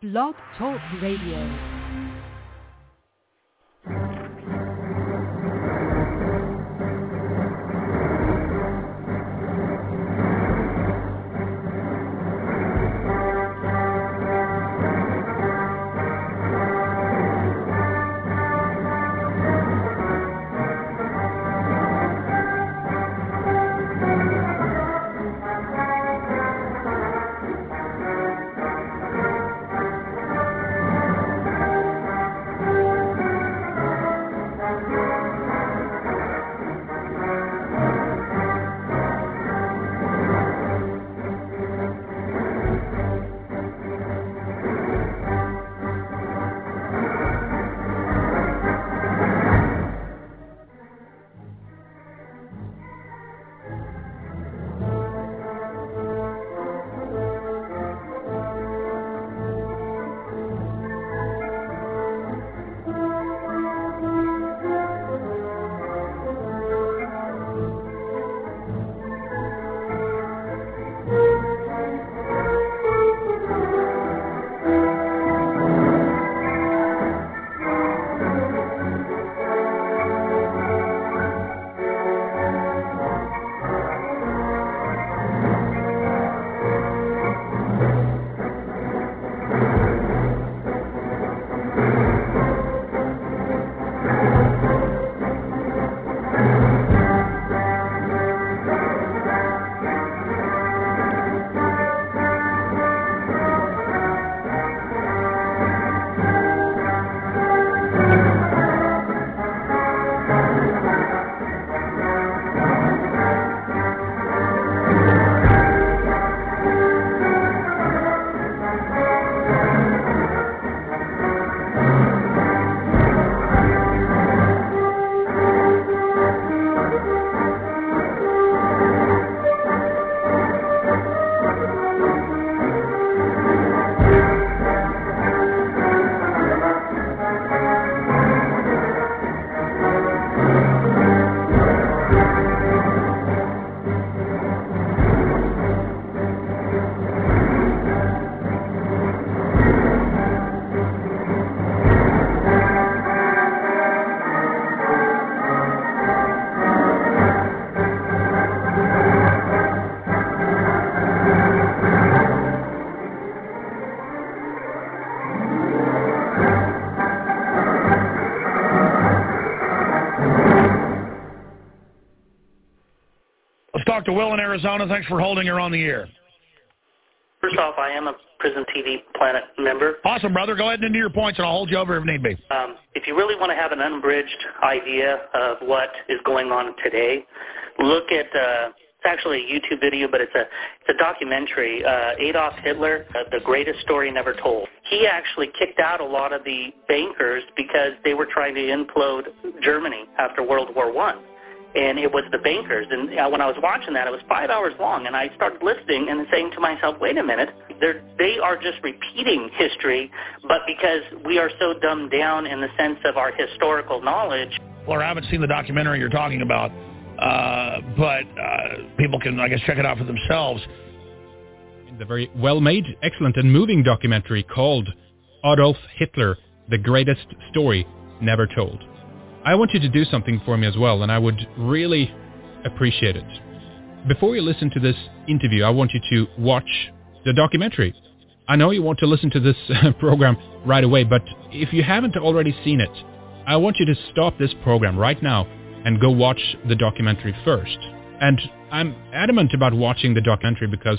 Blog Talk Radio. Talk to Will in Arizona. Thanks for holding her on the air. First off, I am a Prison TV Planet member. Awesome, brother. Go ahead and into your points, and I'll hold you over if need be. Um, if you really want to have an unbridged idea of what is going on today, look at uh, it's actually a YouTube video, but it's a it's a documentary. Uh, Adolf Hitler, uh, the greatest story never told. He actually kicked out a lot of the bankers because they were trying to implode Germany after World War One and it was the bankers. And uh, when I was watching that, it was five hours long, and I started listening and saying to myself, wait a minute, they're, they are just repeating history, but because we are so dumbed down in the sense of our historical knowledge. Well, I haven't seen the documentary you're talking about, uh, but uh, people can, I guess, check it out for themselves. The very well-made, excellent, and moving documentary called Adolf Hitler, The Greatest Story Never Told. I want you to do something for me as well, and I would really appreciate it. Before you listen to this interview, I want you to watch the documentary. I know you want to listen to this program right away, but if you haven't already seen it, I want you to stop this program right now and go watch the documentary first. And I'm adamant about watching the documentary because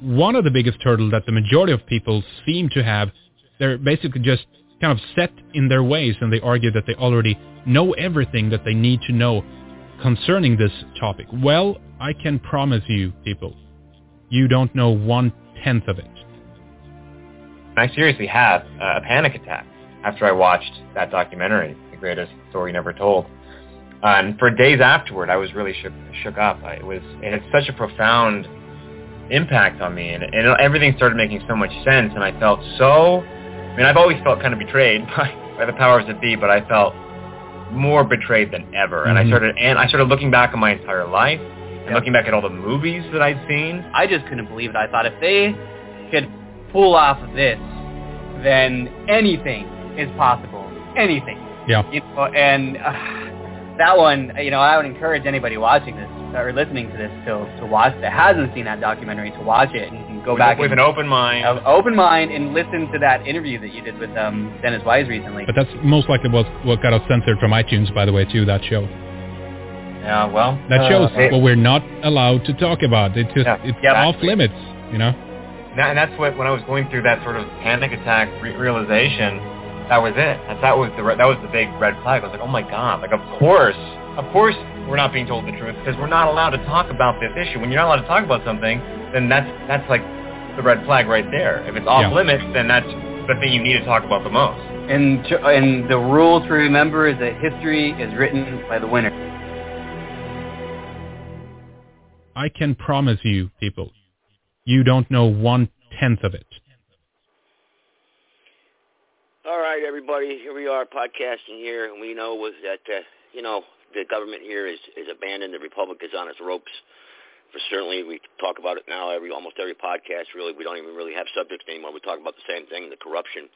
one of the biggest hurdles that the majority of people seem to have, they're basically just kind of set in their ways and they argue that they already know everything that they need to know concerning this topic. Well, I can promise you, people, you don't know one-tenth of it. I seriously had a panic attack after I watched that documentary, The Greatest Story Never Told. And for days afterward, I was really shook, shook up. It was it had such a profound impact on me, and, and everything started making so much sense, and I felt so I mean, I've always felt kind of betrayed by, by the powers that be, but I felt more betrayed than ever. And Mm-hmm. I started and I started looking back on my entire life and looking back at all the movies that I'd seen. I just couldn't believe it. I thought if they could pull off this, then anything is possible. Anything. Yeah. You know, and uh, that one, you know, I would encourage anybody watching this or listening to this to to watch that hasn't seen that documentary to watch it and go with, back with and, an open mind. uh, open mind and listen to that interview that you did with um, Dennis Wise recently. But that's most likely what what got us censored from iTunes, by the way, too. That show. yeah, well, That uh, shows it- what we're not allowed to talk about. It's just Yeah, it's yeah, off exactly. limits. You know. That, and that's what when I was going through that sort of panic attack re- realization, that was it. That, that was the that was the big red flag. I was like, oh my god! Like, of course, of course, we're not being told the truth because we're not allowed to talk about this issue. When you're not allowed to talk about something, then that's that's like the red flag right there. If it's off Yeah. limits, then that's the thing you need to talk about the most. And to, and the rule to remember is that history is written by the winner. I can promise you, people, you don't know one tenth of it. All right, everybody. Here we are podcasting here, and we know was that uh, you know the government here is is abandoned. The republic is on its ropes. For certainly, we talk about it now. Every almost every podcast, really, we don't even really have subjects anymore. We talk about the same thing: the corruption,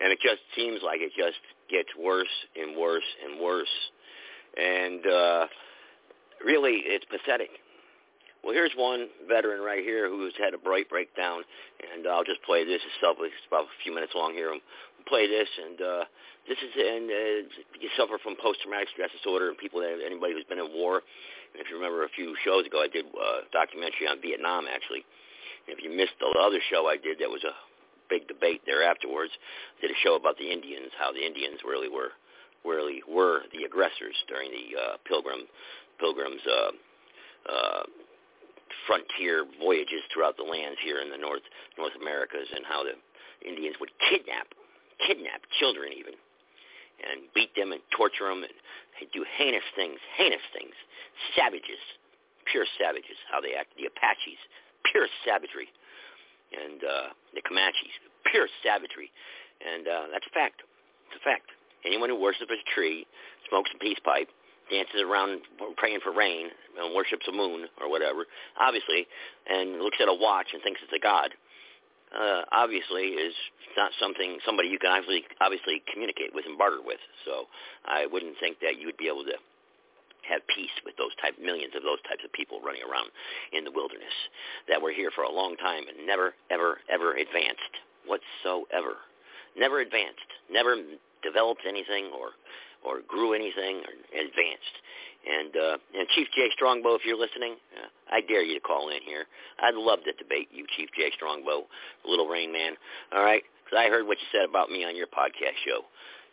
and it just seems like it just gets worse and worse and worse. And uh, really, it's pathetic. Well, here's one veteran right here who's had a bright breakdown, and I'll just play this. It's about a few minutes long here. We'll play this, and uh, this is and uh, you suffer from post-traumatic stress disorder, and people that anybody who's been in war. And if you remember a few shows ago, I did a documentary on Vietnam actually. And if you missed the other show I did, that was a big debate there afterwards. I did a show about the Indians, how the Indians really were really were the aggressors during the uh, Pilgrim Pilgrims. Uh, uh, frontier voyages throughout the lands here in the North North Americas and how the Indians would kidnap kidnap children even and beat them and torture them and do heinous things, heinous things, savages, pure savages, how they act. The Apaches, pure savagery, and uh, the Comanches, pure savagery, and uh, that's a fact. It's a fact. Anyone who worships a tree, smokes a peace pipe, dances around praying for rain and worships a moon or whatever, obviously, and looks at a watch and thinks it's a god, uh, obviously is not something somebody you can obviously obviously communicate with and barter with. So I wouldn't think that you would be able to have peace with those type millions of those types of people running around in the wilderness that were here for a long time and never ever ever advanced whatsoever. Never advanced. Never developed anything or or grew anything or advanced. And uh, and Chief Jay Strongbow, if you're listening, uh, I dare you to call in here. I'd love to debate you, Chief Jay Strongbow, Little Rain Man. All right, because I heard what you said about me on your podcast show.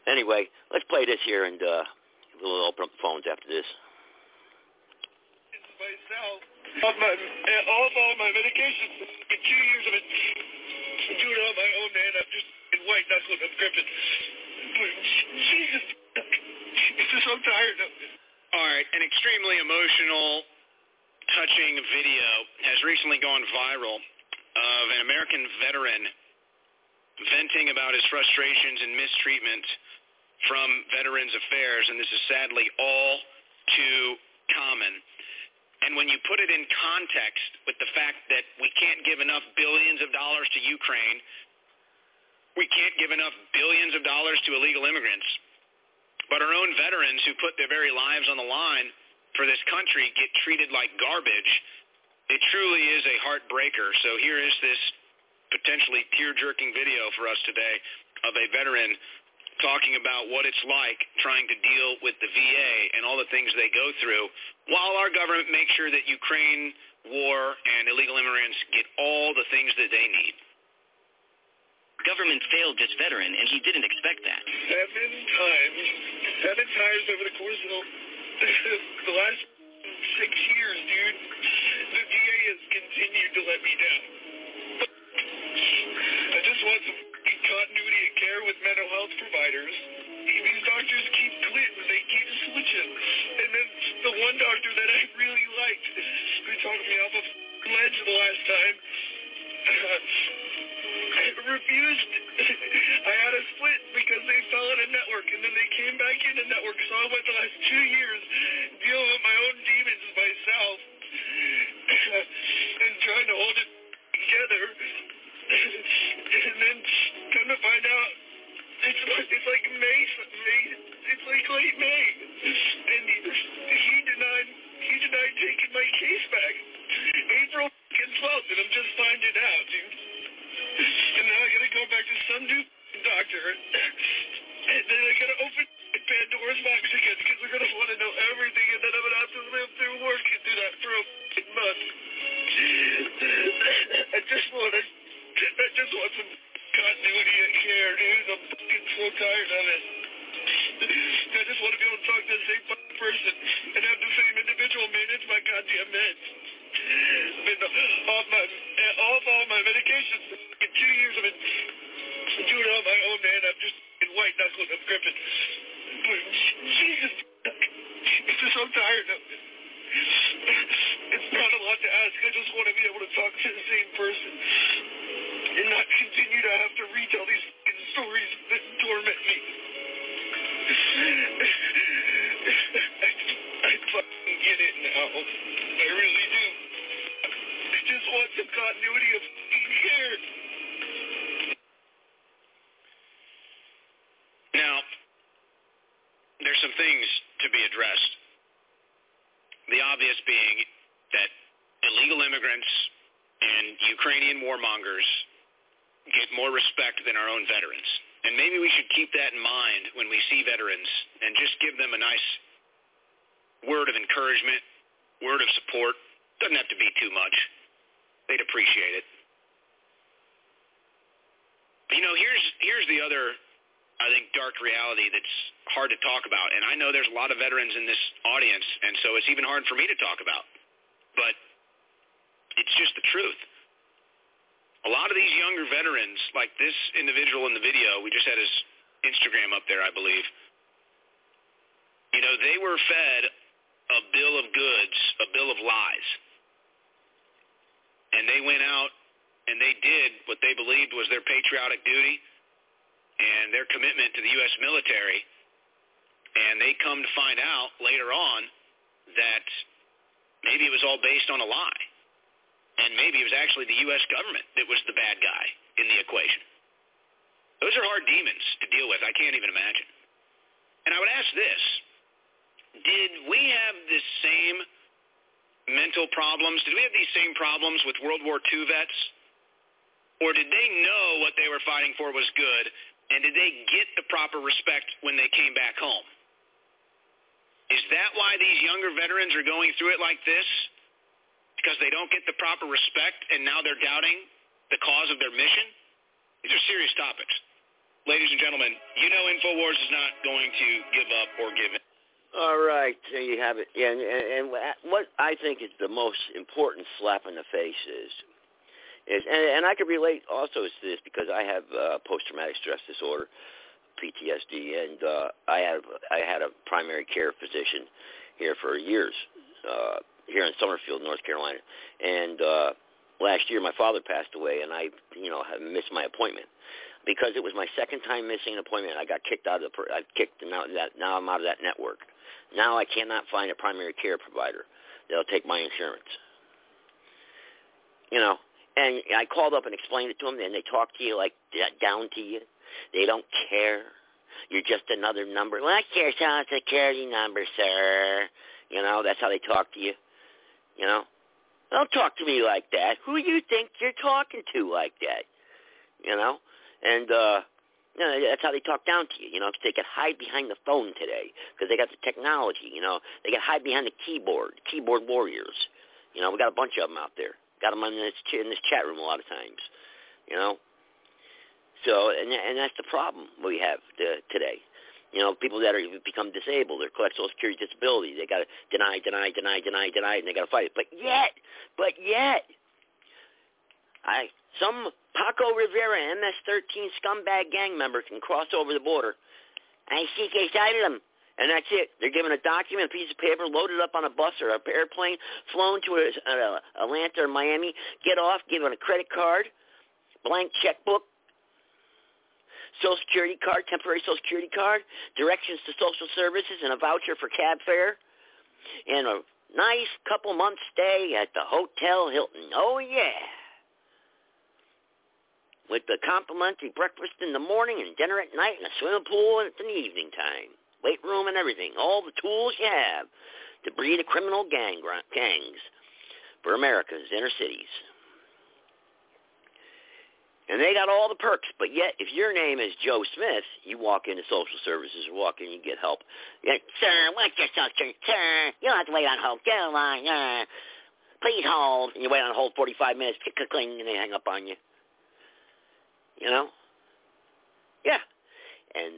Anyway, let's play this here, and uh, we'll open up the phones after this. myself my uh, all of all my medications two years of it doing it on my own man I'm just white knuckles I'm gripping Jesus Just tired of it All right, an extremely emotional, touching video has recently gone viral of an American veteran venting about his frustrations and mistreatment from Veterans Affairs, and this is sadly all too common. And when you put it in context with the fact that we can't give enough billions of dollars to Ukraine, we can't give enough billions of dollars to illegal immigrants, but our own veterans who put their very lives on the line for this country get treated like garbage, it truly is a heartbreaker. So here is this potentially tear-jerking video for us today of a veteran talking about what it's like trying to deal with the VA and all the things they go through while our government makes sure that Ukraine war and illegal immigrants get all the things that they need. Government failed this veteran, and he didn't expect that. seven times seven times over the course of the, last six years dude. The VA has continued to let me down. I just want some continuity of care with mental health providers. These doctors keep quitting they keep switching. And then the one doctor that I really liked who talked me off a ledge the last time refused. I had a split because they fell in a network, and then they came back in a network. So I went the last two years dealing with my own demons myself and trying to hold it together. and then come to find out, it's it's like May, May it's like late May, and he, he denied he denied taking my case back. April fucking 12th, and I'm just finding out, dude. And now I gotta go back to some new doctor, and then I gotta open Pandora's box again because they're gonna want to know everything, and then I'm gonna have to live through work and do that for a month. I just want to, I just want some continuity of care, dude. I'm fucking so tired of it. I just want to be able to talk to the same person and have the same individual manage my goddamn meds. Been off my uh, off all my medications for two years. I've been doing it on my own, man. I'm just in white knuckles. I'm gripping. But Jesus, I'm tired of it. It's not a lot to ask. I just want to be able to talk to the same person and not continue to have to retell these fucking stories that torment me. I, I fucking get it now. I really do. Want some continuity of fucking care. Now, there's some things to be addressed. The obvious being that illegal immigrants and Ukrainian warmongers get more respect than our own veterans. And maybe we should keep that in mind when we see veterans and just give them a nice word of encouragement, word of support. Doesn't have to be too much. They'd appreciate it. You know, here's here's the other I think dark reality that's hard to talk about. And I know there's a lot of veterans in this audience, and so it's even hard for me to talk about. But it's just the truth. A lot of these younger veterans, like this individual in the video, we just had his Instagram up there, I believe. You know, they were fed a bill of goods, a bill of lies. And they went out and they did what they believed was their patriotic duty and their commitment to the U.S. military. And they come to find out later on that maybe it was all based on a lie. And maybe it was actually the U.S. government that was the bad guy in the equation. Those are hard demons to deal with. I can't even imagine. And I would ask this. Did we have the same mental problems? Did we have these same problems with World War II vets? Or did they know what they were fighting for was good, and did they get the proper respect when they came back home? Is that why these younger veterans are going through it like this? Because they don't get the proper respect and now they're doubting the cause of their mission? These are serious topics. Ladies and gentlemen, you know InfoWars is not going to give up or give in. All right, there you have it. And, and, and what I think is the most important slap in the face is, is and, and I can relate also to this because I have uh, post-traumatic stress disorder, PTSD, and uh, I have I had a primary care physician here for years, uh, here in Summerfield, North Carolina, and uh, last year my father passed away, and I you know have missed my appointment because it was my second time missing an appointment. I got kicked out of the I kicked now that now I'm out of that network. Now I cannot find a primary care provider that'll take my insurance. You know, and I called up and explained it to them, and they talk to you like down to you. They don't care. You're just another number. Well, that's your social security number, sir. You know, that's how they talk to you. You know, don't talk to me like that. Who you think you're talking to like that? You know, and uh, know, that's how they talk down to you. You know, 'cause they can hide behind the phone today because they got the technology. You know, they can hide behind the keyboard, keyboard warriors. You know, we got a bunch of them out there. Got them in this in this chat room a lot of times. You know, so and and that's the problem we have to, today. You know, people that are become disabled or collect Social Security disability, they got to deny, deny, deny, deny, deny, and they got to fight it. But yet, but yet, I some Paco Rivera MS-13 scumbag gang member can cross over the border. I seek asylum. And that's it. They're given a document, a piece of paper, loaded up on a bus or an airplane, flown to a, a, Atlanta or Miami, get off, given a credit card, blank checkbook, Social Security card, temporary Social Security card, directions to social services, and a voucher for cab fare, and a nice couple months stay at the Hotel Hilton. Oh, yeah. With the complimentary breakfast in the morning and dinner at night and a swimming pool in the evening time, weight room and everything, all the tools you have to breed a criminal gang gangs for America's inner cities. And they got all the perks, but yet if your name is Joe Smith, you walk into social services walk in, you get help. Yeah, sir, what's your social, sir? You don't have to wait on hold. Get on. Uh, please hold. And you wait on hold 45 minutes, click, click, cling, and they hang up on you. You know? Yeah. And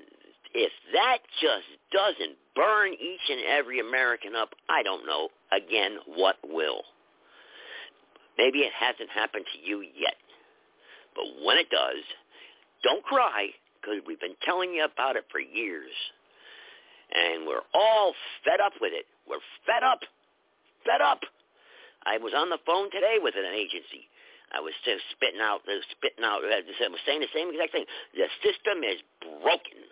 if that just doesn't burn each and every American up, I don't know, again, what will. Maybe it hasn't happened to you yet. But when it does, don't cry because we've been telling you about it for years. And we're all fed up with it. We're fed up. Fed up. I was on the phone today with an agency. I was just spitting out, spitting out, I was saying the same exact thing. The system is broken.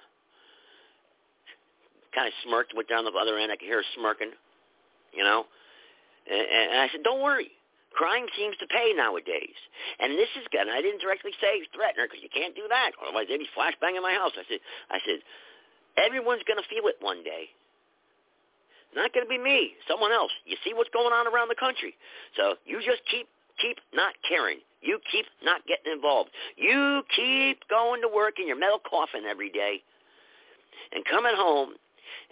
Kind of smirked, went down the other end. I could hear her smirking, you know. And, and I said, don't worry. Crime seems to pay nowadays. And this is good. And I didn't directly say threaten her because you can't do that. Otherwise they'd be flashbanging my house. I said, I said, everyone's going to feel it one day. Not going to be me, someone else. You see what's going on around the country. So you just keep keep not caring. You keep not getting involved. You keep going to work in your metal coffin every day and coming home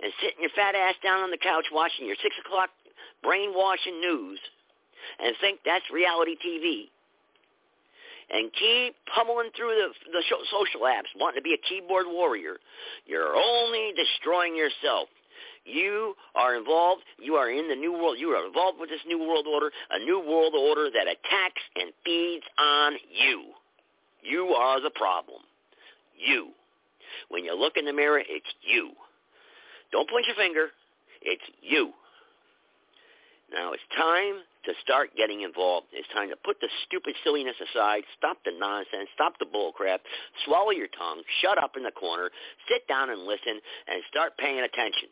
and sitting your fat ass down on the couch watching your 6 o'clock brainwashing news and think that's reality TV. And keep pummeling through the, the social apps, wanting to be a keyboard warrior. You're only destroying yourself. You are involved. You are in the new world. You are involved with this new world order, a new world order that attacks and feeds on you. You are the problem. You. When you look in the mirror, it's you. Don't point your finger. It's you. Now it's time to start getting involved. It's time to put the stupid silliness aside, stop the nonsense, stop the bullcrap, swallow your tongue, shut up in the corner, sit down and listen, and start paying attention.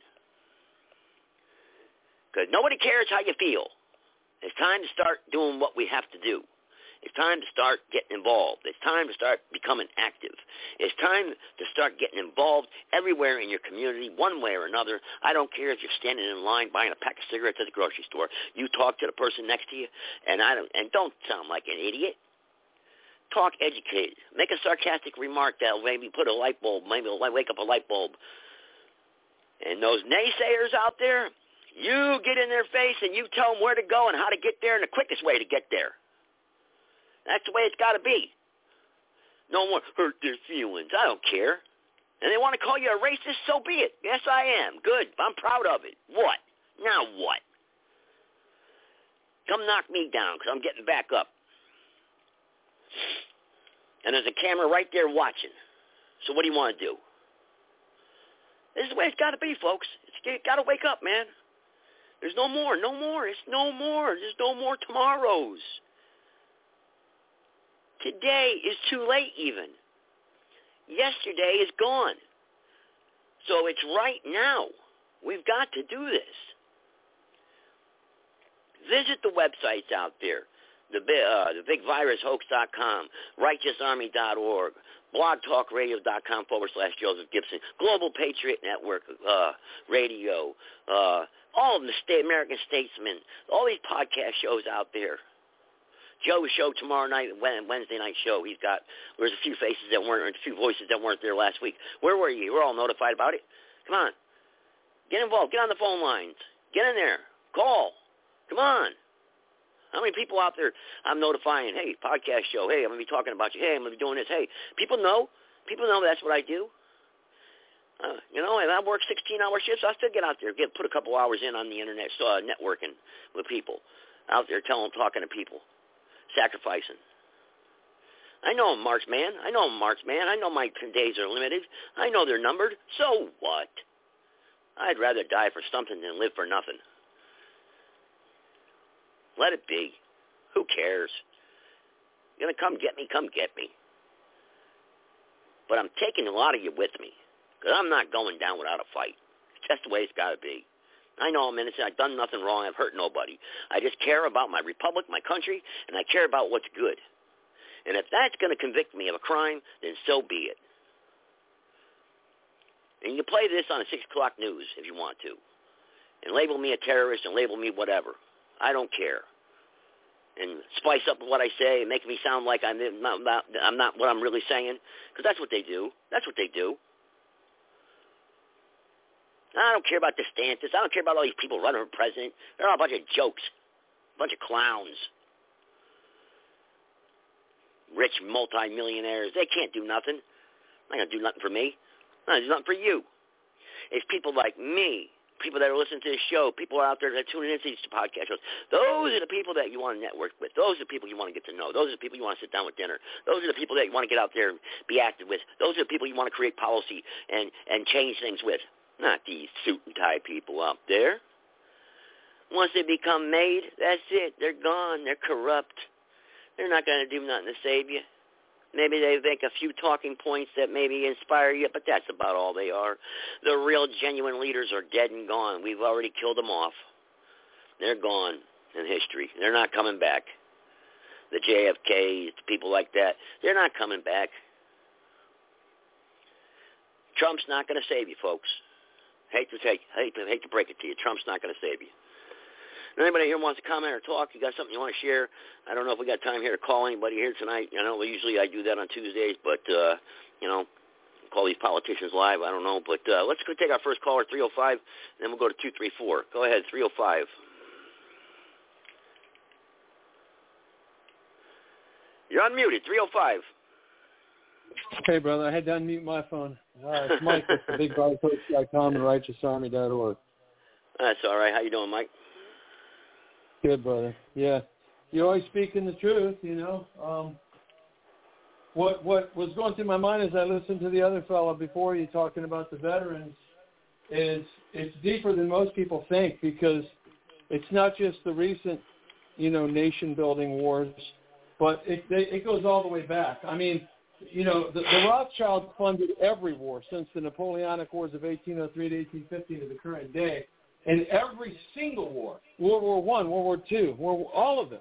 Because nobody cares how you feel. It's time to start doing what we have to do. It's time to start getting involved. It's time to start becoming active. It's time to start getting involved everywhere in your community, one way or another. I don't care if you're standing in line buying a pack of cigarettes at the grocery store. You talk to the person next to you, and I don't and don't sound like an idiot. Talk educated. Make a sarcastic remark that'll maybe put a light bulb, maybe wake up a light bulb. And those naysayers out there, you get in their face and you tell them where to go and how to get there and the quickest way to get there. That's the way it's got to be. No one hurt their feelings. I don't care. And they want to call you a racist, so be it. Yes, I am. Good. I'm proud of it. What? Now what? Come knock me down because I'm getting back up. And there's a camera right there watching. So what do you want to do? This is the way it's got to be, folks. It's got to wake up, man. There's no more. No more. It's no more. There's no more tomorrows. Today is too late even. Yesterday is gone. So it's right now. We've got to do this. Visit the websites out there. The, uh, the bigvirushoax.com, righteousarmy.org, blogtalkradio.com forward slash Joseph Gibson, Global Patriot Network uh, Radio, uh, all of the state, American Statesmen, all these podcast shows out there. Joe's show tomorrow night, Wednesday night show. He's got there's a few faces that weren't, a few voices that weren't there last week. Where were you? We're all notified about it. Come on, get involved. Get on the phone lines. Get in there. Call. Come on. How many people out there I'm notifying? Hey, podcast show. Hey, I'm gonna be talking about you. Hey, I'm gonna be doing this. Hey, people know. People know that's what I do. Uh, you know, and I work 16-hour shifts. I still get out there, get put a couple hours in on the internet, uh, networking with people, out there, telling, talking to people sacrificing. I know I'm Mark's man. I know I'm Mark's man. I know my days are limited. I know they're numbered. So what? I'd rather die for something than live for nothing. Let it be. Who cares? You're going to come get me? Come get me. But I'm taking a lot of you with me because I'm not going down without a fight. It's just the way it's got to be. I know I'm innocent. I've done nothing wrong. I've hurt nobody. I just care about my republic, my country, and I care about what's good. And if that's going to convict me of a crime, then so be it. And you play this on the 6 o'clock news if you want to. And label me a terrorist and label me whatever. I don't care. And spice up what I say and make me sound like I'm not, I'm not what I'm really saying. Because that's what they do. That's what they do. I don't care about DeSantis. I don't care about all these people running for president. They're all a bunch of jokes. A bunch of clowns. Rich multimillionaires. They can't do nothing. Not going to do nothing for me. Not going to do nothing for you. It's people like me, people that are listening to this show, people out there that are tuning into these podcast shows. Those are the people that you want to network with. Those are the people you want to get to know. Those are the people you want to sit down with dinner. Those are the people that you want to get out there and be active with. Those are the people you want to create policy and, and change things with. Not these suit and tie people out there. Once they become made, that's it. They're gone. They're corrupt. They're not going to do nothing to save you. Maybe they make a few talking points that maybe inspire you, but that's about all they are. The real genuine leaders are dead and gone. We've already killed them off. They're gone in history. They're not coming back. The JFKs, people like that, they're not coming back. Trump's not going to save you, folks. Hate to take, hate to, hate to break it to you. Trump's not going to save you. Anybody here wants to comment or talk? You got something you want to share? I don't know if we got time here to call anybody here tonight. I know usually I do that on Tuesdays, but uh, you know, call these politicians live. I don't know, but uh, let's go take our first caller, 305, and then we'll go to 234. Go ahead, 305. You're unmuted, 305. Hey, brother, I had to unmute my phone. Uh, it's Mike with BigBodyCoach.com and RighteousArmy.org. That's all right. How you doing, Mike? Good, brother. Yeah, you're always speaking the truth. You know, um, what what was going through my mind as I listened to the other fellow before you talking about the veterans is it's deeper than most people think because it's not just the recent, you know, nation building wars, but it it goes all the way back. I mean, you know, the, the Rothschilds funded every war since the Napoleonic Wars of 1803 to 1850 to the current day in every single war, World War One, World War Two, World War, all of them,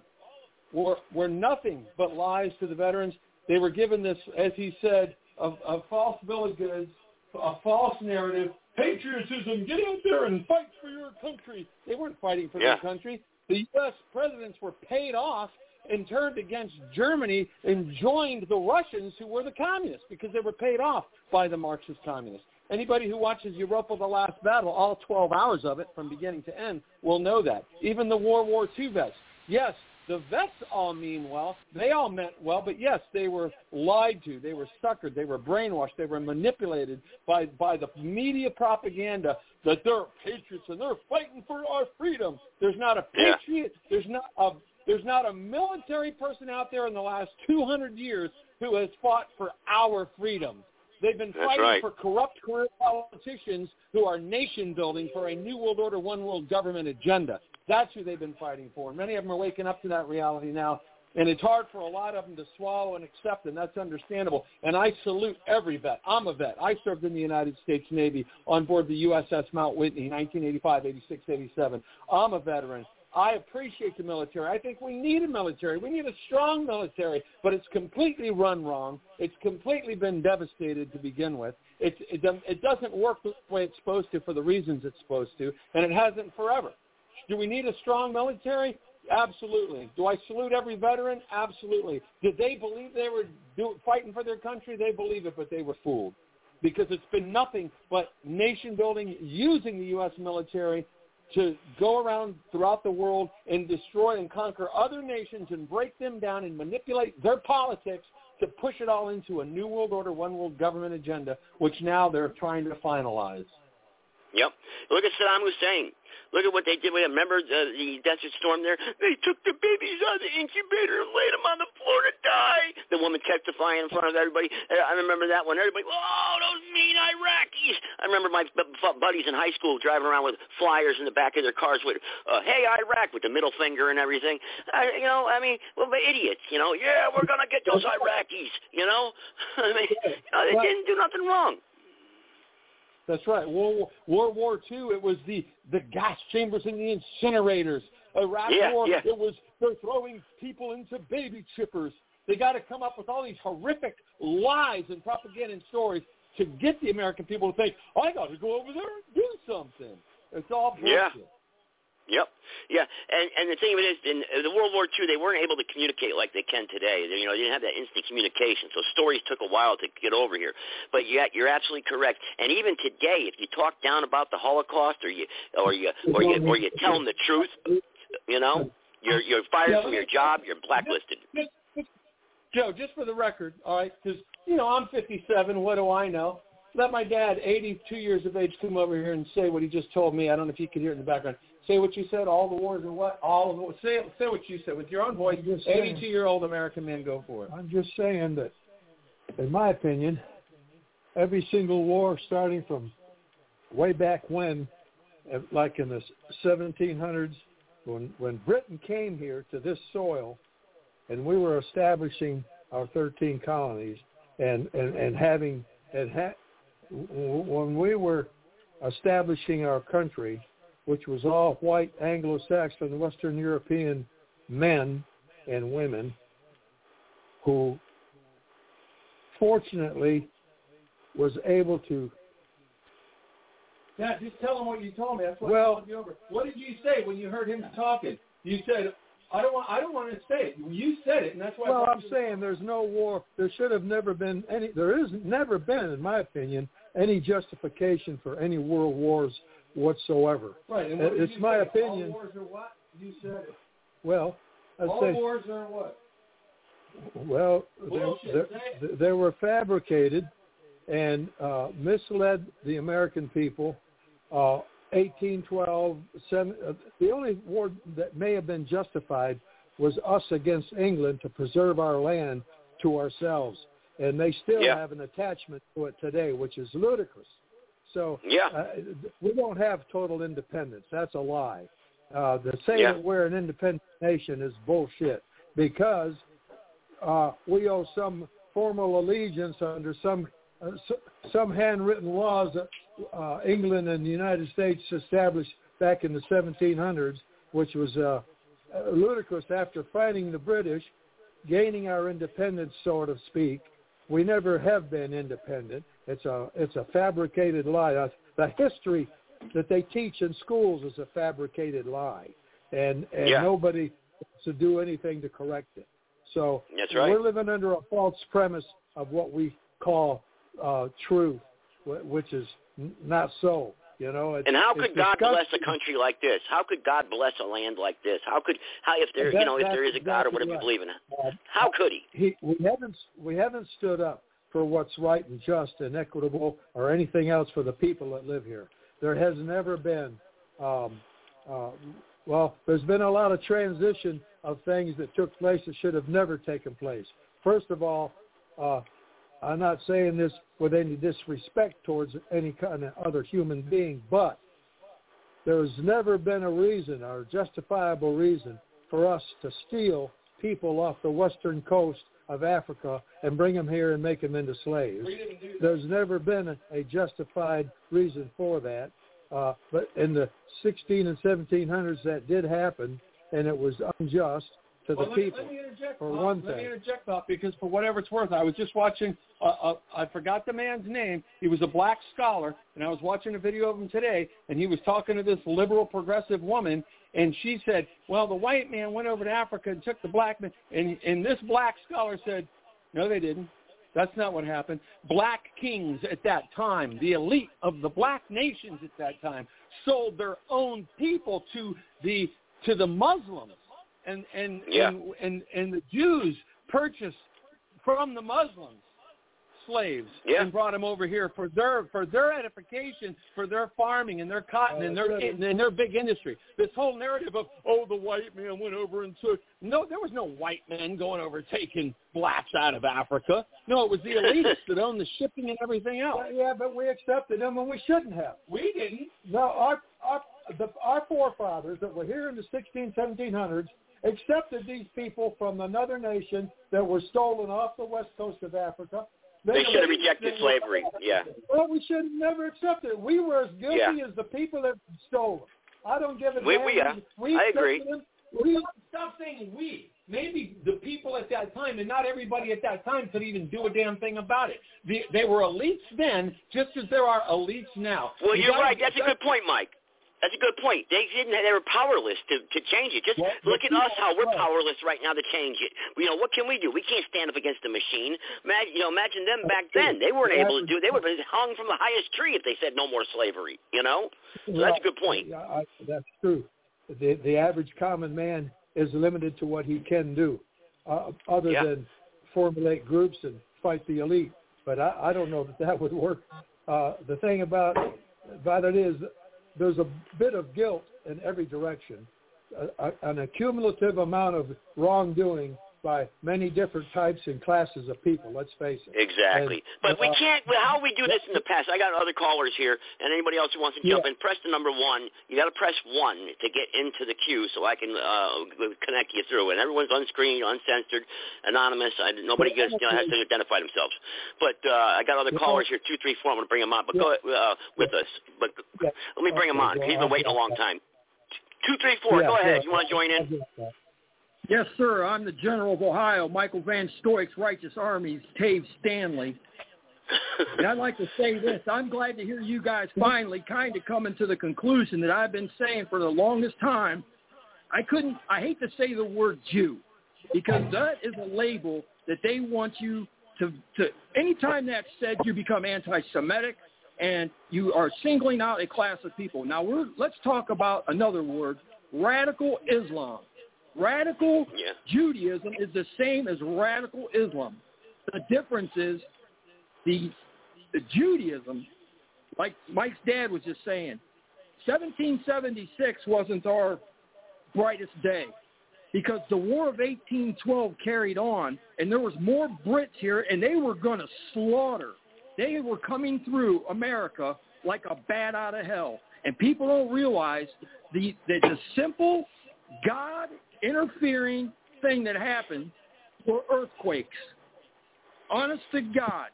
were were nothing but lies to the veterans. They were given this, as he said, a, a false bill of goods, a false narrative, patriotism. Get out there and fight for your country. They weren't fighting for yeah. their country. The U.S. presidents were paid off and turned against Germany and joined the Russians who were the communists because they were paid off by the Marxist communists. Anybody who watches Europa the Last Battle, all 12 hours of it from beginning to end, will know that. Even the World War II vets. Yes, the vets all mean well. They all meant well, but yes, they were lied to. They were suckered. They were brainwashed. They were manipulated by, by the media propaganda that they're patriots and they're fighting for our freedom. There's not a patriot. There's not a there's not a military person out there in the last 200 years who has fought for our freedom. They've been That's fighting right. for corrupt career politicians who are nation building for a new world order, one world government agenda. That's who they've been fighting for. Many of them are waking up to that reality now, and it's hard for a lot of them to swallow and accept, and that's understandable. And I salute every vet. I'm a vet. I served in the United States Navy on board the USS Mount Whitney, 1985, 86, 87. I'm a veteran. I appreciate the military. I think we need a military. We need a strong military, but it's completely run wrong. It's completely been devastated to begin with. It, it, it doesn't work the way it's supposed to for the reasons it's supposed to, and it hasn't forever. Do we need a strong military? Absolutely. Do I salute every veteran? Absolutely. Did they believe they were do, fighting for their country? They believe it, but they were fooled because it's been nothing but nation building using the U.S. military to go around throughout the world and destroy and conquer other nations and break them down and manipulate their politics to push it all into a new world order, one world government agenda, which now they're trying to finalize. Yep. Look at Saddam Hussein. Look at what they did with him. Remember the, the Desert Storm there? They took the babies out of the incubator and laid them on the floor to die. The woman testifying in front of everybody. I remember that one. Everybody, oh, those mean Iraqis. I remember my buddies in high school driving around with flyers in the back of their cars with, uh, hey, Iraq, with the middle finger and everything. I, you know, I mean, well, the idiots, you know. Yeah, we're going to get those Iraqis, you know. I mean, you know, they didn't do nothing wrong. That's right. World War, World War II, it was the, the gas chambers and the incinerators. Iraq yeah, War, yeah. it was they're throwing people into baby chippers. They got to come up with all these horrific lies and propaganda and stories to get the American people to think, I got to go over there and do something. It's all bullshit. Yeah. Yep. Yeah. And and the thing of it is, in the World War II, they weren't able to communicate like they can today. They, you know, they didn't have that instant communication, so stories took a while to get over here. But yet, you're absolutely correct. And even today, if you talk down about the Holocaust, or you or you or you or you tell them the truth, you know, you're you're fired from your job. You're blacklisted. Joe, just for the record, all right, because you know I'm 57. What do I know? Let my dad, 82 years of age, come over here and say what he just told me. I don't know if you could hear it in the background. Say what you said. All the wars are what? All of it. Say say what you said with your own voice. 82 year old American man, go for it. I'm just saying that, in my opinion, every single war, starting from way back when, uh, like in the 1700s, when when Britain came here to this soil, and we were establishing our 13 colonies, and and and having and ha- when we were establishing our country, which was all white Anglo-Saxon Western European men and women who fortunately was able to Yeah, just tell him what you told me. That's what Well- I told you over. What did you say when you heard him talking? You said, "I don't want. I don't want to say it." You said it, and that's why. Well, I'm saying there's no war. There should have never been any. There is never been, in my opinion, any justification for any world wars whatsoever. Right. And what It's my say? opinion. All wars are what? You said it. Well, I'd All say, wars are what? well, Bullshit, they, they were fabricated and uh, misled the American people. Uh, 1812, seven, uh, the only war that may have been justified was us against England to preserve our land to ourselves. And they still Yeah. have an attachment to it today, which is ludicrous. So Yeah. uh, we don't have total independence. That's a lie. Uh, the saying Yeah. that we're an independent nation is bullshit because uh, we owe some formal allegiance under some uh, some handwritten laws that uh, England and the United States established back in the 1700s, which was uh, uh, ludicrous after fighting the British, gaining our independence, so to speak. We never have been independent. It's a it's a fabricated lie. The history that they teach in schools is a fabricated lie, and and Yeah. nobody wants to do anything to correct it. So That's right. we're living under a false premise of what we call uh, truth, which is not so. You know, it's, And how could God bless a country like this? How could God bless a land like this? How could how if there you know if there is a God or whatever you believe in? Uh, How could he? he, we haven't we haven't stood up for what's right and just and equitable or anything else for the people that live here. There has never been. Um, uh, well, there's been a lot of transition of things that took place that should have never taken place. First of all, uh, I'm not saying this with any disrespect towards any kind of other human being, but there's never been a reason or justifiable reason for us to steal people off the western coast of Africa and bring them here and make them into slaves. We didn't do that. There's never been a, a justified reason for that. Uh, but in the 16 and 1700s, that did happen, and it was unjust to Well, the let, me- let me interject. for Bob. one let me interject, Bob, because for whatever it's worth, I was just watching. Uh, uh, I forgot the man's name. He was a black scholar, and I was watching a video of him today, and he was talking to this liberal progressive woman, and she said, "Well, the white man went over to Africa and took the black man," and and this black scholar said, "No, they didn't." That's not what happened. Black kings at that time, the elite of the black nations at that time, sold their own people to the to the Muslims, and and Yeah. and, and and the Jews purchased from the Muslims slaves Yeah. and brought them over here for their for their edification, for their farming and their cotton and their Uh, and their big industry. This whole narrative of oh the white man went over and took no there was no white man going over taking blacks out of Africa. No, it was the elitists that owned the shipping and everything else. Yeah, yeah, but we accepted them when we shouldn't have. We didn't. No, our our the, our forefathers that were here in the 16, 1700s accepted these people from another nation that were stolen off the west coast of Africa. They should have rejected slavery. Yeah. Well, we should have never accepted it. We were as guilty Yeah. as the people that stole them. I don't give a We- damn. we are. Uh, we I agree. Them, we stop saying we. Maybe the people at that time, and not everybody at that time, could even do a damn thing about it. The, they were elites then, just as there are elites now. Well, You you're right. That's a good point, Mike. That's a good point. They didn't. They were powerless to to change it. Just Well, look at us, how we're powerless right now to change it. You know, what can we do? We can't stand up against the machine. Imagine, you know, imagine them back then. They weren't able to do. They would have been hung from the highest tree if they said no more slavery. You know, so that's a good point. Yeah, I, that's true. The the average common man is limited to what he can do, uh, other Yeah. than formulate groups and fight the elite. But I, I don't know that that would work. Uh, the thing about about it is, there's a bit of guilt in every direction, an accumulative amount of wrongdoing by many different types and classes of people. Let's face it. Exactly. And, but we uh, can't. Well, how we do this in the past? I got other callers here, and anybody else who wants to jump Yeah. in, press the number one. You got to press one to get into the queue, so I can uh, connect you through. And everyone's unscreened, uncensored, anonymous. I, nobody gets you know, has to identify themselves. But uh, I got other Yeah. callers here, two, three, four. I'm going to bring them on. But go uh, with us. But Yeah. let me bring them on. He's been waiting a long time. Two, three, four. Yeah, go ahead. You want to join in? Yes, sir. I'm the General of Ohio, Michael Van Stoik's Righteous Army's Tave Stanley. And I'd like to say this. I'm glad to hear you guys finally kind of coming to the conclusion that I've been saying for the longest time. I couldn't, I hate to say the word Jew because that is a label that they want you to, to anytime that's said, you become anti-Semitic and you are singling out a class of people. Now we're, let's talk about another word, radical Islam. Radical Yeah. Judaism is the same as radical Islam. The difference is the, the Judaism, like Mike's dad was just saying, 1776 wasn't our brightest day because the War of 1812 carried on, and there was more Brits here, and they were going to slaughter. They were coming through America like a bat out of hell, and people don't realize the the, the simple God interfering thing that happened were earthquakes. Honest to God,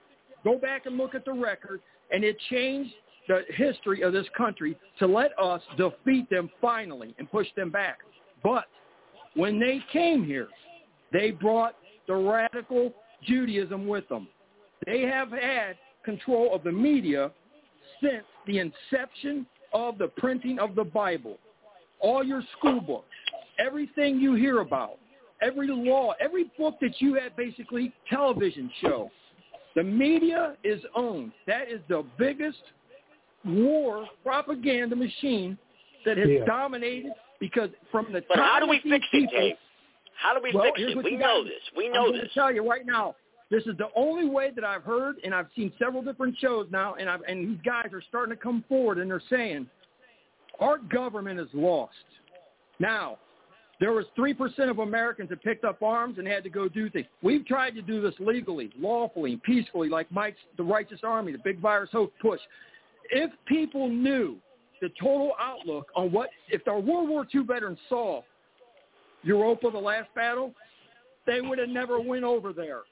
go back and look at the record, and it changed the history of this country to let us defeat them finally and push them back. But when they came here, they brought the radical Judaism with them. They have had control of the media since the inception of the printing of the Bible. All your school books, everything you hear about, every law, every book that you have basically television show, the media is owned. That is the biggest war propaganda machine that has Yeah. dominated because from the But time how do we fix it, people- Dave? How do we well, fix it? We know gotta- this. We I'm know going this. to tell you right now. This is the only way that I've heard, and I've seen several different shows now, and I've, and these guys are starting to come forward, and they're saying our government is lost. Now, there was three percent of Americans that picked up arms and had to go do things. We've tried to do this legally, lawfully, peacefully, like Mike's the Righteous Army, the Big Virus Hope push. If people knew the total outlook on what if our World War II veterans saw Europa, the last battle, they would have never went over there.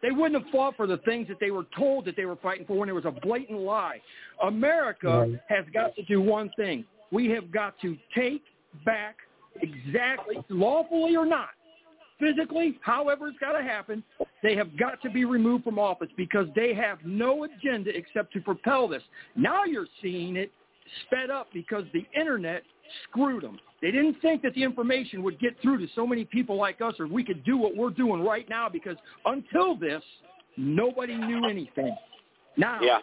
They wouldn't have fought for the things that they were told that they were fighting for when it was a blatant lie. America has got to do one thing. We have got to take back exactly, lawfully or not, physically, however it's got to happen, they have got to be removed from office because they have no agenda except to propel this. Now you're seeing it sped up because the internet screwed them. They didn't think that the information would get through to so many people like us or we could do what we're doing right now because until this, nobody knew anything. Now, Yeah.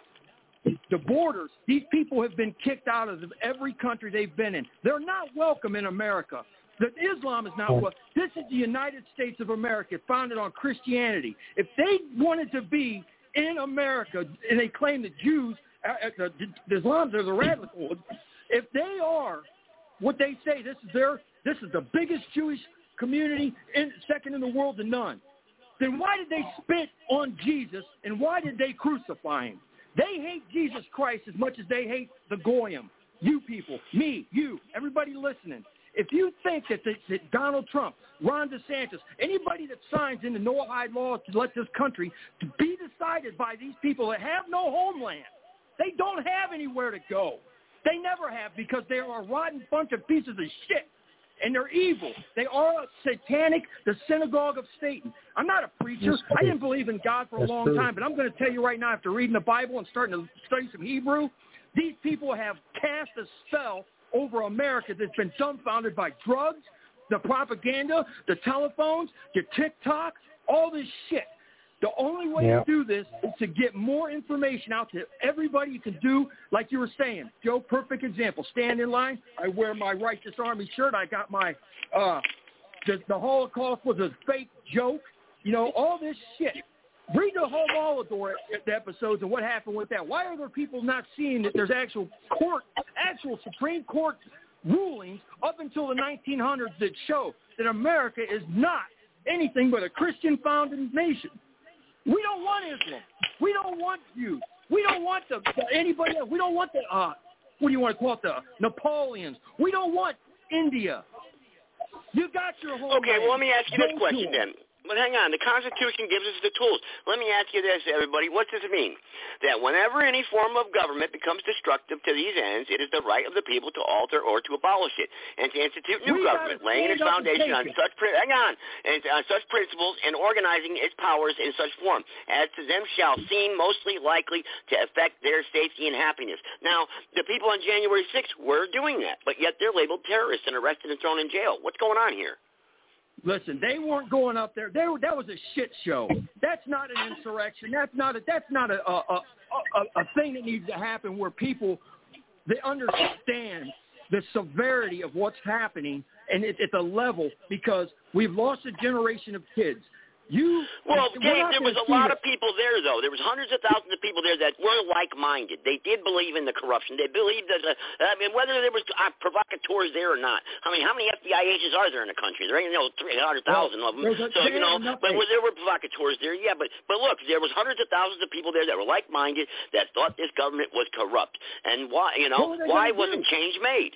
The borders, these people have been kicked out of every country they've been in. They're not welcome in America. The Islam is not welcome. This is the United States of America, founded on Christianity. If they wanted to be in America, and they claim the Jews, uh, uh, the, the Islams are the radical, if they are what they say, this is their, this is the biggest Jewish community, in, second in the world to none then why did they spit on Jesus and why did they crucify him? They hate Jesus Christ as much as they hate the Goyim. You people, me, you, everybody listening. If you think that, that, that Donald Trump, Ron DeSantis, anybody that signs into Noahide laws to let this country to be decided by these people that have no homeland, they don't have anywhere to go. They never have because they are a rotten bunch of pieces of shit. And they're evil. They are satanic, the synagogue of Satan. I'm not a preacher. I didn't believe in God for a That's long true. time, but I'm going to tell you right now, after reading the Bible and starting to study some Hebrew, these people have cast a spell over America that's been dumbfounded by drugs, the propaganda, the telephones, the TikTok, all this shit. The only way Yeah. to do this is to get more information out to everybody. You can do like you were saying, Joe. Perfect example. Stand in line. I wear my Righteous Army shirt. I got my uh, the, the Holocaust was a fake joke. You know all this shit. Read the whole Molotov episodes and what happened with that. Why are there people not seeing that there's actual court, actual Supreme Court rulings up until the 1900s that show that America is not anything but a Christian-founded nation? We don't want Islam. We don't want you. We don't want the, anybody else. We don't want the uh, what do you want to call it? The Napoleons. We don't want India. You got your whole. Okay, well, let me ask you this question then. But hang on, the Constitution gives us the tools. Let me ask you this, everybody. What does it mean? That whenever any form of government becomes destructive to these ends, it is the right of the people to alter or to abolish it, and to institute new We government, laying its stand up and foundation on such pri- hang on, and on such principles, and organizing its powers in such form as to them shall seem mostly likely to affect their safety and happiness. Now, the people on January 6th were doing that, but yet they're labeled terrorists and arrested and thrown in jail. What's going on here? Listen, they weren't going up there. They were, that was a shit show. That's not an insurrection. That's not a that's not a a, a, a, thing that needs to happen where people they understand the severity of what's happening and it, at the level because we've lost a generation of kids. You Well, Dave, there was a lot it. of people there, though. There was hundreds of thousands of people there that were like-minded. They did believe in the corruption. They believed that. Uh, I mean, whether there was uh, provocateurs there or not. I mean, how many FBI agents are there in the country? There ain't, you know, three hundred thousand of them. So you know, but there were provocateurs there. Yeah, but but look, there was hundreds of thousands of people there that were like-minded that thought this government was corrupt. And why, you know, why wasn't do? change made?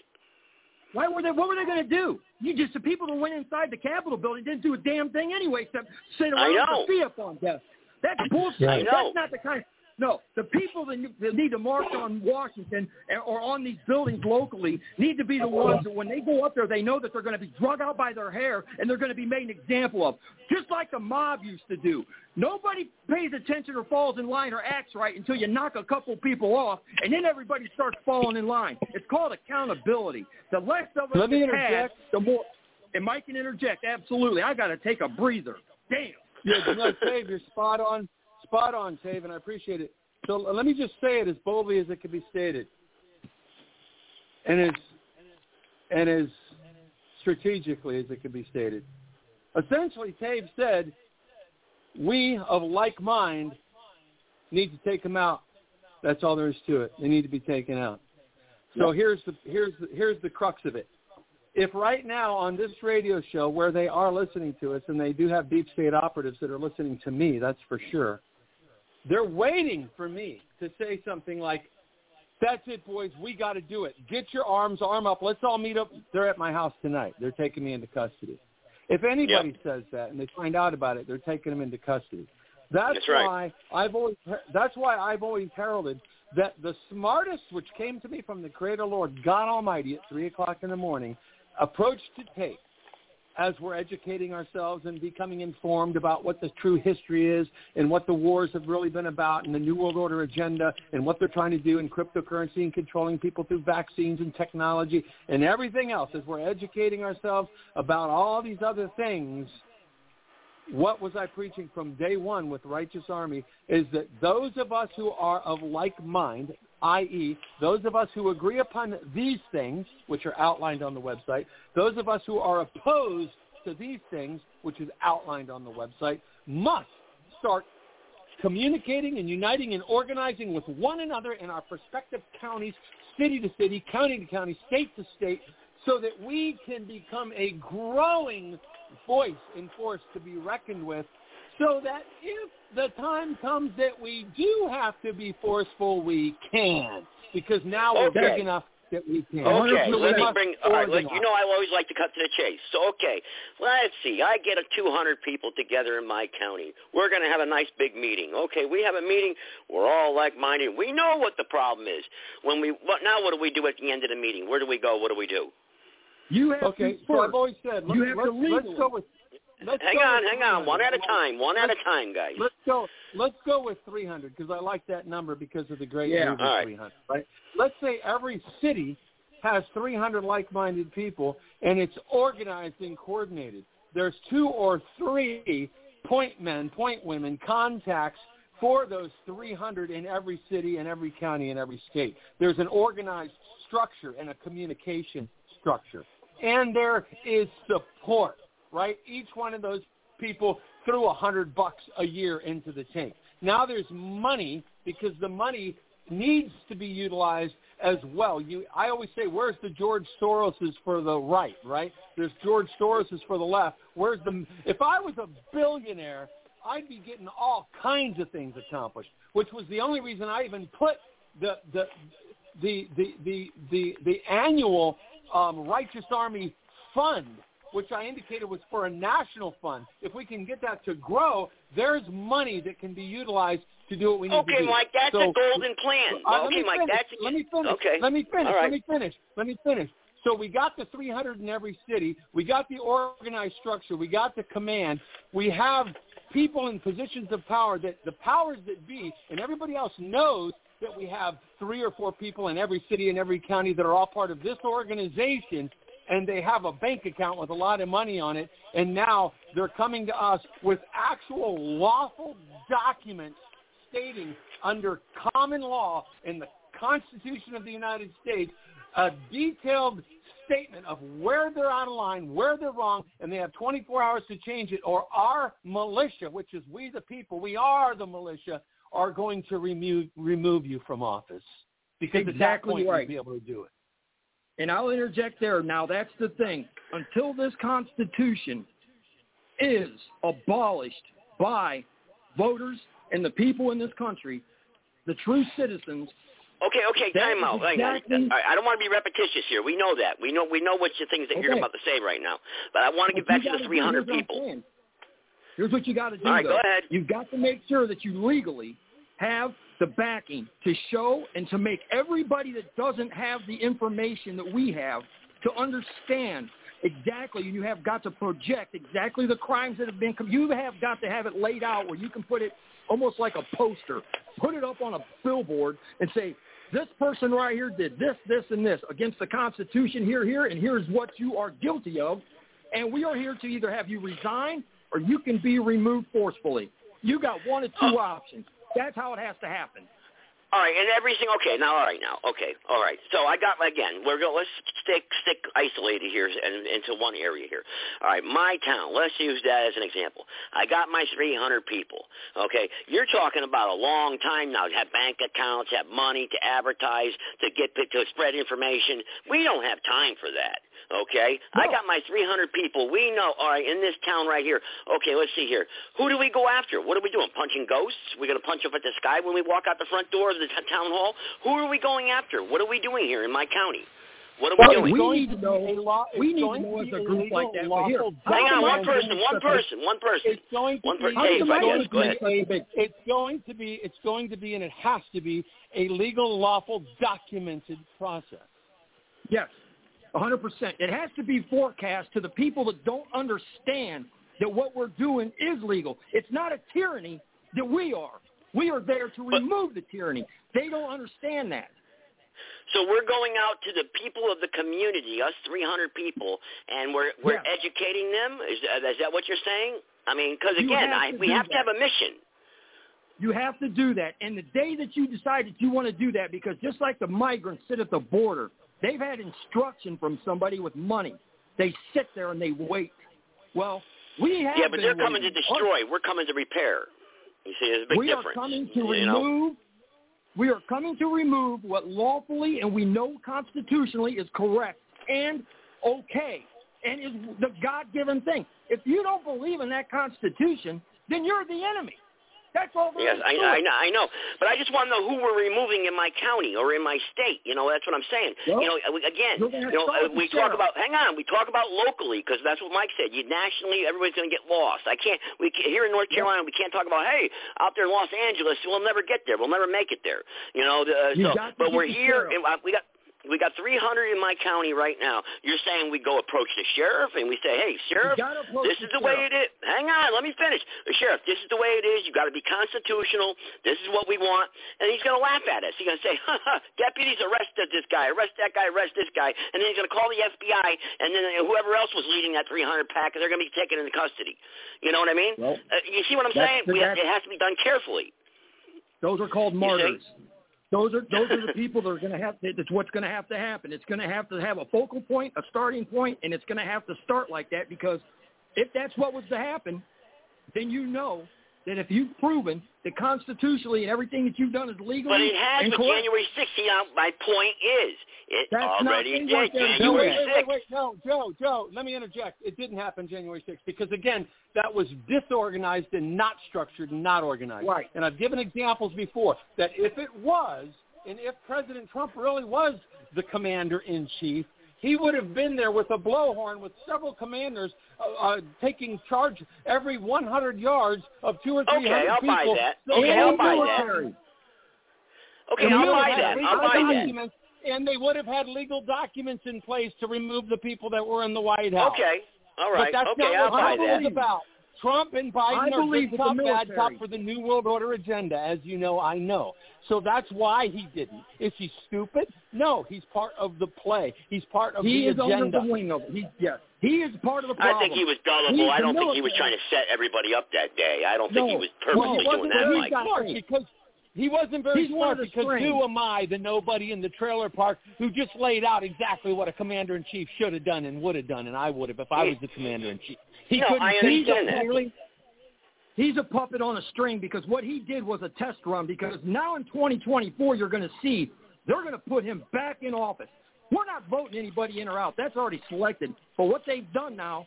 Why were they? What were they going to do? You just the people that went inside the Capitol building didn't do a damn thing anyway, except sit around with the up on desk. That's bullshit. I know. That's not the kind. No, the people that, that need to march on Washington or on these buildings locally need to be the ones that when they go up there, they know that they're going to be drug out by their hair and they're going to be made an example of, just like the mob used to do. Nobody pays attention or falls in line or acts right until you knock a couple people off, and then everybody starts falling in line. It's called accountability. The less of us Let me that have, the more. And Mike can interject. Absolutely, I got to take a breather. Damn. Yeah, no, Tave, you're spot on, spot on, Tave, and I appreciate it. So let me just say it as boldly as it can be stated, and as and as strategically as it can be stated. Essentially, Tave said, "We of like mind need to take them out. That's all there is to it. They need to be taken out." So here's the here's the, here's the crux of it if right now on this radio show where they are listening to us, and they do have deep state operatives that are listening to me, that's for sure, they're waiting for me to say something like, that's it, boys, we got to do it. Get your arms, arm up. Let's all meet up. They're at my house tonight. They're taking me into custody. If anybody says that and they find out about it, they're taking them into custody. That's, That's right. why I've always that's why I've always heralded that the smartest, which came to me from the Creator Lord God Almighty at three o'clock in the morning, approach to take as we're educating ourselves and becoming informed about what the true history is and what the wars have really been about and the New World Order agenda and what they're trying to do in cryptocurrency and controlling people through vaccines and technology and everything else as we're educating ourselves about all these other things what was I preaching from day one with Righteous Army is that those of us who are of like mind, i.e., those of us who agree upon these things, which are outlined on the website, those of us who are opposed to these things, which is outlined on the website, must start communicating and uniting and organizing with one another in our respective counties, city to city, county to county, state to state, so that we can become a growing voice and force to be reckoned with so that if the time comes that we do have to be forceful, we can. Because now we're Okay. big enough that we can. Okay, We let me bring. All right, let, you know I always like to cut to the chase. So okay, let's see. I get a 200 people together in my county. We're going to have a nice big meeting. Okay, we have a meeting. We're all like-minded. We know what the problem is. When we what now? What do we do at the end of the meeting? Where do we go? What do we do? You have okay, to so I've always said let's, you have let's, to legally. let's go with. Let's hang go on, hang on. One at a time. One at a time, guys. Let's go. Let's go with 300 because I like that number because of the great Yeah. movie All right. 300. Right. Let's say every city has 300 like-minded people and it's organized and coordinated. There's two or three point men, point women, contacts for those 300 in every city and every county and every state. There's an organized structure and a communication structure. And there is support, right? Each one of those people threw a hundred bucks a year into the tank. Now there's money because the money needs to be utilized as well. You, I always say, where's the George Soros's for the right, right? There's George Soros's for the left. Where's the? If I was a billionaire, I'd be getting all kinds of things accomplished, which was the only reason I even put the the the the the the, the annual um, Righteous Army fund, which I indicated was for a national fund. If we can get that to grow, there's money that can be utilized to do what we need to do. Okay. Mike, that's So- a golden plan. uh, okay, Mike, finish. that's let me finish. Okay. Let me finish. Right. Let me finish. Let me finish. So we got the 300 in every city. We got the organized structure. We got the command. We have people in positions of power that the powers that be and everybody else knows that we have three or four people in every city and every county that are all part of this organization and they have a bank account with a lot of money on it and now they're coming to us with actual lawful documents stating under common law in the Constitution of the United States a detailed statement of where they're out of line, where they're wrong, and they have 24 hours to change it, or our militia, which is we the people, we are the militia, are going to remove remove you from office because at that point right. you'll be able to do it. And I'll interject there. Now, that's the thing. Until this Constitution is abolished by voters and the people in this country, the true citizens, Okay, okay, time out. Exactly- right, I don't want to be repetitious here. We know that. We know we know what the things that you're about to say right now. But I want to get back to the 300 here's what I'm people. Here's what you got to do. All right, go ahead. You've got to make sure that you legally have the backing to show and to make everybody that doesn't have the information that we have to understand exactly. And you have got to project exactly the crimes that have been committed. You have got to have it laid out where you can put it almost like a poster. Put it up on a billboard and say, this person right here did this, this, and this against the Constitution here, here, and here's what you are guilty of. And we are here to either have you resign or you can be removed forcefully. You got one of two options. That's how it has to happen. All right, and everything. Okay, now, all right, now, okay, all right. So I got again. We're going. Let's stick stick isolated here and into one area here. All right, my town. Let's use that as an example. I got my 300 people. Okay, you're talking about a long time now. To have bank accounts, have money to advertise, to get to spread information. We don't have time for that. Okay, I got my 300 people. We know. All right, in this town right here. Okay, let's see here. Who do we go after? What are we doing? Punching ghosts? We're gonna punch up at the sky when we walk out the front door of the t- town hall. Who are we going after? What are we doing here in my county? What are we Well, doing? we need to know. A law, We it's need to going know as a group like that. But here, Hang on, one person, one person, one person. It's going to One be person. How does Dave, I guess. migrant Go ahead. play big- It's going to be. It's going to be, and it has to be a legal, lawful, documented process. Yes, 100%. It has to be forecast to the people that don't understand that what we're doing is legal. It's not a tyranny that we are. We are there to remove the tyranny. They don't understand that. So we're going out to the people of the community, us 300 people, and we're we're Yes. educating them. Is that, is that what you're saying? I mean, because again, have I, we have to have a mission. You have to do that. And the day that you decide that you want to do that, because just like the migrants sit at the border, they've had instruction from somebody with money. They sit there and they wait. Well, we have Yeah, but they're coming to destroy. We're coming to repair. You see, there's a big we difference. are coming to you know? remove. We are coming to remove what lawfully and we know constitutionally is correct and okay and is the God-given thing. If you don't believe in that Constitution, then you're the enemy. That's all there Yes, is I, to I it. know, I know, but I just want to know who we're removing in my county or in my state. You know, that's what I'm saying. Well, you know, again, you know, uh, we talk sheriff. about. Hang on, we talk about locally because that's what Mike said. You nationally, everybody's going to get lost. I can't. We here in North Carolina, we can't talk about hey out there in Los Angeles. We'll never get there. We'll never make it there. You know, the, uh, so but we're here. sheriff. And, uh, we got. We got 300 in my county right now. You're saying we go approach the sheriff and we say, hey, sheriff, this is the way sheriff. it is. Hang on, let me finish. The sheriff, this is the way it is. You got to be constitutional. This is what we want. And he's going to laugh at us. He's going to say, ha, ha, deputies arrested this guy, arrest that guy, arrest this guy. And then he's going to call the FBI and then whoever else was leading that 300 pack, they're going to be taken into custody. You know what I mean? Well, uh, you see what I'm saying? We, it has to be done carefully. Those are called martyrs. Those are those are the people that are going to have. That's what's going to have to happen. It's going to have to have a focal point, a starting point, and it's going to have to start like that because if that's what was to happen, then you know that if you've proven that constitutionally and everything that you've done is legal, But it has and with January 6th. See, now, my point is, it That's not- already did. weren't there to do No, January wait, wait, wait, wait. No, Joe, Joe, let me interject. It didn't happen January 6th because, again, that was disorganized and not structured and not organized. Right. And I've given examples before that if it was, and if President Trump really was the commander-in-chief, he would have been there with a blowhorn with several commanders uh, uh, taking charge every 100 yards of two or three Okay, hundred I'll people. buy that. Okay, I'll buy that. Okay, And I'll buy that. had I'll buy that. And they would have had legal documents in place to remove the people that were in the White House. Okay, all right. But that's okay, not I'll what buy that. about. Trump and I Biden are believe good that bad military- cop for the New World Order agenda, as you know, I know. So that's why he didn't. Is he stupid? No, he's part of the play. He's part of he the is under the wing of it. He, yes, he is part of the problem. I think he was gullible. He's I don't think he was trying to set everybody up that day. I don't think he No. was Well, purposely he doing wasn't that, very Mike. got smart because he wasn't very He's smart because strings. who am I, the nobody in the trailer park, who just laid out exactly what a commander in chief should have done and would have done, and I would have if I was the commander in chief. He No, couldn't I understand the that. clearly. He's a puppet on a string because what he did was a test run because now in 2024 you're going to see they're going to put him back in office. We're not voting anybody in or out. That's already selected. But what they've done now,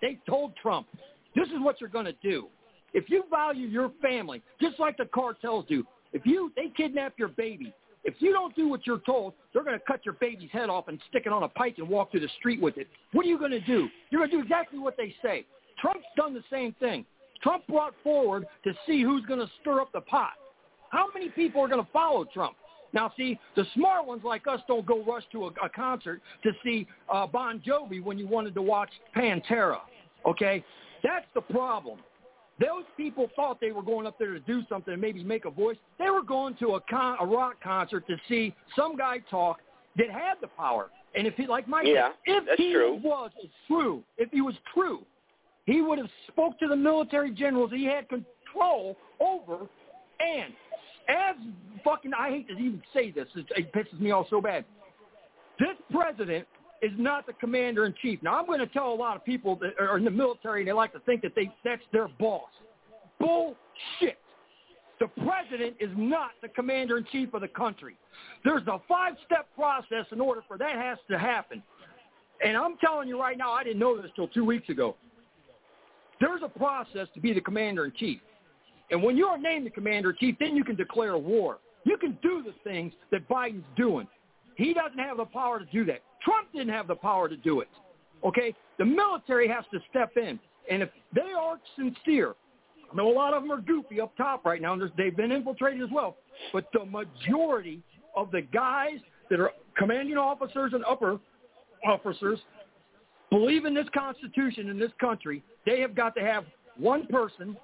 they told Trump, this is what you're going to do. If you value your family, just like the cartels do, if you they kidnap your baby, if you don't do what you're told, they're going to cut your baby's head off and stick it on a pike and walk through the street with it. What are you going to do? You're going to do exactly what they say. Trump's done the same thing. Trump brought forward to see who's going to stir up the pot. How many people are going to follow Trump? Now, see, the smart ones like us don't go rush to a, a concert to see uh, Bon Jovi when you wanted to watch Pantera. Okay, that's the problem. Those people thought they were going up there to do something and maybe make a voice. They were going to a, con- a rock concert to see some guy talk that had the power. And if he, like Mike Yeah, if he true. was true, if he was true, he would have spoke to the military generals he had control over, and as fucking I hate to even say this, it pisses me off so bad. This president is not the commander in chief. Now I'm going to tell a lot of people that are in the military and they like to think that they that's their boss. Bullshit. The president is not the commander in chief of the country. There's a five step process in order for that has to happen. And I'm telling you right now, I didn't know this till two weeks ago. There's a process to be the commander in chief. And when you're named the commander in chief, then you can declare war. You can do the things that Biden's doing. He doesn't have the power to do that. Trump didn't have the power to do it. Okay? The military has to step in. And if they are sincere, I know a lot of them are goofy up top right now, and they've been infiltrated as well. But the majority of the guys that are commanding officers and upper officers believe in this Constitution in this country. They have got to have one person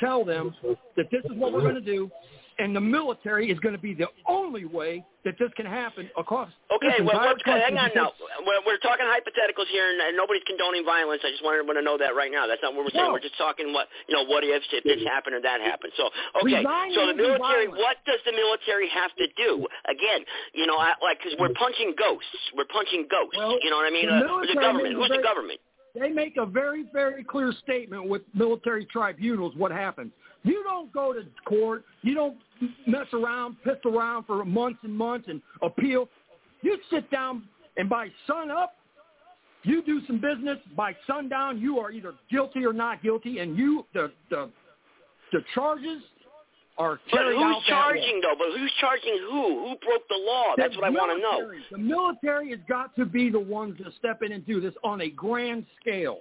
tell them that this is what we're going to do, and the military is going to be the only way that this can happen across Okay, well, country. hang on now. We're, we're talking hypotheticals here, and, and nobody's condoning violence. I just wanted everyone to know that right now. That's not what we're saying. No. We're just talking what you know, what ifs if this happened or that happened. So, okay, Resign so the military. What does the military have to do? Again, you know, I, like because we're punching ghosts. We're punching ghosts. Well, you know what I mean? the Uh, the government. Who's very- the government? they make a very, very clear statement with military tribunals what happens. You don't go to court. You don't mess around, piss around for months and months and appeal. You sit down and by sun up, you do some business. By sundown, you are either guilty or not guilty, and you the the the charges are But carried who's out charging though? But who's charging who? Who broke the law? That's The what I want to know. The military has got to be the ones to step in and do this on a grand scale.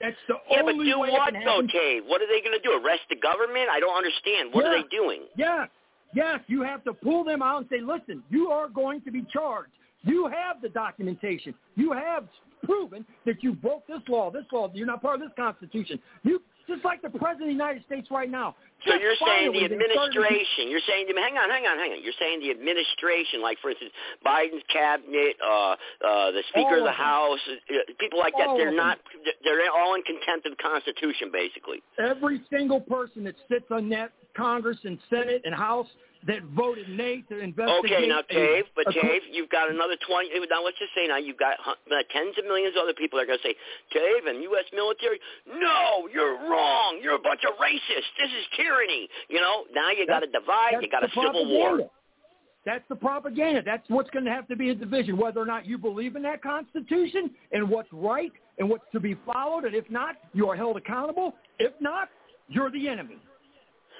That's the Yeah, but only do way what it can though, happen. Dave? What are they going to do? Arrest the government? I don't understand. What are they doing? Yes, yes, you have to pull them out and say, listen, you are going to be charged. You have the documentation. You have proven that you broke this law, this law. You're not part of this Constitution. You just like the President of the United States right now. So you're saying the administration, you're saying, hang on, hang on, hang on. You're saying the administration, like for instance, Biden's cabinet, uh, uh, the Speaker All of the. House, uh, people like that, they're not, they're all in contempt of the Constitution, basically. Every single person that sits on that Congress and Senate and House that voted nay to investigate. Okay, now Dave, but Dave, you've got another twenty. Now let's just say now you've got uh, tens of millions of other people that are going to say, Dave, and U.S. military, no, you're wrong. You're a bunch of racists. This is tyranny. You know, now you got a divide. You got a civil war. That's the propaganda. That's what's going to have to be a division, whether or not you believe in that Constitution and what's right and what's to be followed. And if not, you are held accountable. If not, you're the enemy.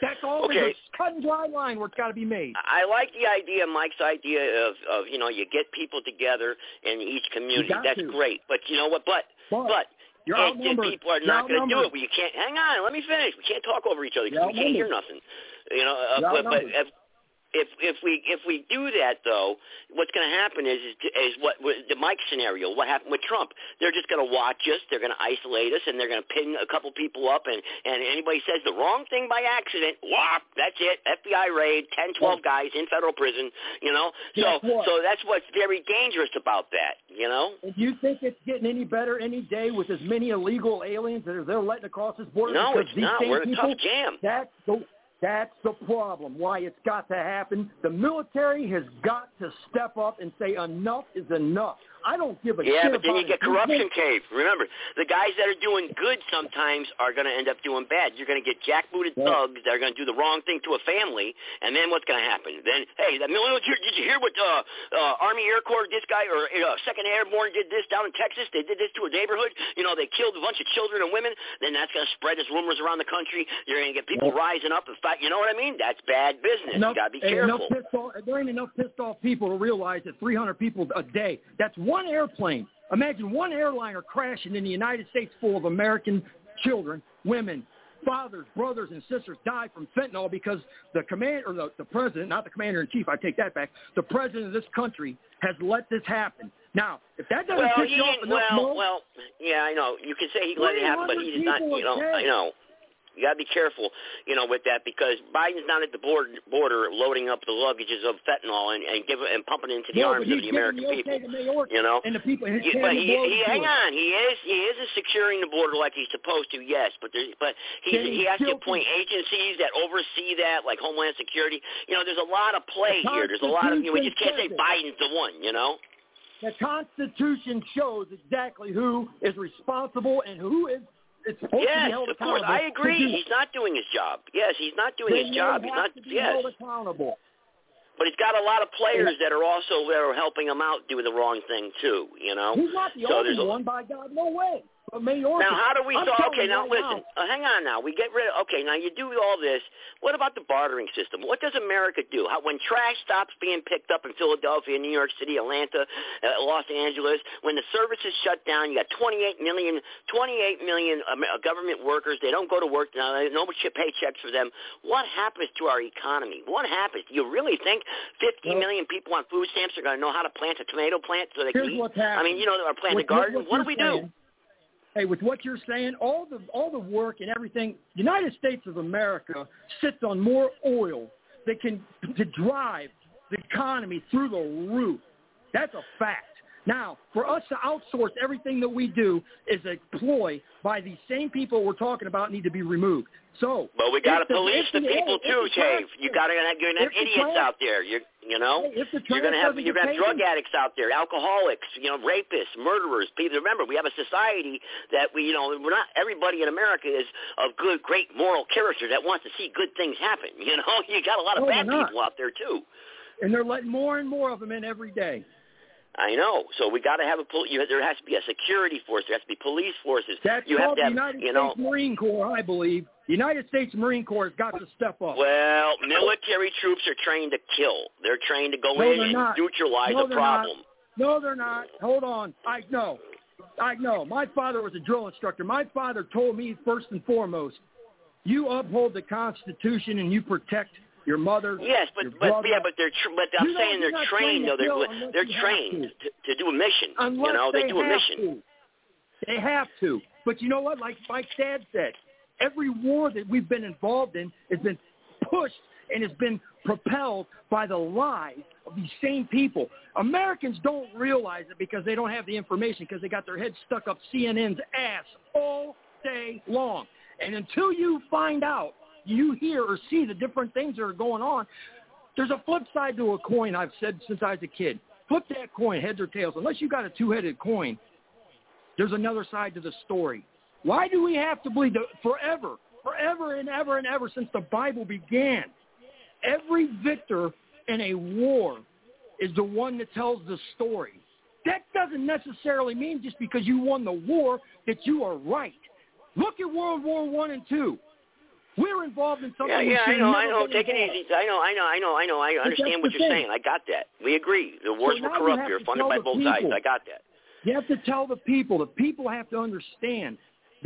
That's all. Okay. There's a cut and dry line where it's got to be made. I like the idea, Mike's idea of, of you know, you get people together in each community. That's to. great. But you know what? But But but you're and outnumbered. people are not going to do it. Well, you can't. Hang on, let me finish. We can't talk over each other because we can't hear nothing. You know, uh, but, but. If, if we if we do that though, what's going to happen is is, is what the Mike scenario. What happened with Trump? They're just going to watch us. They're going to isolate us, and they're going to pin a couple people up. And and anybody says the wrong thing by accident, whop, that's it. FBI raid, ten, twelve guys in federal prison. You know, so so that's what's very dangerous about that. You know. And you think it's getting any better any day with as many illegal aliens that are they're letting across this border? No, it's these not. We're in a tough jam. That's the that's the problem. Why it's got to happen. The military has got to step up and say enough is enough. I don't give a Yeah, shit but then you get corruption cave. Remember, the guys that are doing good sometimes are going to end up doing bad. You're going to get jackbooted thugs that are going to do the wrong thing to a family, and then what's going to happen? Then, hey, the military, did you hear what uh, uh, Army Air Corps, this guy, or uh, Second Airborne did this down in Texas? They did this to a neighborhood. You know, they killed a bunch of children and women. Then that's going to spread as rumors around the country. You're going to get people rising up and fight. You know what I mean? That's bad business. Enough, you got to be careful. enough pissed off, there ain't enough pissed off people to realize that 300 people a day, that's one airplane. Imagine one airliner crashing in the United States full of American children, women, fathers, brothers, and sisters die from fentanyl because the command or the, the president, not the commander in chief, I take that back, the president of this country has let this happen. Now, if that doesn't well, piss you off enough well, more, well, yeah, I know. You can say he let it happen, but he did not. You know, a I know. You got to be careful, you know, with that because Biden's not at the border, border loading up the luggages of fentanyl and and give and pumping it into the no, arms of the American the people. You know, and the people. And Yeah, but he, he hang on. He is he is securing the border like he's supposed to. Yes, but there, but he's, he has to appoint agencies that oversee that, like Homeland Security. You know, there's a lot of play The here. There's a lot of you know, we just can't say Biden's the one. You know. The Constitution shows exactly who is responsible and who is it's supposed to be Yes, held of course. I agree. He's not doing his job. Yes, he's not doing Then his job. He's not. to be Yes, held accountable. but he's got a lot of players that are also that are helping him out doing the wrong thing too. You know. He's not the so only there's a, one, by God, no way. But Mayorkas, Now, how do we I'm solve? Okay, now right listen. Uh, hang on. Now we get rid of. Okay, now you do all this. What about the bartering system? What does America do? How, when trash stops being picked up in Philadelphia, New York City, Atlanta, uh, Los Angeles, when the services shut down, you got 28 million, 28 million um, uh, government workers. They don't go to work now. No ch- paychecks for them. What happens to our economy? What happens? Do you really think 50 million people on food stamps are going to know how to plant a tomato plant so they Here's can eat? I mean, you know, or plant a With what- garden. what What, do we do? Hey, with what you're saying, all the all the work and everything, United States of America sits on more oil that can to drive the economy through the roof. That's a fact. Now, for us to outsource everything that we do is a ploy by these same people we're talking about need to be removed. So, But we got to police the the- people too, the Dave. You got to you're gonna have if the idiots out there. You you know the you're gonna have you're gonna have drug addicts out there, alcoholics, you know, rapists, murderers. People remember we have a society that we you know we're not everybody in America is of good, great moral character that wants to see good things happen. You know, you got a lot of No, bad people out there too. and they're letting more and more of them in every day. I know. So we got to have a pol- you, there has to be a security force. There has to be police forces. That's you have to the have United you States know Marine Corps, I believe. The United States Marine Corps has got to step up. Well, military troops are trained to kill. They're trained to go No, in and not. neutralize No, a problem. No, they're not. Hold on. I know. I know. My father was a drill instructor. My father told me first and foremost, you uphold the Constitution and you protect your mother. Yes, but but brother. yeah, but they're tr- but I'm You know, saying you're they're trained trained though. They're they're trained to. to do a mission. Unless you know, they, they do a mission. to. They have to. But you know what? Like Mike's dad said, every war that we've been involved in has been pushed and has been propelled by the lies of these same people. Americans don't realize it because they don't have the information because they got their heads stuck up CNN's ass all day long. And until you find out, you hear or see the different things that are going on, there's a flip side to a coin I've said since I was a kid. Flip that coin, heads or tails. Unless you got a two-headed coin, there's another side to the story. Why do we have to believe that forever, forever and ever and ever since the Bible began, every victor in a war is the one that tells the story? That doesn't necessarily mean just because you won the war that you are right. Look at World War One and Two. We're involved in something. Yeah, yeah, I know, I know. Take it easy. I know, I know, I know, I know. I understand what you're thing. saying. I got that. We agree. The wars now were corrupt. were funded by both sides. I got that. You have to tell the people. The people have to understand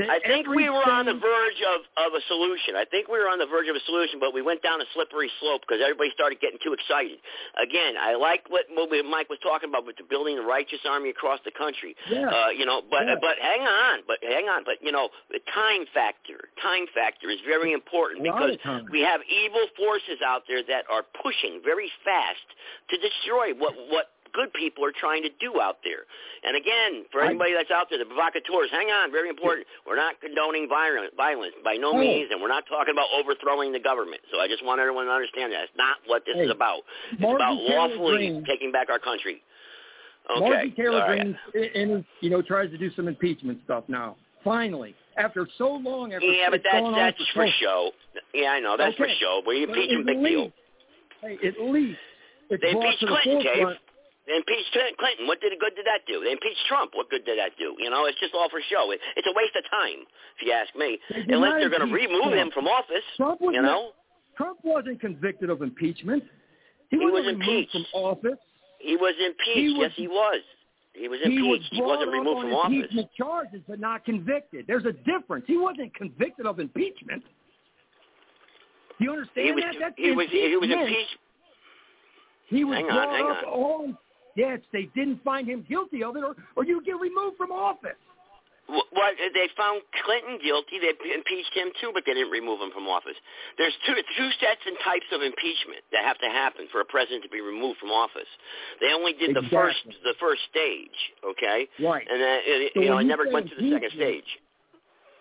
I think we were on the verge of, of a solution. I think we were on the verge of a solution, but we went down a slippery slope because everybody started getting too excited. Again, I like what, what Mike was talking about with the building the righteous army across the country. Yeah. Uh, you know, but Yeah. but hang on, but hang on, but you know, the time factor, time factor is very important because we have evil forces out there that are pushing very fast to destroy what what good people are trying to do out there. And again, for anybody that's out there, the provocateurs, hang on, very important. We're not condoning violence, violence by no Oh. means, and we're not talking about overthrowing the government. So I just want everyone to understand that. It's not what this is about. It's Margie about Taylor lawfully Greene- taking back our country. Okay. Margie Taylor all right. Eh, and, you know, tries to do some impeachment stuff now. Finally, after so long, after Yeah, but that's that's for so- show. Yeah, I know that's for show. But impeach him, big deal. Hey, at least They impeached to the Clinton, forefront. They impeached Clinton. What did good did that do? They impeached Trump. What good did that do? You know, it's just all for show. It, it's a waste of time, if you ask me. They Unless they're going to remove Trump. him from office. Trump was you not- know, Trump wasn't convicted of impeachment. He, He was impeached. from office. he was impeached. He was- yes, he was. He was He was impeached. He, wasn't removed from office. impeachment charges, but not convicted. There's a difference. He wasn't convicted of impeachment. Do you understand He was. that? That's He was. He was impeachment. impeached. He was Hang on, hang up on. Yes, they didn't find him guilty of it, or, or you get removed from office. What they found Clinton guilty. They impeached him too, but they didn't remove him from office. There's two two sets and types of impeachment that have to happen for a president to be removed from office. They only did the first the first stage, okay? Right. And then it, So you know it never went to the second stage.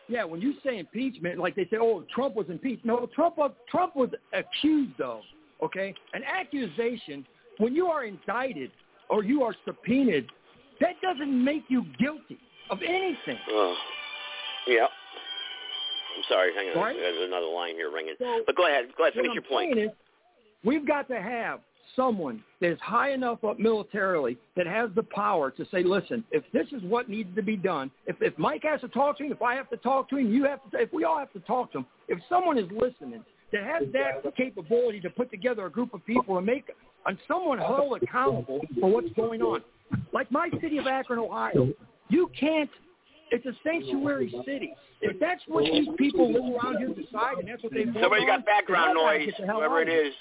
Yeah, when you say impeachment, like they say, oh, Trump was impeached. No, Trump was, Trump was accused of. Okay, an accusation when you are indicted or you are subpoenaed, that doesn't make you guilty of anything. Oh, yeah. I'm sorry. Hang on. Right. There's another line here ringing. So- but go ahead. Go ahead. Finish your point. is, we've got to have someone that is high enough up militarily that has the power to say, listen, if this is what needs to be done, if, if Mike has to talk to him, if I have to talk to him, you have to, if we all have to talk to him, if someone is listening that has that capability to put together a group of people and make and someone held accountable for what's going on. Like my city of Akron, Ohio, you can't it's a sanctuary city. If that's what these people live around here decide and that's what they vote Somebody on, got background then I gotta noise. get the hell Whoever it is.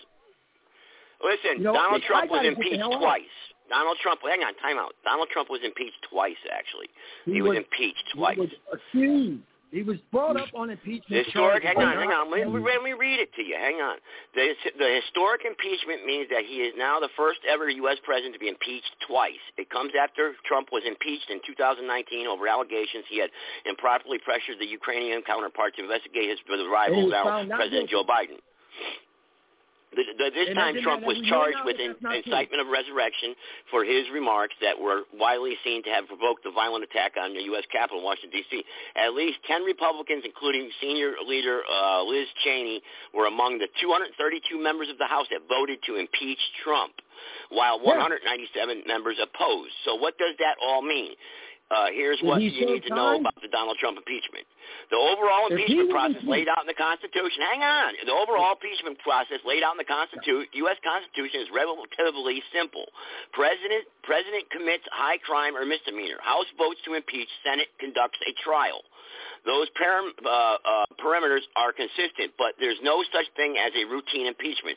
Listen, You know, Donald Trump was gotta get the impeached twice. Donald Trump. Hang on. Time out. Donald Trump was impeached twice. Actually, he, He was, was- impeached He twice. was accused. He was brought up on impeachment. Historic, hang on, hang on. Let me, let me read it to you. Hang on. The, the historic impeachment means that he is now the first ever U.S. president to be impeached twice. It comes after Trump was impeached in 2019 over allegations he had improperly pressured the Ukrainian counterpart to investigate his the And he rival was oh, now President. Joe Biden. The, the, this And time, Trump was charged with in, not true. incitement of resurrection for his remarks that were widely seen to have provoked the violent attack on the U.S. Capitol in Washington, D.C. At least 10 Republicans, including senior leader uh, Liz Cheney, were among the 232 members of the House that voted to impeach Trump, while 197 members opposed. So what does that all mean? Uh, here's Did what he you need to know about the Donald Trump impeachment. The overall impeachment process laid out in the Constitution. Hang on. The overall impeachment process laid out in the Constitution, U.S. Constitution is relatively simple. President President commits high crime or misdemeanor. House votes to impeach. Senate conducts a trial. Those param, uh, uh, perimeters are consistent, but there's no such thing as a routine impeachment.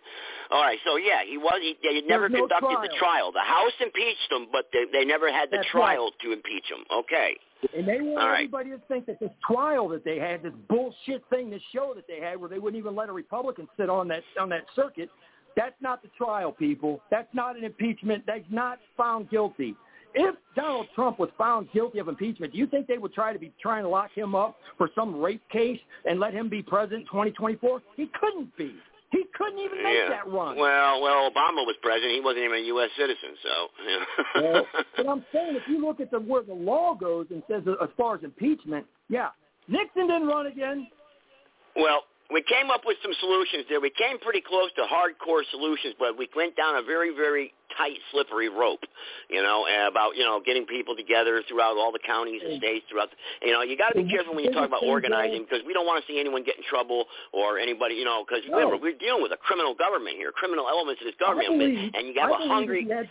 All right, so yeah, he was. He, they never conducted the trial. trial. The House impeached him, but they, they never had the That's trial to impeach him. Okay. And they want All right. everybody to think that this trial that they had, this bullshit thing, this show that they had, where they wouldn't even let a Republican sit on that on that circuit, that's not the trial, people. That's not an impeachment. That's not found guilty. If Donald Trump was found guilty of impeachment, do you think they would try to be trying to lock him up for some rape case and let him be president in 2024? He couldn't be. He couldn't even make yeah. that run. Well, well, Obama was president. He wasn't even a U.S. citizen, so. Yeah. Well, but I'm saying if you look at the where the law goes and says as far as impeachment, yeah, Nixon didn't run again. Well, we came up with some solutions there. We came pretty close to hardcore solutions, but we went down a very, very tight, slippery rope, you know, about, you know, getting people together throughout all the counties and states throughout, the, you know, you got to be careful when you talk about organizing because we don't want to see anyone get in trouble or anybody, you know, because remember, we're dealing with a criminal government here, criminal elements of this government, believe, and you got a hungry, If you, had,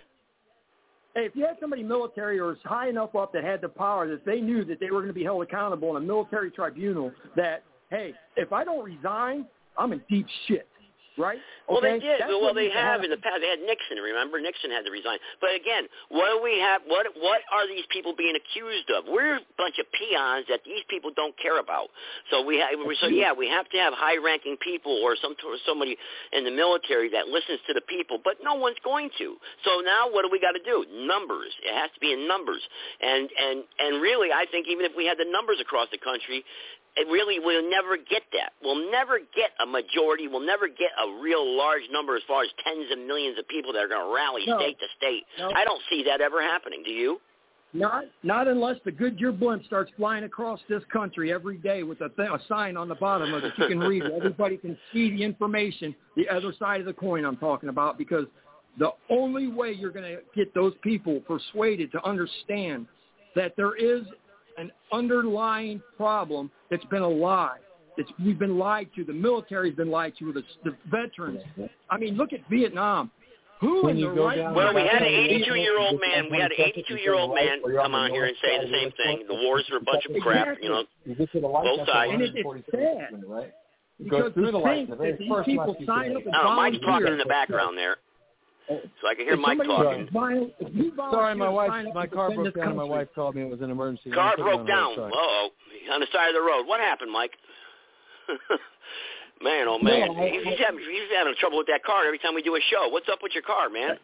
if you had somebody military or high enough up that had the power that they knew that they were going to be held accountable in a military tribunal, that hey, if I don't resign, I'm in deep shit, right? Well, they did. That's well, they have in the past. They had Nixon. Remember, Nixon had to resign. But again, what do we have? What what are these people being accused of? We're a bunch of peons that these people don't care about. So we have. So yeah, we have to have high-ranking people or some somebody in the military that listens to the people. But no one's going to. So now, what do we got to do? Numbers. It has to be in numbers. And and and really, I think even if we had the numbers across the country, it really we'll never get that. We'll never get a majority. We'll never get a real large number as far as tens of millions of people that are going to rally No. state to state. No. I don't see that ever happening. Do you? Not not unless the Goodyear blimp starts flying across this country every day with a, th- a sign on the bottom of it you can read. Everybody can see the information, the other side of the coin I'm talking about, because the only way you're going to get those people persuaded to understand that there is an underlying problem that's been a lie. It's, we've been lied to. The military's been lied to. The, the veterans. I mean, look at Vietnam. Who When in you the go right Well, we had an back of the 82-year-old man. We had an 82-year-old man come on here and say the same thing. The wars are a bunch of crap. You know, You get to the light, both sides. And it, it's sad. right? Because go through the light. think The very that these people sign up and I don't. Mike's talking in the background there, so I can hear If Mike talking. was violent- if Sorry, my wife, my car broke this down. My wife called me. It was an emergency. Car I put it broke down. hold, Uh sorry. oh, on the side of the road. What happened, Mike? man, oh man, No, I- he's, he's having he's having trouble with that car every time we do a show. What's up with your car, man?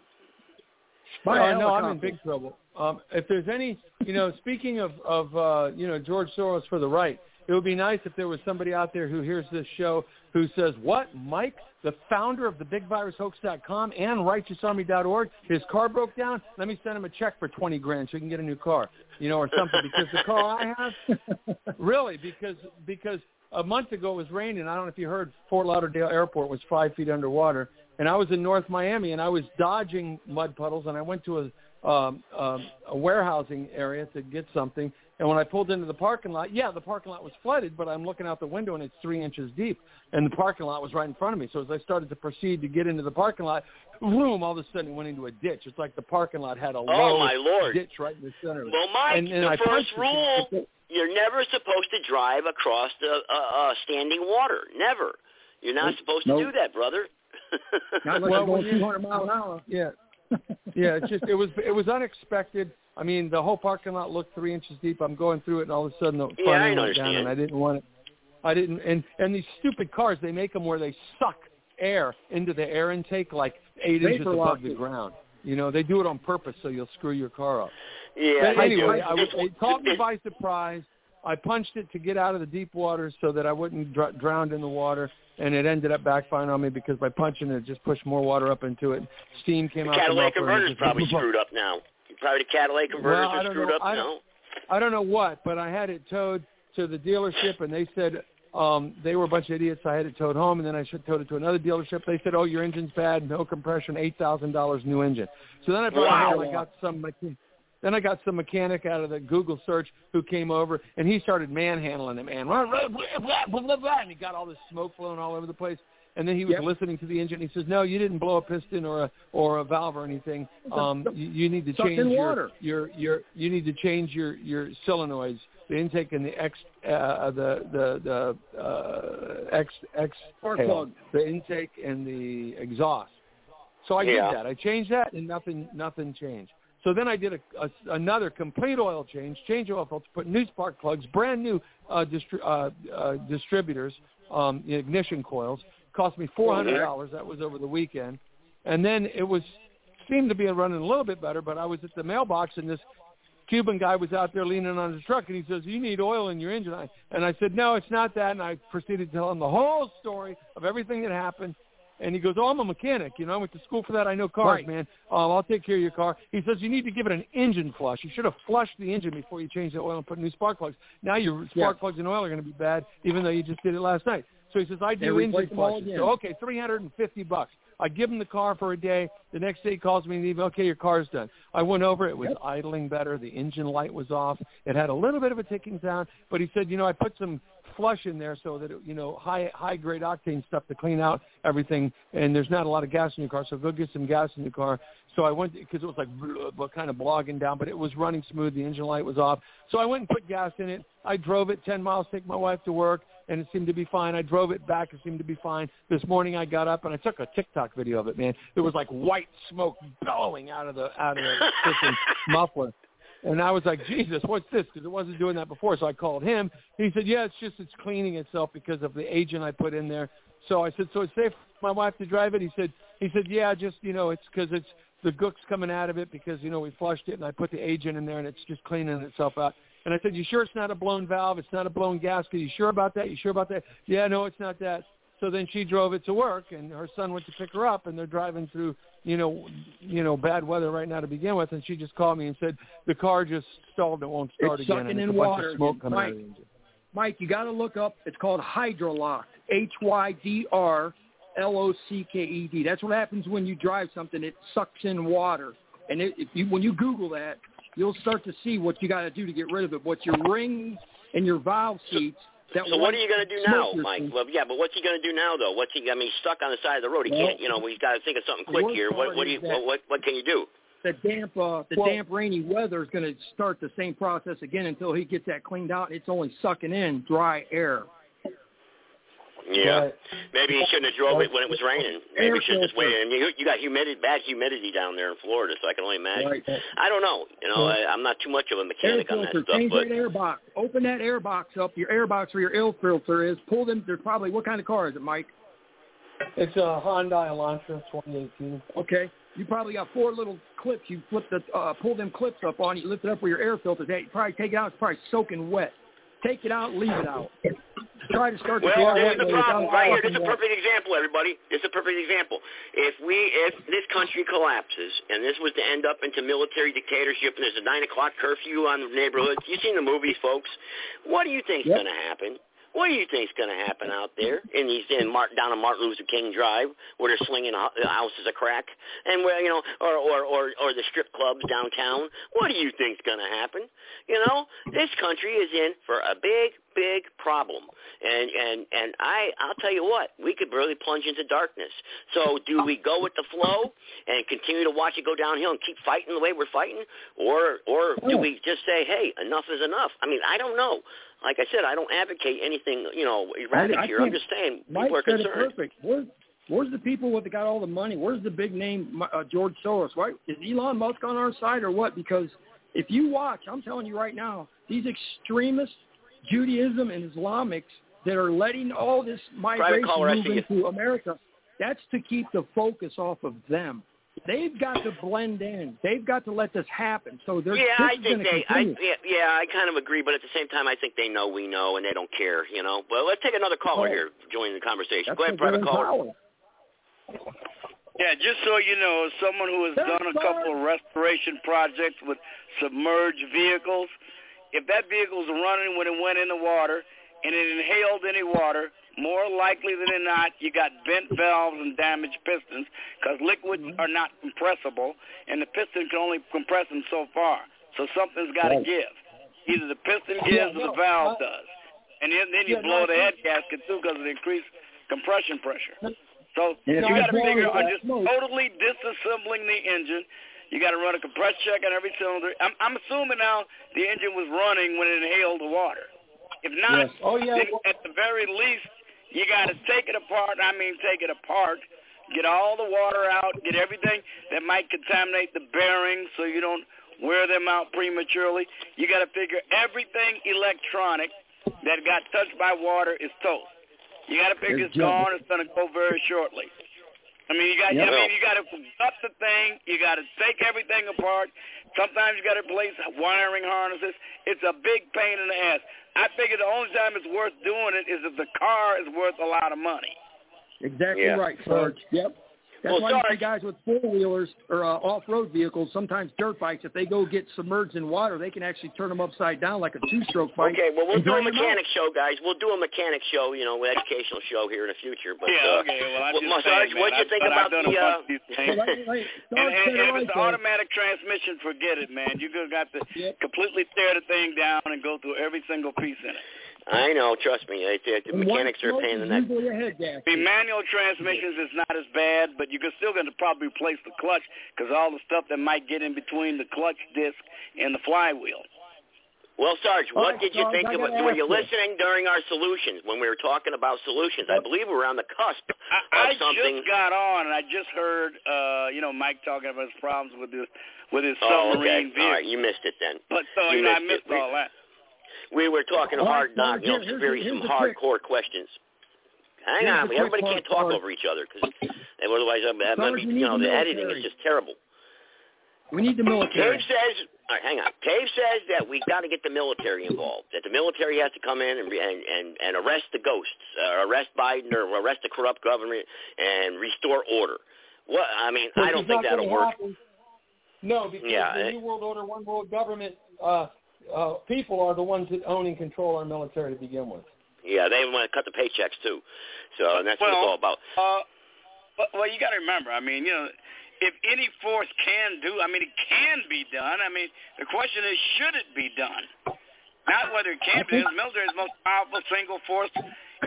Buy a Uh, no, I'm in big trouble. Um, if there's any, you know, speaking of of uh, you know George Soros for the right, it would be nice if there was somebody out there who hears this show who says, "What, Mike, the founder of the BigVirusHoax.com and RighteousArmy.org, his car broke down. Let me send him a check for twenty grand so he can get a new car, you know, or something." Because the car I have, really, because because a month ago it was raining. I don't know if you heard, Fort Lauderdale Airport was five feet underwater, and I was in North Miami and I was dodging mud puddles, and I went to a um, um, a warehousing area to get something. And when I pulled into the parking lot, yeah, the parking lot was flooded, but I'm looking out the window and it's three inches deep, and the parking lot was right in front of me. So as I started to proceed to get into the parking lot, boom! All of a sudden it went into a ditch. It's like the parking lot had a Oh low my lord! ditch right in the center. Well, Mike, and, and the I first punched it. rule: you're never supposed to drive across the uh, uh, standing water. Never. You're not Nope. supposed to Nope. do that, brother. Not unless Well, you're going 200 mile an hour. Yeah. Yeah, it's just it was it was unexpected. I mean, the whole parking lot looked three inches deep. I'm going through it, and all of a sudden the Yeah, front end went down, and I didn't want it. I didn't, and and these stupid cars, they make them where they suck air into the air intake like eight inches Vapor above the ground. You know, they do it on purpose so you'll screw your car up. yeah. But I anyway, do. I was, it caught me by surprise. I punched it to get out of the deep water so that I wouldn't dr- drown in the water, and it ended up backfiring on me because by punching it, it just pushed more water up into it. Steam came The out. catalytic the muffler and converter's just- probably screwed up now. Probably the catalytic converters Well, are screwed know. up I now. I don't know what, but I had it towed to the dealership, and they said um, they were a bunch of idiots. I had it towed home, and then I should towed it to another dealership. They said, "Oh, your engine's bad, no compression, eight thousand dollars new engine." So then I brought Wow. it home. I got some. Then I got some mechanic out of the Google search who came over, and he started manhandling it, man. And he got all this smoke flowing all over the place. And then he was Yep. listening to the engine. He says, "No, you didn't blow a piston or a or a valve or anything. Um, you, you need to change in your, your your you need to change your your solenoids, the intake and the ex uh, the the the uh, ex ex Spark plug. the intake and the exhaust. So I Yeah. did that. I changed that, and nothing nothing changed. So then I did a, a, another complete oil change, change oil filter, put new spark plugs, brand new uh, distri- uh, uh, distributors, um, ignition coils. Cost me four hundred dollars. That was over the weekend, and then it was seemed to be running a little bit better. But I was at the mailbox, and this Cuban guy was out there leaning on his truck, and he says, "You need oil in your engine." I, and I said, "No, it's not that." And I proceeded to tell him the whole story of everything that happened. And he goes, "Oh, I'm a mechanic. You know, I went to school for that. I know cars, Right. man. Um, I'll take care of your car." He says, "You need to give it an engine flush. You should have flushed the engine before you change the oil and put new spark plugs. Now your spark Yeah. plugs and oil are going to be bad, even though you just did it last night." So he says, "I do engine flushes." So okay, three hundred and fifty bucks. I give him the car for a day. The next day he calls me and he okay, your car's done. I went over. It was Yep. idling better. The engine light was off. It had a little bit of a ticking sound, but he said, you know, I put some flush in there so that it, you know high high grade octane stuff to clean out everything. And there's not a lot of gas in your car, so go get some gas in your car. So I went because it was like blah, kind of blogging down, but it was running smooth. The engine light was off. So I went and put gas in it. I drove it 10 miles, take my wife to work, and it seemed to be fine. I drove it back. It seemed to be fine. This morning I got up and I took a TikTok video of it, man. There was like white smoke billowing out of the out of the muffler. And I was like, Jesus, what's this? Because it wasn't doing that before. So I called him. He said, Yeah, it's just it's cleaning itself because of the agent I put in there. So I said, So it's safe for my wife to drive it? He said, He said, Yeah, just you know, it's because it's the gook's coming out of it because you know we flushed it and I put the agent in there and it's just cleaning itself out. And I said, You sure it's not a blown valve? It's not a blown gasket? You sure about that? You sure about that? Yeah, no, it's not that. So then she drove it to work, and her son went to pick her up, and they're driving through, you know, you know, bad weather right now to begin with. And she just called me and said the car just stalled and won't start It's again, sucking and in it's a bunch water smoke coming out Mike. of the engine. Mike, you got to look up. It's called Hydrolock. H Y D R L O C K E D. That's what happens when you drive something. It sucks in water, and it, if you when you Google that, you'll start to see what you got to do to get rid of it. What your rings and your valve seats. That So what are you going to do now, Mike? seeing- Well, yeah, but what's he going to do now, though? What's he? I mean, he's stuck on the side of the road. He Well, can't. You know, he's got to think of something quick here. What? What do you? What? What, what can you do? the damp, uh, the Well- damp, rainy weather is going to start the same process again until he gets that cleaned out. It's only sucking in dry air. Yeah. Right. Maybe he shouldn't have drove it when it was raining. Maybe Air he should have just filter. waited. And you, you got humidity, bad humidity down there in Florida, so I can only imagine. Right. I don't know. You know, I, I'm not too much of a Air mechanic on that filter. stuff, Change but that air box. Open that air box up. Your air box where your air filter is. Pull them. There's probably what kind of car is it, Mike? It's a Hyundai Elantra 2018. Okay. You probably got four little clips. You flip the uh, pull them clips up on. You lift it up where your air filter is. at. You probably take it out. It's probably soaking wet. Take it out. Leave it out. Try to start the Well, this is the problem right here. This is a perfect example, everybody. This is a perfect example. If we, if this country collapses and this was to end up into military dictatorship and there's a nine o'clock curfew on the neighborhoods, you seen the movies, folks. What do you think's Yep. going to happen? What do you think's going to happen out there in these in Mart, down on Martin Luther King Drive where they're slinging hou- houses of crack and where you know or or or, or the strip clubs downtown? What do you think's going to happen? You know, this country is in for a big big problem. And and and I I'll tell you what, we could really plunge into darkness. So do we go with the flow and continue to watch it go downhill and keep fighting the way we're fighting or or do we just say, "Hey, enough is enough"? I mean, I don't know. Like I said, I don't advocate anything, you know, erratic I here. I'm just saying Mike people are said it concerned. perfect. Where's, where's the people with got all the money? Where's the big name uh, George Soros? Why is Elon Musk on our side or what? Because if you watch, I'm telling you right now, these extremists, Judaism and Islamics that are letting all this migration caller, move into America, that's to keep the focus off of them. They've got to blend in. They've got to let this happen. So there's Yeah, this I think gonna they. I yeah, yeah, I kind of agree, but at the same time, I think they know we know and they don't care. You know. But let's take another caller Oh. here. Join the conversation. That's Go ahead, private caller. power. Yeah, just so you know, as someone who has That's done a couple of restoration projects with submerged vehicles, if that vehicle's running when it went in the water and it inhaled any water, more likely than not, you got bent valves and damaged pistons because liquids are not compressible, and the piston can only compress them so far. So something's got to Right. give. Either the piston Yeah, gives or the valve I- does. And then, then you Yeah, blow no, the head gasket too because of the increased compression pressure. So Yeah, you no, got to figure on just totally disassembling the engine. You got to run a compressed check on every cylinder. I'm, I'm assuming now the engine was running when it inhaled the water. If not, Yes. Oh, yeah, then at the very least, you got to take it apart. I mean, take it apart. Get all the water out. Get everything that might contaminate the bearings so you don't wear them out prematurely. You got to figure everything electronic that got touched by water is toast. You got to figure it's gone. It's going to go very shortly. I mean, you got. Yeah. I mean, you got to gut the thing. You got to take everything apart. Sometimes you got to replace wiring harnesses. It's a big pain in the ass. I figure the only time it's worth doing it is if the car is worth a lot of money. Exactly Yeah. right, Sarge. Yep. That's Well, why you see guys with four wheelers or uh, off road vehicles, sometimes dirt bikes, if they go get submerged in water, they can actually turn them upside down like a two stroke bike. Okay, well, we'll do a drain 'em out. mechanic show, guys. We'll do a mechanic show, you know, an educational show here in the future. But yeah, uh, okay. Well, I'm what- just Sarge, saying, man. what'd you I've- think about done the? Uh, these things. Well, hey, hey, And, and, and if it's there. automatic transmission, forget it, man. You just got to completely tear the thing down and go through every single piece in it. I know, trust me. It, it, the mechanics are a pain in the neck. usually a head gasket. The manual transmissions is not as bad, but you're still going to probably replace the clutch because all the stuff that might get in between the clutch disc and the flywheel. Well, Sarge, what right, did you Sarge, think I of it? Were ask you you. listening during our solutions when we were talking about solutions? I believe we were on the cusp of I something. just got on and I just heard, uh, you know, Mike talking about his problems with his with his oh, submarine okay. vehicle. All right, you missed it then. But so you you know, I missed it. missed all that. We were talking hard knock, you know, here- very some the quick- hardcore questions. Hang here's on, everybody part, can't talk Sarge. over each other because otherwise, I'm, I'm, we you know, the editing is just terrible. We need the military. Cave says, all right, hang on. Cave says that we've got to get the military involved. That the military has to come in and and and, and arrest the ghosts, uh, arrest Biden or arrest the corrupt government and restore order. What I mean, I don't think that'll work. happen. No, because Yeah, the New World Order, One World Government uh, uh, people are the ones that own and control our military to begin with. Yeah, they want to cut the paychecks too. So and that's what it's all about. Uh, but, well, you got to remember. I mean, you know, if any force can do, I mean, it can be done. I mean, the question is, should it be done? Not whether it can be. The military is the most powerful single force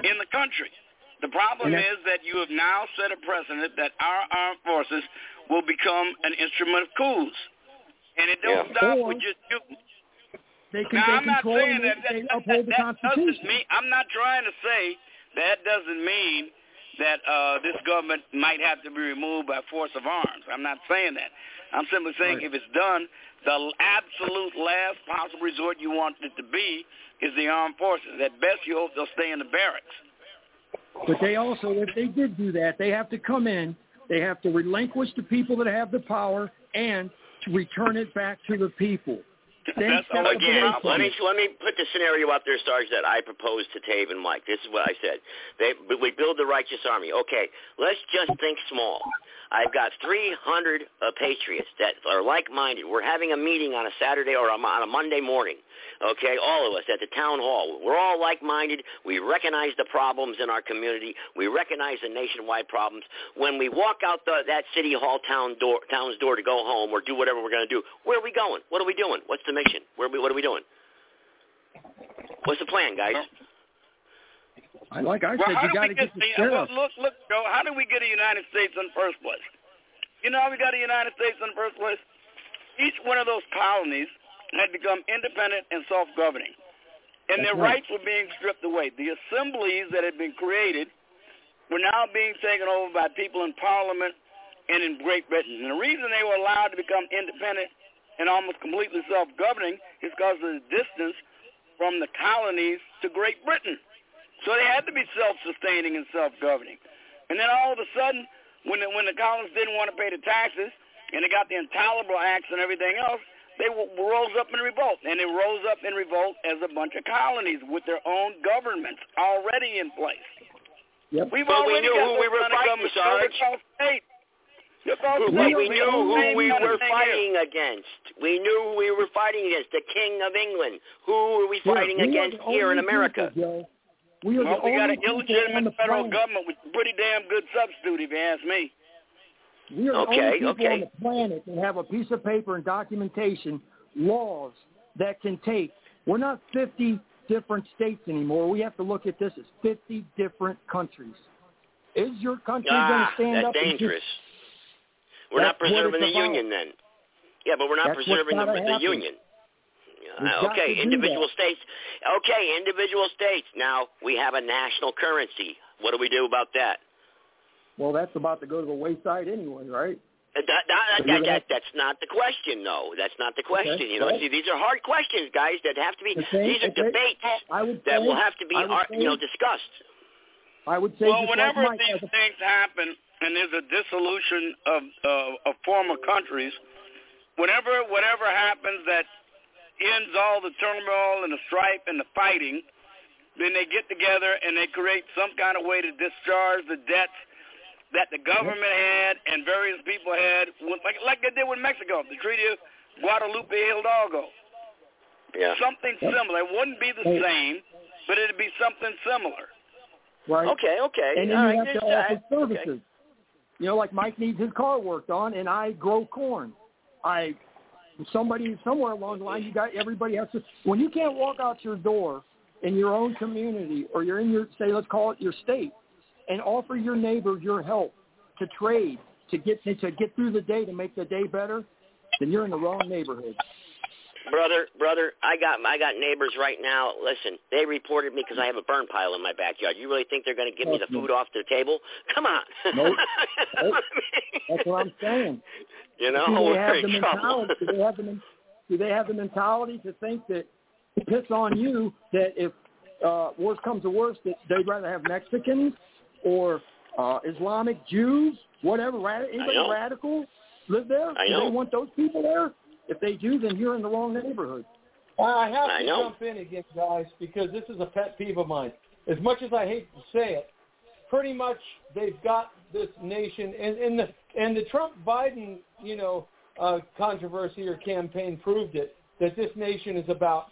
in the country. The problem And that- is that you have now set a precedent that our armed forces will become an instrument of coups, and it don't Yeah. stop with just shooting. They can Now, they I'm not saying that that, that, that doesn't mean I'm not trying to say that doesn't mean that uh, this government might have to be removed by force of arms. I'm not saying that. I'm simply saying if it's done, the absolute last possible resort you want it to be is the armed forces. At best, you hope they'll stay in the barracks. But they also, if they did do that, they have to come in. They have to relinquish the people that have the power and to return it back to the people. Then step Again, let me let me put the scenario out there, Sarge, that I proposed to Tave and Mike. This is what I said. They, we build the righteous army. Okay, let's just think small. I've got 300 uh, patriots that are like-minded. We're having a meeting on a Saturday or a, on a Monday morning. Okay, all of us at the town hall. We're all like-minded. We recognize the problems in our community. We recognize the nationwide problems. When we walk out the, that city hall town door, town's door to go home or do whatever we're going to do, where are we going? What are we doing? What's the mission? Where are we, what are we doing? What's the plan, guys? I like I well, said, how you do got we to get get the the, sheriff. look, look, look, Joe, how did we get a United States in the first place? You know how we got a United States in the first place? Each one of those colonies had become independent and self-governing. And That's their right. rights were being stripped away. The assemblies that had been created were now being taken over by people in Parliament and in Great Britain. And the reason they were allowed to become independent and almost completely self-governing is because of the distance from the colonies to Great Britain. So they had to be self-sustaining and self-governing. And then all of a sudden, when the, when the colonists didn't want to pay the taxes, and they got the intolerable acts and everything else, they w- rose up in revolt. And they rose up in revolt as a bunch of colonies with their own governments already in place. Yep. We've But we knew who we were fighting, governments. Sarge. called states. They're called But states. we We knew who we were thing here. fighting against. We knew who we were fighting against. The King of England. Who were we Yeah, fighting we against here in America? people, We Well, we got an illegitimate federal planet. government, which is pretty damn good substitute, if you ask me. We are the Okay, only people okay. on the planet that have a piece of paper and documentation laws that can take. We're not 50 different states anymore. We have to look at this as 50 different countries. Is your country going Ah, to stand that's up? and just- dangerous. We're not That's what preserving the about. union then. Yeah, but we're not That's preserving the, the union. Uh, okay, individual states. Okay, individual states. Now we have a national currency. What do we do about that? Well, that's about to go to the wayside anyway, right? That, that, that, that, that's not the question, though. That's not the question. Okay, You know, right. see, these are hard questions, guys, that have to be. Okay, these are okay. debates I would that will have to be, ar- say- you know, discussed. I would say well, just whenever like these has things happen and there's a dissolution of uh, of former countries, whenever whatever happens that ends all the turmoil and the strife and the fighting, then they get together and they create some kind of way to discharge the debts that the mm-hmm. government had and various people had, like like they did with Mexico, the Treaty of Guadalupe Hidalgo. Yeah. Something similar. It wouldn't be the same, but it'd be something similar. right? Okay, okay. And then all you right. have to offer that. services. You know, like Mike needs his car worked on, and I grow corn. I somebody somewhere along the line, you got everybody has to. When you can't walk out your door in your own community, or you're in your say, let's call it your state, and offer your neighbor your help to trade to get to get through the day to make the day better, then you're in the wrong neighborhood. Brother, brother, I got I got neighbors right now. Listen, they reported me because I have a burn pile in my backyard. You really think they're going to give me the food off the table? Come on. Nope. Nope. That's what I'm saying. you know, do they we're have the mentality? Do they have the do they have the mentality to think that to piss on you that if uh, worse comes to worse that they'd rather have Mexicans or uh, Islamic Jews, whatever, rad- anybody radical live there? I do they want those people there? If they do, then you're in the wrong neighborhood. I have I to know. jump in again, guys, because this is a pet peeve of mine. As much as I hate to say it, pretty much they've got this nation, and, and the and the Trump Biden, you know, uh, controversy or campaign proved it that this nation is about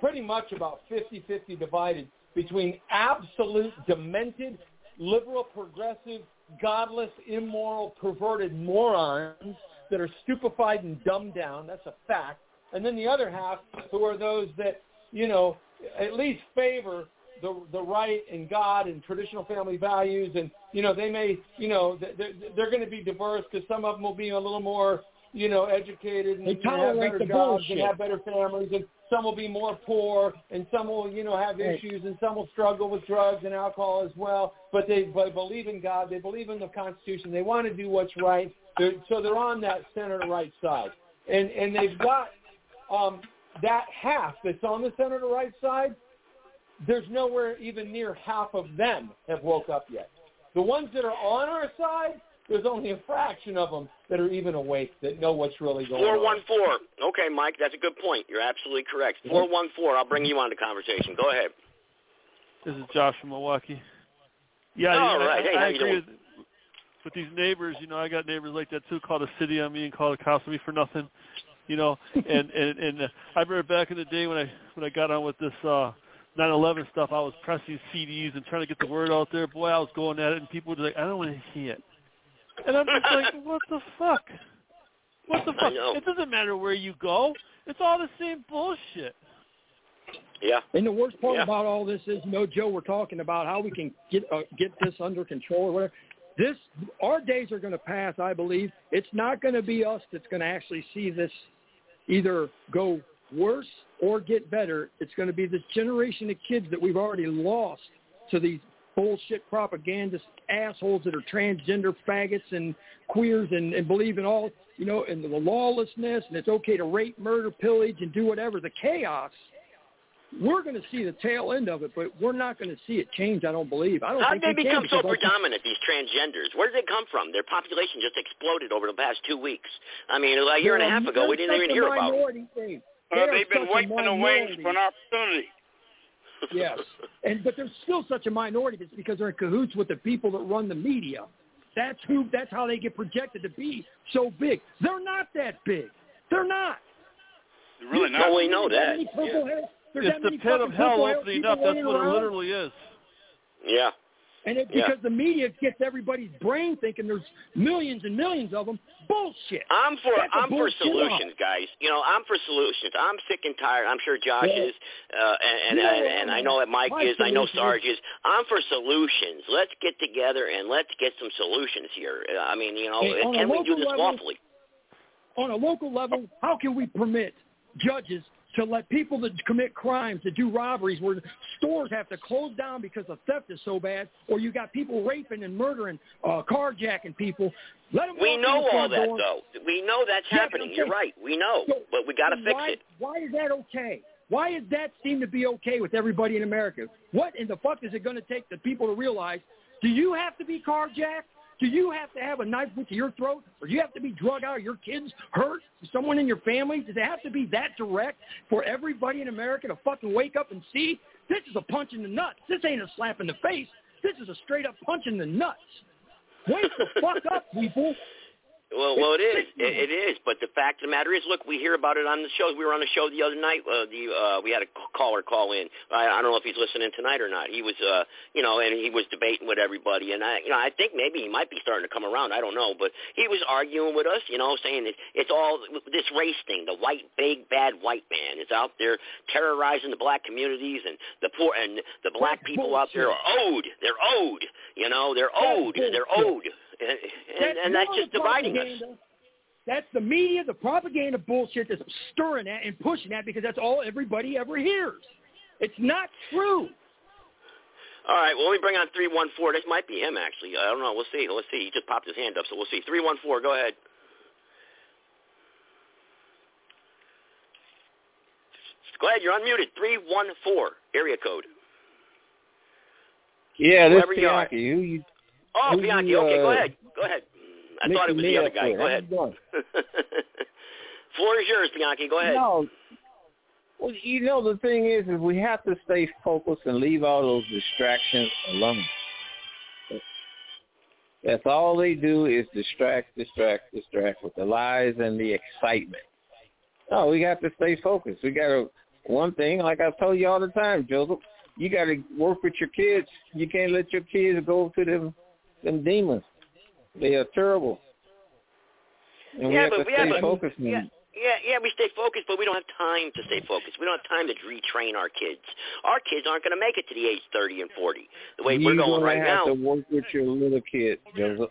pretty much about 50-50 divided between absolute demented, liberal, progressive, godless, immoral, perverted morons that are stupefied and dumbed down. That's a fact. And then the other half who are those that, you know, at least favor the the right and God and traditional family values. And, you know, they may, you know, they're, they're going to be diverse because some of them will be a little more, you know, educated and They you know, have better the jobs and bullshit. have better families. And some will be more poor and some will, you know, have Right. issues and some will struggle with drugs and alcohol as well. But they, but believe in God. They believe in the Constitution. They want to do what's right. They're, so they're on that center right side. And, and they've got um, that half that's on the center to right side, there's nowhere even near half of them have woke up yet. The ones that are on our side, there's only a fraction of them that are even awake that know what's really going Four on. one four. Okay, Mike, that's a good point. You're absolutely correct. Four one four. I'll bring you on the conversation. Go ahead. This is Josh from Milwaukee. Yeah, All you right. I, Hey, I how you agree doing? with, with these neighbors. You know, I got neighbors like that too. Call the city on me and call the cops on me for nothing. You know, and and and uh, I remember back in the day when I when I got on with this uh 9/11 stuff, I was pressing CDs and trying to get the word out there. Boy, I was going at it, and people were like, "I don't want to hear it," and I'm just like, "What the fuck? What the fuck? It doesn't matter where you go. It's all the same bullshit." Yeah. And the worst part Yeah. about all this is, you know, Joe, we're talking about how we can get uh, get this under control or whatever. This, our days are going to pass, I believe. It's not going to be us that's going to actually see this either go worse or get better. It's going to be this generation of kids that we've already lost to these bullshit propagandist assholes that are transgender faggots and queers and, and believe in all, you know, in the lawlessness and it's okay to rape, murder, pillage, and do whatever. The chaos we're going to see the tail end of it, but we're not going to see it change. I don't believe. I don't How think did they become so because I think- predominant? These transgenders. Where did they come from? Their population just exploded over the past two weeks. I mean, a year and a half ago, we didn't even hear about them. thing. Uh, They are they've been such a waiting in the wings for an opportunity. Yes, and but they're still such a minority. It's because they're in cahoots with the people that run the media. That's who. That's how they get projected to be so big. They're not that big. They're not. They're really You not. No, we know that. Yeah. hair- It's that the pit of hell opening up. That's running what it literally is. Yeah. And it, Yeah. because the media gets everybody's brain thinking there's millions and millions of them. Bullshit. I'm for That's I'm for solutions, guys. You know, I'm for solutions. I'm sick and tired. I'm sure Josh Yeah. is, uh, and and, Yeah, and, and I know that Mike is. I know Sarge is. I'm for solutions. Let's get together and let's get some solutions here. I mean, you know, Hey, on a can we do this level- lawfully? on a local level, how can we permit judges to let people that commit crimes, that do robberies, where stores have to close down because the theft is so bad, or you got people raping and murdering, uh, carjacking people? Let them We know all that door. though. We know that's Yeah, happening. okay. You're right. We know, So- but we got to fix it. Why is that okay? Why does that seem to be okay with everybody in America? What in the fuck is it going to take the people to realize? Do you have to be carjacked? Do you have to have a knife put to your throat? Or do you have to be drug out? Or your kids hurt? Someone in your family? Does it have to be that direct for everybody in America to fucking wake up and see? This is a punch in the nuts. This ain't a slap in the face. This is a straight up punch in the nuts. Wake the fuck up, people. Well, well, it is. It, it is. But the fact of the matter is, look, we hear about it on the shows. We were on the show the other night. Uh, the uh, we had a caller call in. I, I don't know if he's listening tonight or not. He was, uh, you know, and he was debating with everybody. And I, you know, I think maybe he might be starting to come around. I don't know, but he was arguing with us. You know, saying that it's all this race thing. The white, big, bad white man is out there terrorizing the black communities, and the poor and the black people out there are owed. They're owed. You know, they're owed. They're owed. And, and, and that's just dividing us. propaganda. That's the media, the propaganda bullshit that's stirring that and pushing that because that's all everybody ever hears. It's not true. All right. Well, let me bring on three one four. This might be him actually. I don't know. We'll see. Let's see. He just popped his hand up, so we'll see. Three one four. Go ahead. Go ahead. You're unmuted. Three one four. Area code. Yeah, this Whoever. Bianchi. Who you? Oh, who Bianchi. you, Okay, go uh, ahead. Go ahead. I mixing thought it was the other guy. Go ahead. you doing? Floor is yours, Bianchi. Go ahead. No. Well, you know the thing is, is we have to stay focused and leave all those distractions alone. That's all they do is distract, distract, distract with the lies and the excitement. No, we got to stay focused. We got to one thing, like I told you all the time, Joseph. You got to work with your kids. You can't let your kids go to them them demons. They are terrible. And we yeah, have but to we stay have a- focused. Yeah, yeah, yeah. We stay focused, but we don't have time to stay focused. We don't have time to retrain our kids. Our kids aren't going to make it to the age thirty and forty. The way You're we're going right have now. to work with your little kids, Joseph.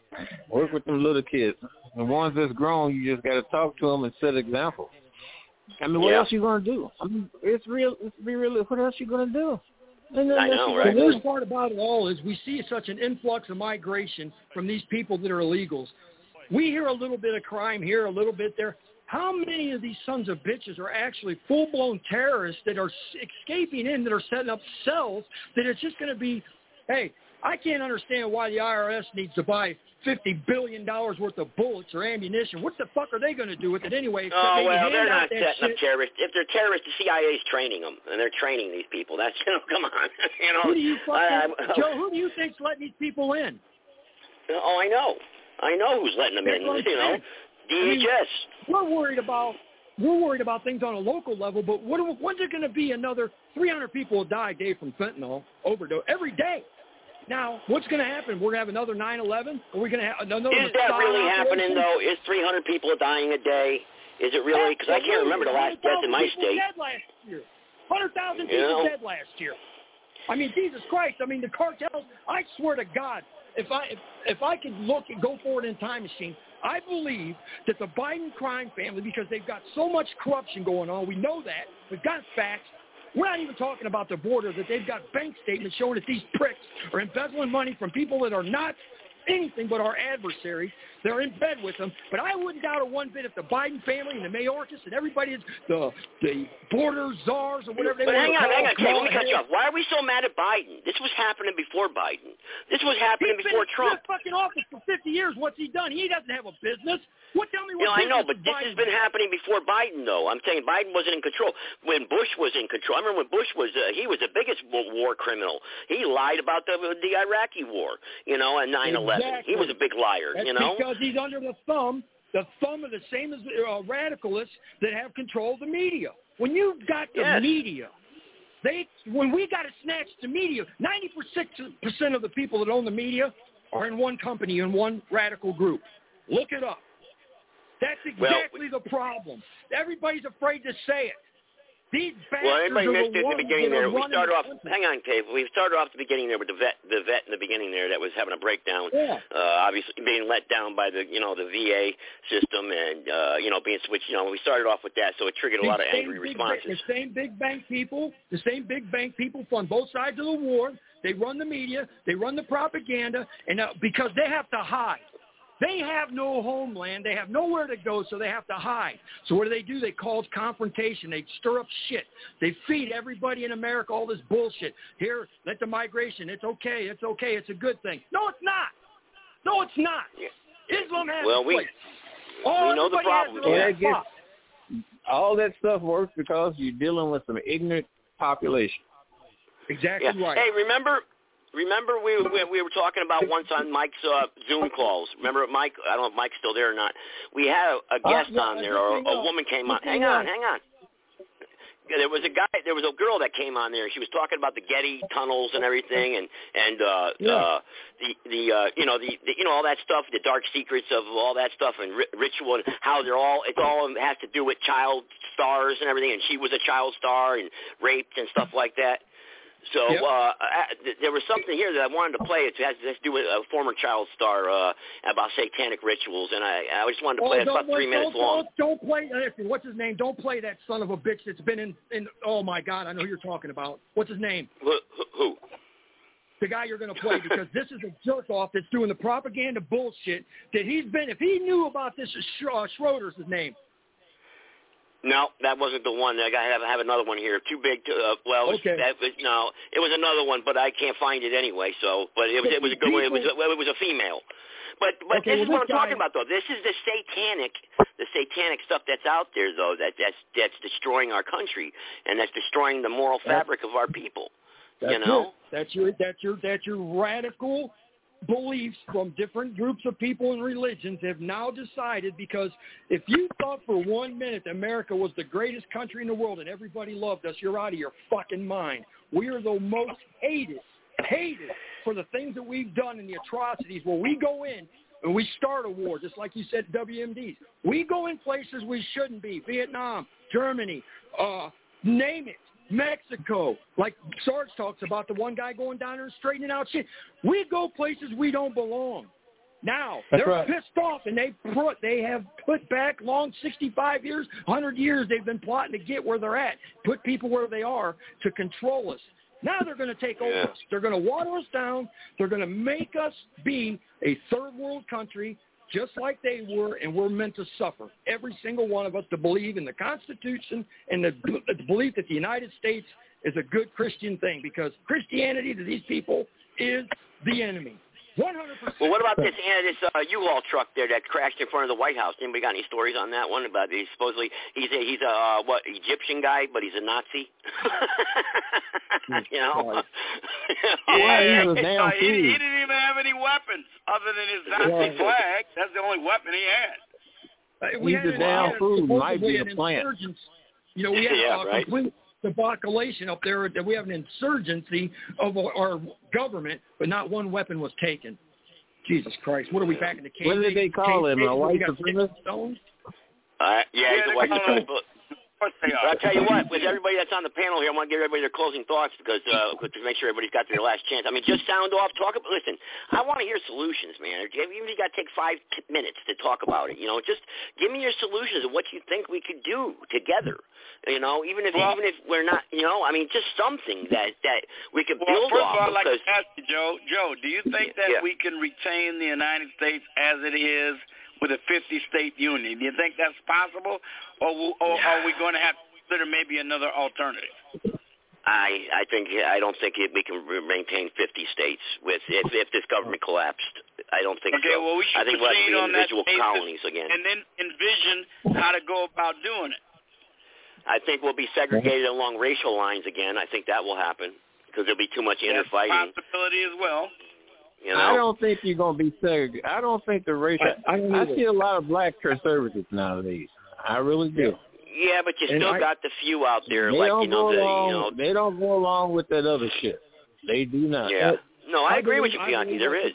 Work with them little kids. The ones that's grown, you just got to talk to them and set example. I mean, what Yeah. else you gonna do? I mean, it's real. It's be real. What else are you gonna do? And then I know, right? The worst part about it all is we see such an influx of migration from these people that are illegals. We hear a little bit of crime here, a little bit there. How many of these sons of bitches are actually full-blown terrorists that are escaping in, that are setting up cells, that it's just going to be, hey, I can't understand why the IRS needs to buy $50 billion worth of bullets or ammunition. What the fuck are they going to do with it anyway? Oh well, they're not setting up terrorists. If they're terrorists, the CIA's training them, and they're training these people. That's you know, come on, you know. Who do you fucking, I- Joe? Who do you think's letting these people in? oh, I know, I know who's letting them in. I'm You know, saying. I mean, DHS. we're worried about we're worried about things on a local level, but what, when's it going to be another 300 people will die a day from fentanyl overdose every day? Now, what's going to happen? We're going to have another 9/11. Are we going to have another? Is that really happening though? Is 300 people dying a day? Is it really? Because I can't remember the last death in my 100,000 people state. Dead last year. 100,000 people know? dead last year. I mean, Jesus Christ! I mean, the cartels. I swear to God, if I if, if I could look and go forward in time machine, I believe that the Biden crime family, because they've got so much corruption going on, we know that we've got facts. We're not even talking about the border that they've got bank statements showing that these pricks are embezzling money from people that are not anything but our adversaries. They're in bed with them. But I wouldn't doubt it one bit if the Biden family and the Mayorkas and everybody is the the border czars or whatever they But want hang to on, call hang on, let me cut you off. Why are we so mad at Biden? This was happening before Biden. This was happening He's before been Trump. in the fucking office for 50 years. What's he done? He doesn't have a business. What? Tell me You what know, I know, but has this has Biden been happening before Biden, though. I'm saying Biden wasn't in control when Bush was in control. I remember when Bush was uh, he was the biggest war criminal. He lied about the the Iraqi war, you know, and 9/11. He was a big liar, That's you know. Because he's under the thumb, the thumb of the same as uh, radicalists that have control of the media. When you've got the Yes. media They when we got to snatch the media, ninety percent of the people that own the media are in one company in one radical group. Look it up. That's exactly well, the problem. Everybody's afraid to say it. These well, everybody missed it at the beginning there. We started off. Hang on, Cave. We started off at the beginning there with the vet, the vet in the beginning there that was having a breakdown. Yeah. Uh, obviously being let down by the you know the VA system and uh, you know being switched. You know we started off with that, so it triggered a lot of angry responses. the same big bank people, the same big bank people fund both sides of the war. They run the media, they run the propaganda, and uh, because they have to hide. They have no homeland. They have nowhere to go, so they have to hide. So what do they do? They cause confrontation. They stir up shit. They feed everybody in America all this bullshit. Here, let the migration. It's okay. It's okay. It's a good thing. No, it's not. No, it's not. Islam has well, a we, place. We know the problem. Yeah, own it spot. all that stuff works because you're dealing with some ignorant population. Exactly Yeah. right. Hey, remember remember we, we we were talking about once on Mike's uh, Zoom calls. Remember Mike? I don't know if Mike's still there or not. We had a, a guest yeah, on there, or a woman came on. Hang on, hang on. There was a guy, there was a girl that came on there. She was talking about the Getty tunnels and everything, and and uh, Yeah. uh, the the uh, you know the, the you know all that stuff, the dark secrets of all that stuff, and ri- ritual, and how they're all it all has to do with child stars and everything. And she was a child star and raped and stuff like that. So Yep. uh, I, there was something here that I wanted to play. It has, has to do with a former child star uh, about satanic rituals, and I, I just wanted to play it. It's Oh, about three don't, long. Don't, don't play. uh, What's his name? Don't play that son of a bitch that's been in. in oh my God, I know who you're talking about. What's his name? Who? who-? The guy you're going to play because this is a jerk off that's doing the propaganda bullshit that he's been. If he knew about this, Sch- uh, Schroeder's his name. No, that wasn't the one. I got have have another one here. Too big to. Uh, well, it was, Okay. that was, no, it was another one, but I can't find it anyway. So, but it was it was a good one. It was a, well, it was a female. But but Okay, this is well, what I'm this talking about though. This is the satanic the satanic stuff that's out there though that that's that's destroying our country and that's destroying the moral fabric of our people. That's you know. it. That's your that's your that's your radical beliefs from different groups of people and religions have now decided because if you thought for one minute America was the greatest country in the world and everybody loved us, you're out of your fucking mind. We are the most hated, hated for the things that we've done and the atrocities where we go in and we start a war, just like you said, WMDs. We go in places we shouldn't be. Vietnam, Germany, uh, name it. Mexico, like Sarge talks about the one guy going down there and straightening out shit. We go places we don't belong. Now That's they're right. pissed off, and they put they have put back long sixty-five years, hundred years. They've been plotting to get where they're at, put people where they are to control us. Now they're going to take over Yeah. us. They're going to water us down. They're going to make us be a third world country, just like they were, and we're meant to suffer. Every single one of us to believe in the Constitution and the, the belief that the United States is a good Christian thing, because Christianity to these people is the enemy. One hundred percent. Well, what about this uh, this uh, U-Haul truck there that crashed in front of the White House? Anybody got any stories on that one? About he's supposedly he's a he's a uh, what Egyptian guy, but he's a Nazi. you know. Yeah, he's a damn Uh, he, he didn't even have any weapons other than his Nazi Right. flag. That's the only weapon he had. Uh, we He's had a an- damn fool. Might be a plant. You know, we had Yeah, a right. complete debauculation up there. That we have an insurgency of our, our government, but not one weapon was taken. Jesus Christ! What are we back in the cave? What did they call cave him, a days where we white supremacist? Uh, yeah, he's a they white supremacist. Course they But I'll tell you what, with everybody that's on the panel here, I want to give everybody their closing thoughts because uh, to make sure everybody's got their last chance. I mean, just sound off, talk. About, listen, I want to hear solutions, man. Even if you got to take five minutes to talk about it, you know, just give me your solutions of what you think we could do together. You know, even if Well- even if we're not, you know, I mean, just something that that we could Well, build first off. of all, I'd like to ask you, Joe. Joe, do you think that Yeah. we can retain the United States as it is with a 50-state union? Do you think that's possible, or, or are we going to have to consider maybe another alternative? I I think I don't think it, we can maintain 50 states with if if this government collapsed. I don't think Okay, so. well, we should I think we'll have to be individual colonies again. and then envision how to go about doing it. I think we'll be segregated along racial lines again. I think that will happen because there'll be too much That's interfighting. possibility as well. You know, I don't think you're gonna be segregated. I don't think the racial. I- I I see a lot of black conservatives nowadays. I really do. Yeah, but you And still I- got the few out there, They like don't you know, go the along. you know. They don't go along with that other shit. They do not. Yeah. No, I, I agree with you, I Bianchi. believe There that- is,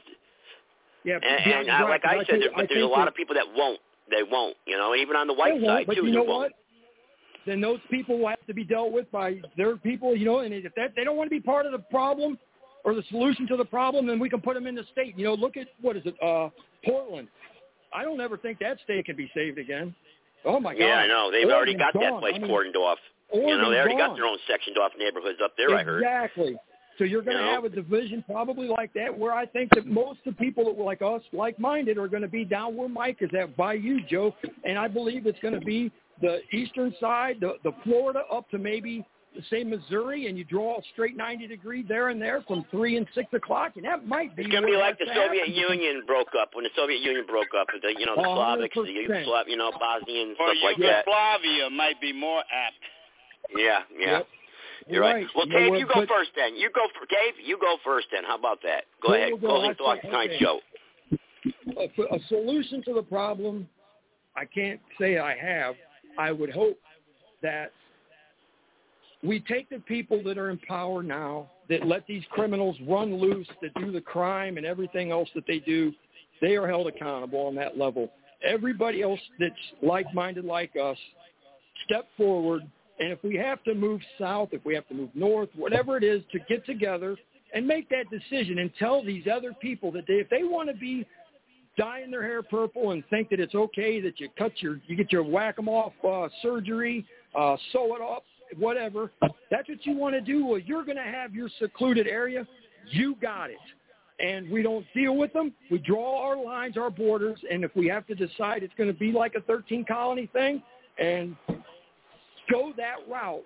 Yeah, and, Bianchi's and uh, I, right, like but I said, think- there, but there's a lot that- of people that won't. They won't. You know, even on the white side but too. you they know won't. what? Then those people will have to be dealt with by their people, you know. And if that, they don't want to be part of the problem or the solution to the problem, then we can put them in the state. You know, look at what is it, uh, Portland. I don't ever think that state can be saved again. Oh my God! Yeah, I know. They've already Oregon's got that place I mean, cordoned off. you know, they already got their own sectioned off neighborhoods up there. I heard. Exactly. So you're going to You know? have a division probably like that, where I think that most of the people that were like us, like-minded, are going to be down where Mike is at by you, Joe. And I believe it's going to be the eastern side, the, the Florida up to maybe say Missouri, and you draw a straight 90 degree there and there from three and six o'clock, and that might be. It's gonna be like the Soviet at. Union broke up when the Soviet Union broke up. The you know the A hundred Slavics, the. Yugoslav, you know Bosnian Or stuff like that. Yugoslavia might be more apt. Yeah, yeah. Yep. You're right. Right. Well, You know Dave, what, you go but- first then. You go for Dave. You go first then. How about that? Go ahead. go. Closing thoughts think- tonight's okay. show. a, a solution to the problem, I can't say I have. I would hope that we take the people that are in power now, that let these criminals run loose, that do the crime and everything else that they do, they are held accountable on that level. Everybody else that's like-minded like us, step forward, and if we have to move south, if we have to move north, whatever it is, to get together and make that decision and tell these other people that they, if they want to be dyeing their hair purple and think that it's okay that you cut your you get your whack 'em off uh, surgery, uh, sew it up, whatever. That's what you want to do. Well, you're going to have your secluded area. You got it. And we don't deal with them. We draw our lines, our borders, and if we have to decide it's going to be like a 13 colony thing, and go that route.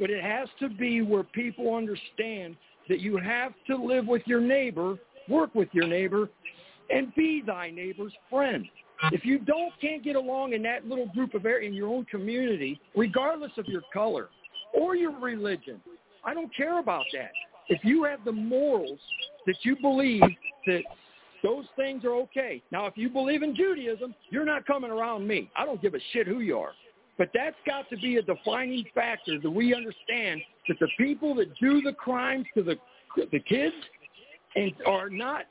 But it has to be where people understand that you have to live with your neighbor, work with your neighbor, and be thy neighbor's friend. If you don't can't get along in that little group of area in your own community, regardless of your color or your religion, I don't care about that. If you have the morals that you believe that those things are okay. Now, if you believe in Judaism, you're not coming around me. I don't give a shit who you are. But that's got to be a defining factor that we understand that the people that do the crimes to the the kids and are not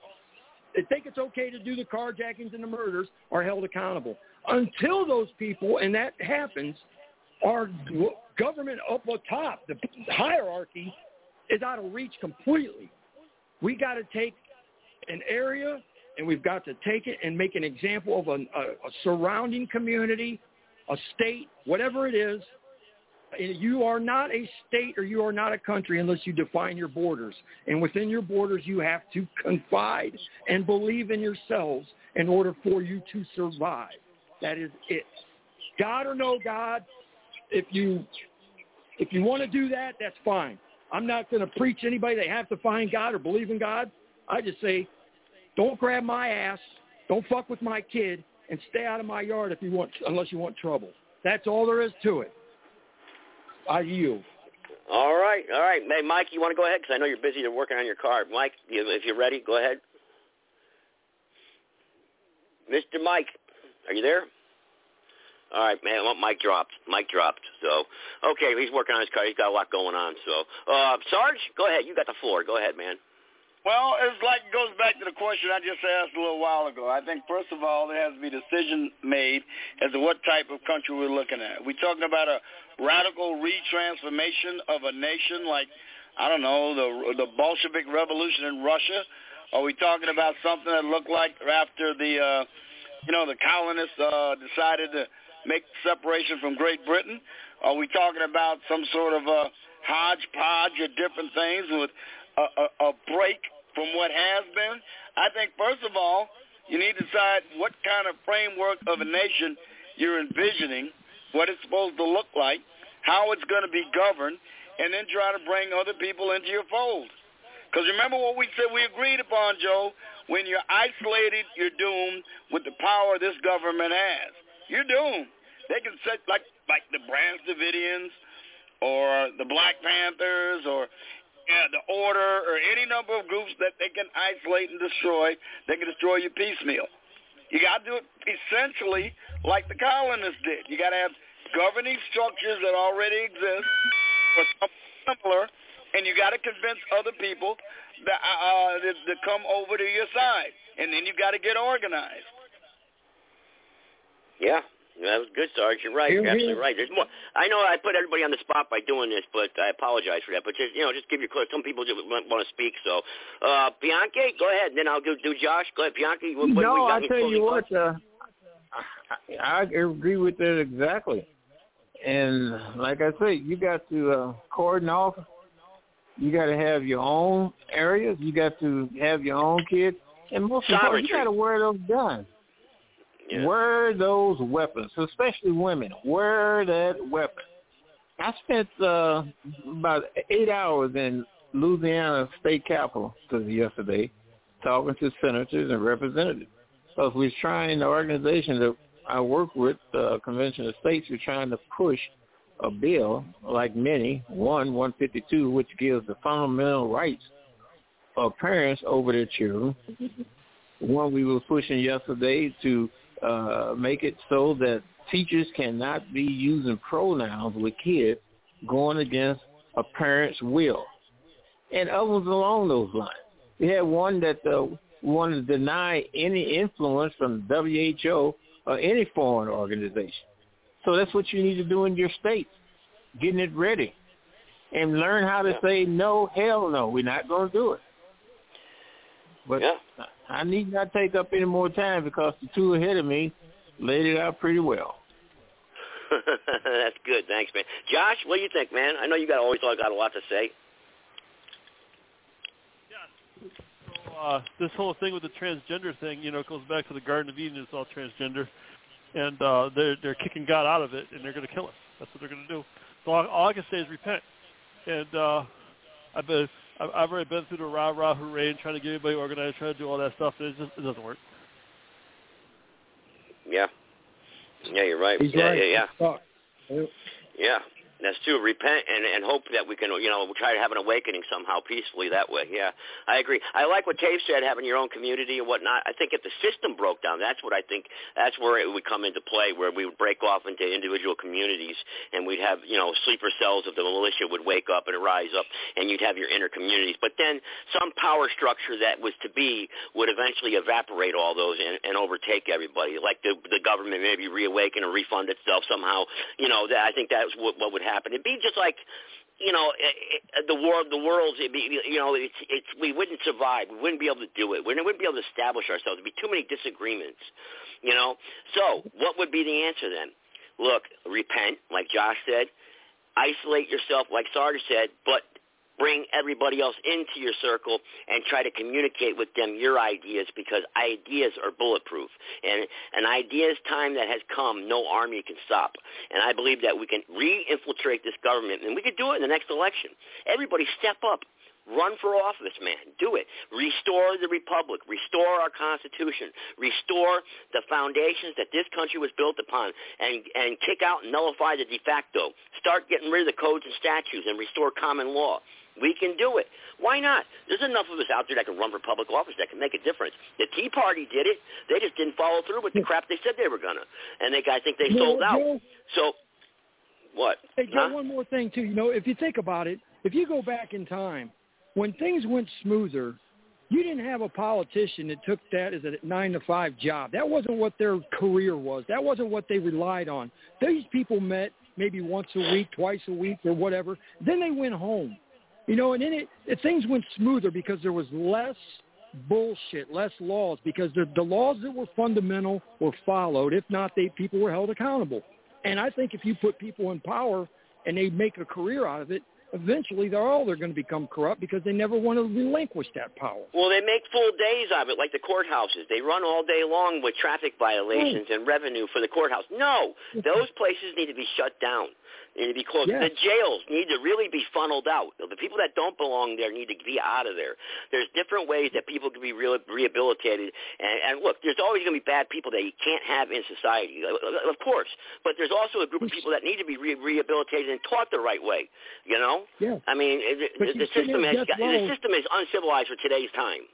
that think it's okay to do the carjackings and the murders are held accountable. Until those people, and that happens, our government up on top, the hierarchy, is out of reach completely. We got to take an area and we've got to take it and make an example of a, a, a surrounding community, a state, whatever it is. You are not a state or you are not a country unless you define your borders. And within your borders, you have to confide and believe in yourselves in order for you to survive. That is it. God or no God, if you if you want to do that, that's fine. I'm not going to preach anybody they have to find God or believe in God. I just say, don't grab my ass, don't fuck with my kid, and stay out of my yard if you want, unless you want trouble. That's all there is to it. I yield. All right, all right. Hey, Mike, you want to go ahead? Because I know you're busy. You're working on your car. Mike, if you're ready, go ahead. Mr. Mike, are you there? All right, man. Well, Mike dropped. Mike dropped. So, okay, he's working on his car. He's got a lot going on. So, uh, Sarge, go ahead. You got the floor. Go ahead, man. Well, it's like it goes back to the question I just asked a little while ago. I think first of all there has to be decision made as to what type of country we're looking at. We're talking about a radical retransformation of a nation like I don't know the the Bolshevik Revolution in Russia. Are we talking about something that looked like after the uh, you know the colonists uh, decided to make separation from Great Britain? Are we talking about some sort of a hodgepodge of different things with a, a, a break from what has been? I think first of all, you need to decide what kind of framework of a nation you're envisioning, what it's supposed to look like, how it's going to be governed, and then try to bring other people into your fold. Because remember what we said we agreed upon, Joe. When you're isolated, you're doomed with the power this government has. You're doomed. They can set like like the Branch Davidians or the Black Panthers or yeah, the Order or any number of groups that they can isolate and destroy. They can destroy you piecemeal. You got to do it essentially like the colonists did. You got to have governing structures that already exist or something similar, and you got to convince other people that uh, to, to come over to your side, and then you got to get organized. Yeah, that was good, Sarge. You're right. You're absolutely right. There's more. I know I put everybody on the spot by doing this, but I apologize for that. But just you know, just give your clue. Some people just want to speak. So, uh, Bianchi, go ahead. And then I'll do, do Josh. Go ahead, Bianchi. What, what, no, I tell you what. Uh, I, agree with that exactly. And like I say, you got to uh, cordon off. You got to have your own areas. You got to have your own kids, and most important, you got to wear those guns. Yeah. Wear those weapons, especially women. Wear that weapon. I spent uh, about eight hours in Louisiana State Capitol yesterday talking to senators and representatives. Because we're trying, the organization that I work with, the uh, Convention of States, we're trying to push a bill, like many, one, 152, which gives the fundamental rights of parents over their children. One we were pushing yesterday to uh, make it so that teachers cannot be using pronouns with kids going against a parent's will, and others along those lines. We had one that uh, wanted to deny any influence from WHO or any foreign organization. So that's what you need to do in your state, getting it ready, and learn how to say no, hell no, we're not going to do it. But yeah. I need not take up any more time because the two ahead of me laid it out pretty well. That's good. Thanks, man. Josh, what do you think, man? I know you got always got a lot to say. So, uh, this whole thing with the transgender thing, you know, goes back to the Garden of Eden. It's all transgender, and uh, they're they're kicking God out of it, and they're going to kill us. That's what they're going to do. So all, all I can say is repent. And uh, I've been I've, I've already been through the rah rah hooray and trying to get everybody organized, trying to do all that stuff. It just it doesn't work. Yeah. Yeah, you're right. He's yeah, right. yeah, yeah. Fuck. That's true. Repent and and hope that we can, you know, try to have an awakening somehow peacefully that way. Yeah, I agree. I like what Dave said, having your own community and whatnot. I think if the system broke down, that's what I think. That's where it would come into play, where we would break off into individual communities, and we'd have, you know, sleeper cells of the militia would wake up and rise up, and you'd have your inner communities. But then some power structure that was to be would eventually evaporate all those and, and overtake everybody. Like the the government maybe reawaken or refund itself somehow. You know, that I think that's what what would happen. It'd be just like you know, it, it, the world, the world's, it'd be, you know, it's, it's, we wouldn't survive. We wouldn't be able to do it. We wouldn't be able to establish ourselves. There'd be too many disagreements, you know. So, what would be the answer then? Look, repent, like Josh said. Isolate yourself, like Sarge said, but bring everybody else into your circle and try to communicate with them your ideas because ideas are bulletproof. And an ideas time that has come, no army can stop. And I believe that we can re-infiltrate this government, and we could do it in the next election. Everybody step up. Run for office, man. Do it. Restore the republic. Restore our constitution. Restore the foundations that this country was built upon, and and kick out and nullify the de facto. Start getting rid of the codes and statutes and restore common law. We can do it. Why not? There's enough of us out there that can run for public office that can make a difference. The Tea Party did it. They just didn't follow through with the crap they said they were gonna, and they I think they sold out. Joe? So what? Hey, Joe, Huh? one more thing too. You know, if you think about it, if you go back in time, when things went smoother, you didn't have a politician that took that as a nine to five job. That wasn't what their career was. That wasn't what they relied on. These people met maybe once a week, twice a week, or whatever. Then they went home. You know, and then it, it things went smoother because there was less bullshit, less laws, because the, the laws that were fundamental were followed. If not, they people were held accountable. And I think if you put people in power and they make a career out of it, eventually they're all they're going to become corrupt because they never want to relinquish that power. Well, they make full days of it, like the courthouses. They run all day long with traffic violations and revenue for the courthouse. No, those places need to be shut down. Need to be closed. Yes. The jails need to really be funneled out. The people that don't belong there need to be out of there. There's different ways that people can be re- rehabilitated. And, and look, there's always going to be bad people that you can't have in society, of course. But there's also a group of people that need to be re- rehabilitated and taught the right way. You know? Yeah. I mean, it, the, the system has got, the system is uncivilized for today's time.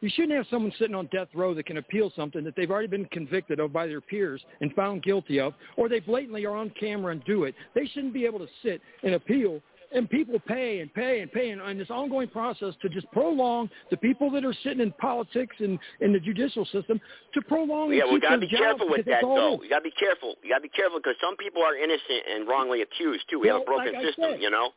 You shouldn't have someone sitting on death row that can appeal something that they've already been convicted of by their peers and found guilty of, or they blatantly are on camera and do it. They shouldn't be able to sit and appeal and people pay and pay and pay and, and this ongoing process to just prolong the people that are sitting in politics and in the judicial system to prolong. Yeah, we gotta be careful with that, though. We gotta be careful. You gotta be careful because some people are innocent and wrongly accused too. We have a broken like system, said, you know.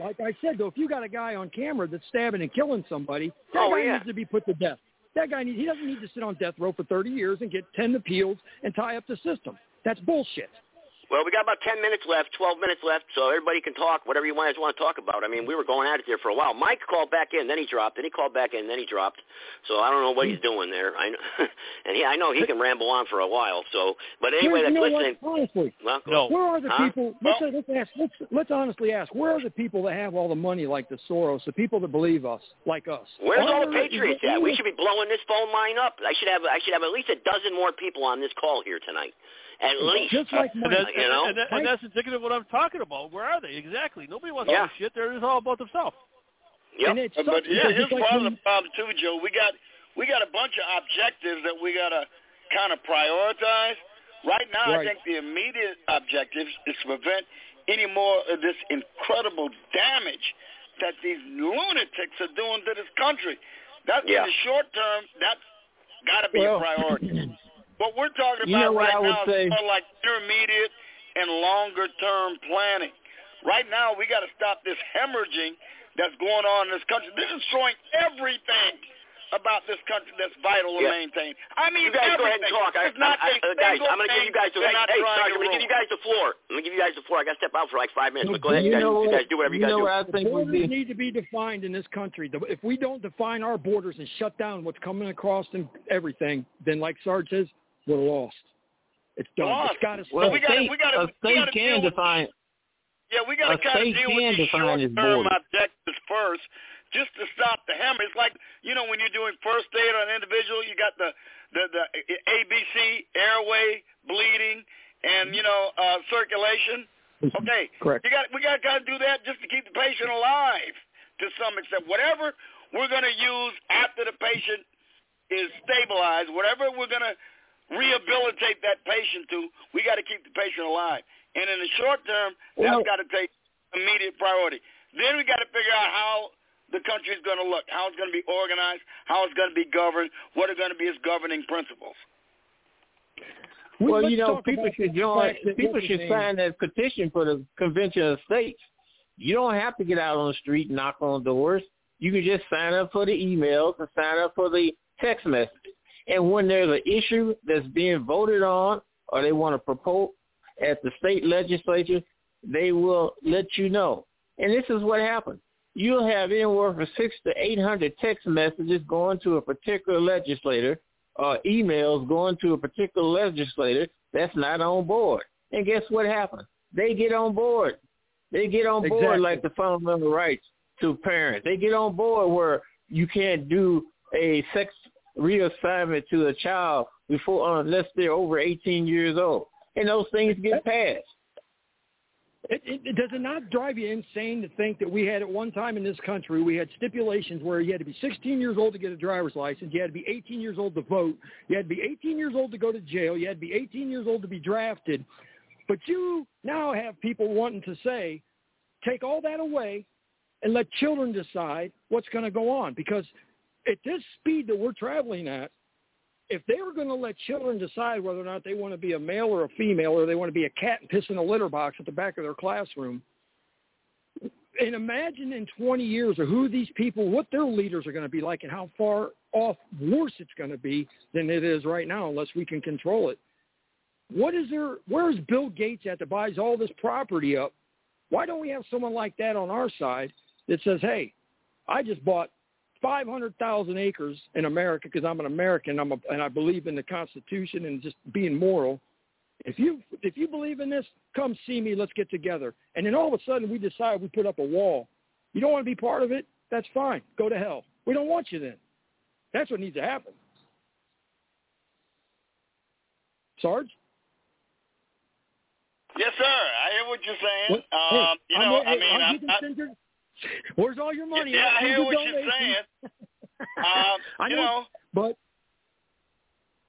Like I said, though, if you got a guy on camera that's stabbing and killing somebody, that Oh, guy yeah. needs to be put to death. That guy needs, he doesn't need to sit on death row for 30 years and get 10 appeals and tie up the system. That's bullshit. Well, we got about 10 minutes left, 12 minutes left, so everybody can talk whatever you guys want to talk about. I mean, we were going at it there for a while. Mike called back in, then he dropped, then he called back in, then he dropped. So I don't know what he's doing there. I know, and he, I know he can ramble on for a while. So, but anyway, Here's- that's you know listening. What? Honestly, Well, go- where are the Huh? people? Let's, let's ask. Let's let's honestly ask. Where are the people that have all the money, like the Soros, the people that believe us, like us? Where's Are all the patriots at? We should be blowing this phone line up. I should have I should have at least a dozen more people on this call here tonight. At least, and that's, you know. and, that, and that's indicative of what I'm talking about. Where are they exactly? Nobody wants Yeah. all this shit. They're just all about themselves. Yep. But, but yeah, here's part of the problem too, Joe. We got we got a bunch of objectives that we gotta kind of prioritize. Right now, I think the immediate objective is to prevent any more of this incredible damage that these lunatics are doing to this country. That Yeah. in the short term, that's got to be Well, a priority. what we're talking You know about right now say? is more like intermediate and longer term planning. Right now, we got to stop this hemorrhaging that's going on in this country. This is destroying everything about this country that's vital to Yeah. maintain. I mean, you guys go ahead and talk. I, It's not I, I, a uh, guys, single I'm going to give you guys the hey, they're not hey, trying sorry, I'm going to give you guys the floor. I'm going to give you guys the floor. I got to step out for like five minutes, but go ahead, you, You guys. know You guys do whatever you, You guys know do. I think would borders need to be defined in this country. If we don't define our borders and shut down what's coming across and everything, then like Sarge says, we're lost. It's done. Lost. It's got to well, we gotta- we gotta- a we state gotta can deal with- Yeah, we got to kind of deal with these define its short-term objectives first, just to stop the hammer. It's like you know when you're doing first aid on an individual, you got the the the ABC, airway, bleeding, and you know uh, circulation. Okay, Correct. You got we got to do that just to keep the patient alive to some extent. Whatever we're going to use after the patient is stabilized, whatever we're going to rehabilitate that patient to, we got to keep the patient alive. And in the short term, Well- that's got to take immediate priority. Then we got to figure out how the country is going to look, how it's going to be organized, how it's going to be governed, what are going to be its governing principles. Well, Let's you know, people should join. People should sign that petition for the Convention of States. You don't have to get out on the street and knock on doors. You can just sign up for the emails and sign up for the text messages. And when there's an issue that's being voted on or they want to propose at the state legislature, they will let you know. And this is what happens. You'll have anywhere from six to eight hundred text messages going to a particular legislator or emails going to a particular legislator that's not on board. And guess what happens? They get on board. They get on board Exactly. like the fundamental rights to parents. They get on board where you can't do a sex reassignment to a child before uh, unless they're over 18 years old. And those things get passed. It, it, it does it not drive you insane to think that we had at one time in this country we had stipulations where you had to be 16 years old to get a driver's license, you had to be 18 years old to vote, you had to be 18 years old to go to jail, you had to be 18 years old to be drafted, but you now have people wanting to say, take all that away and let children decide what's going to go on because at this speed that we're traveling at, if they were going to let children decide whether or not they want to be a male or a female or they want to be a cat and piss in a litter box at the back of their classroom, and imagine in 20 years of who these people, what their leaders are going to be like and how far off worse it's going to be than it is right now unless we can control it. What is there, where's Bill Gates at that buys all this property up? Why don't we have someone like that on our side that says, hey, I just bought 500,000 acres in America because I'm an American I'm a, and I believe in the Constitution and just being moral. If you if you believe in this, come see me. Let's get together. And then all of a sudden we decide we put up a wall. You don't want to be part of it? That's fine. Go to hell. We don't want you then. That's what needs to happen. Sarge? Yes, sir. I hear what you're saying. What? Um, Hey, you I'm- know, I mean, I'll I'm, give you I, Ginger. Where's all your money? yeah, I hear what you're donation? saying. Um, I you know, know, but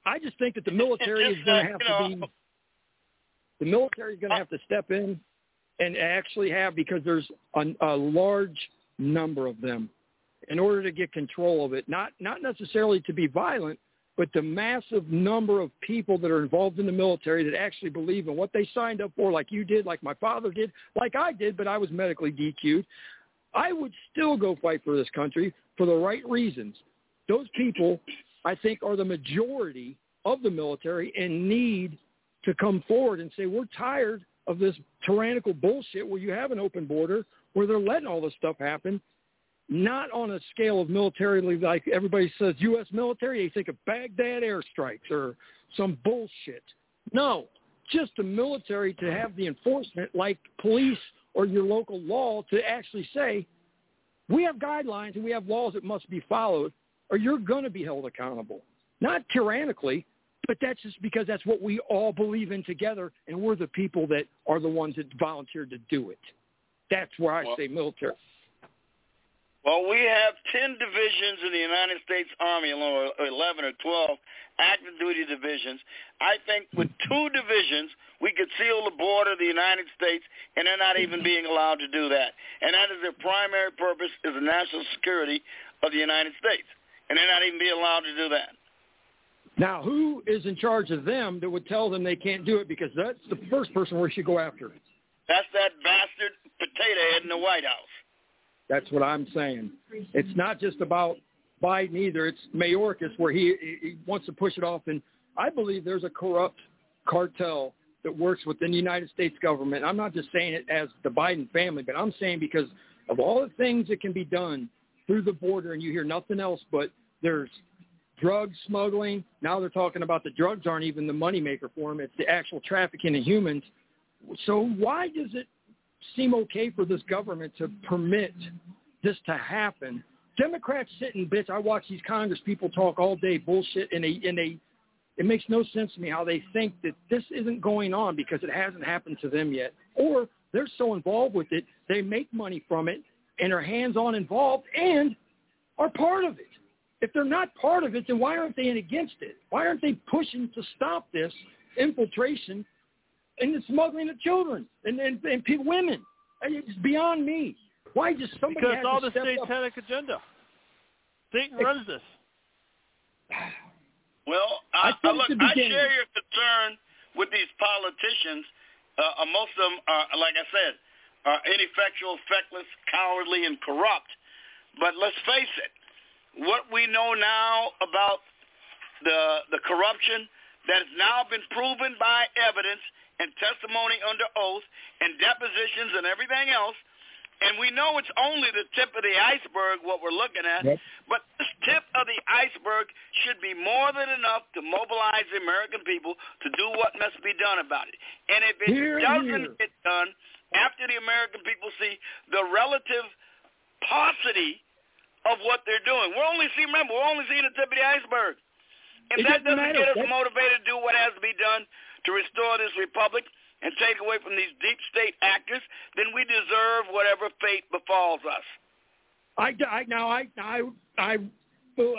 I just think that the military just is going to uh, have to know- be the military is going to uh, have to step in and actually have because there's a, a large number of them in order to get control of it. Not not necessarily to be violent, but the massive number of people that are involved in the military that actually believe in what they signed up for, like you did, like my father did, like I did, but I was medically DQ'd. I would still go fight for this country for the right reasons. Those people, I think, are the majority of the military and need to come forward and say, we're tired of this tyrannical bullshit where you have an open border, where they're letting all this stuff happen, not on a scale of militarily like everybody says U.S. military, they think of Baghdad airstrikes or some bullshit. No, just the military to have the enforcement like police or your local law to actually say, we have guidelines and we have laws that must be followed or you're going to be held accountable. Not tyrannically, but that's just because that's what we all believe in together and we're the people that are the ones that volunteered to do it. That's where I Well- say military. Well, we have 10 divisions in the United States Army, alone, or 11 or 12 active duty divisions. I think with two divisions, we could seal the border of the United States, and they're not even mm-hmm. being allowed to do that. And that is their primary purpose is the national security of the United States. And they're not even being allowed to do that. Now, who is in charge of them that would tell them they can't do it? Because that's the first person we should go after. That's that bastard potato head in the White House. That's what I'm saying. It's not just about Biden either. It's Mayorkas where he, he wants to push it off. And I believe there's a corrupt cartel that works within the United States government. I'm not just saying it as the Biden family, but I'm saying because of all the things that can be done through the border and you hear nothing else but there's drug smuggling. Now they're talking about the drugs aren't even the moneymaker for them. It's the actual trafficking of humans. So why does it seem okay for this government to permit this to happen? Democrats sitting, bitch. I watch these Congress people talk all day bullshit, and they and they. It makes no sense to me how they think that this isn't going on because it hasn't happened to them yet, or they're so involved with it they make money from it and are hands-on involved and are part of it. If they're not part of it, then why aren't they in against it? Why aren't they pushing to stop this infiltration and the smuggling of children and and, and people, women? It's beyond me. Why just somebody Because has all the step up? satanic agenda. Satan Ex- runs this. Well, I I, I look, I share your concern with these politicians. Uh, uh, most of them are, like I said, are ineffectual, feckless, cowardly, and corrupt. But let's face it, what we know now about the the corruption that has now been proven by evidence and testimony under oath and depositions and everything else. And we know it's only the tip of the iceberg what we're looking at. Yep. But this tip of the iceberg should be more than enough to mobilize the American people to do what must be done about it. And if it Hear, doesn't hear. get done after the American people see the relative paucity of what they're doing. We're only seeing, remember, we're only seeing the tip of the iceberg. If It that doesn't matter. get us motivated to do what has to be done to restore this republic and take away from these deep state actors, then we deserve whatever fate befalls us. I, I now I I I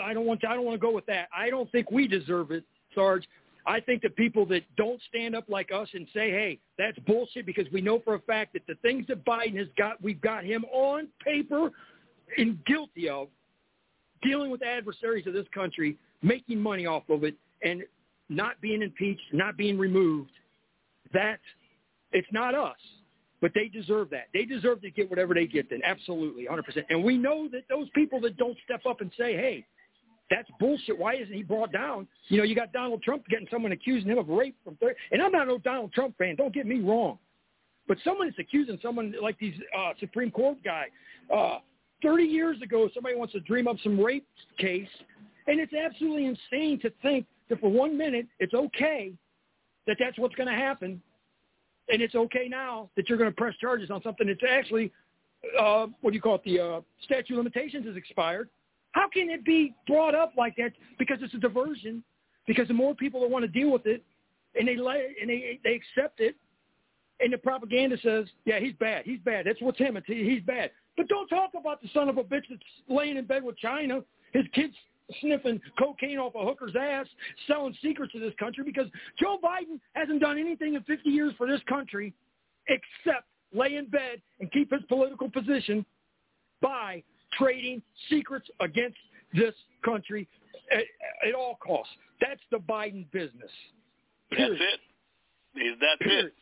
I don't want to, I don't want to go with that. I don't think we deserve it, Sarge. I think the people that don't stand up like us and say, "Hey, that's bullshit," because we know for a fact that the things that Biden has got, we've got him on paper and guilty of dealing with adversaries of this country, making money off of it, and not being impeached, not being removed. That it's not us, but they deserve that. They deserve to get whatever they get. Then absolutely, 100%. And we know that those people that don't step up and say, "Hey, that's bullshit. Why isn't he brought down?" You know, you got Donald Trump getting someone accusing him of rape from 30, and I'm not no Donald Trump fan. Don't get me wrong, but someone is accusing someone like these uh, Supreme Court guy. Uh, 30 years ago, somebody wants to dream up some rape case, and it's absolutely insane to think that for one minute it's okay that that's what's going to happen, and it's okay now that you're going to press charges on something that's actually, uh, what do you call it, the uh, statute of limitations has expired. How can it be brought up like that? Because it's a diversion. Because the more people that want to deal with it, and they let and they they accept it, and the propaganda says, yeah, he's bad. He's bad. That's what's him. It's, he's bad. But don't talk about the son of a bitch that's laying in bed with China His kids sniffing cocaine off a hooker's ass, selling secrets to this country because Joe Biden hasn't done anything in 50 years for this country except lay in bed and keep his political position by trading secrets against this country at, at all costs. That's the Biden business. That's it. That's it.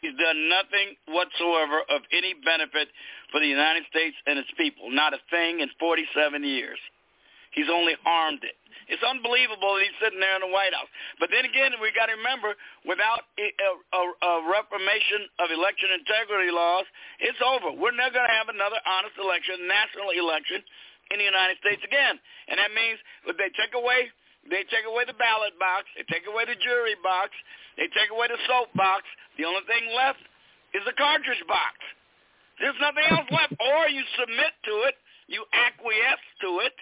He's done nothing whatsoever of any benefit for the United States and its people. Not a thing in 47 years. He's only harmed it. It's unbelievable that he's sitting there in the White House. But then again, we got to remember, without a, a, a reformation of election integrity laws, it's over. We're never going to have another honest election, national election in the United States again. And that means if they take away they take away the ballot box, they take away the jury box, they take away the soap box. The only thing left is the cartridge box. There's nothing else left. Or you submit to it, you acquiesce to it.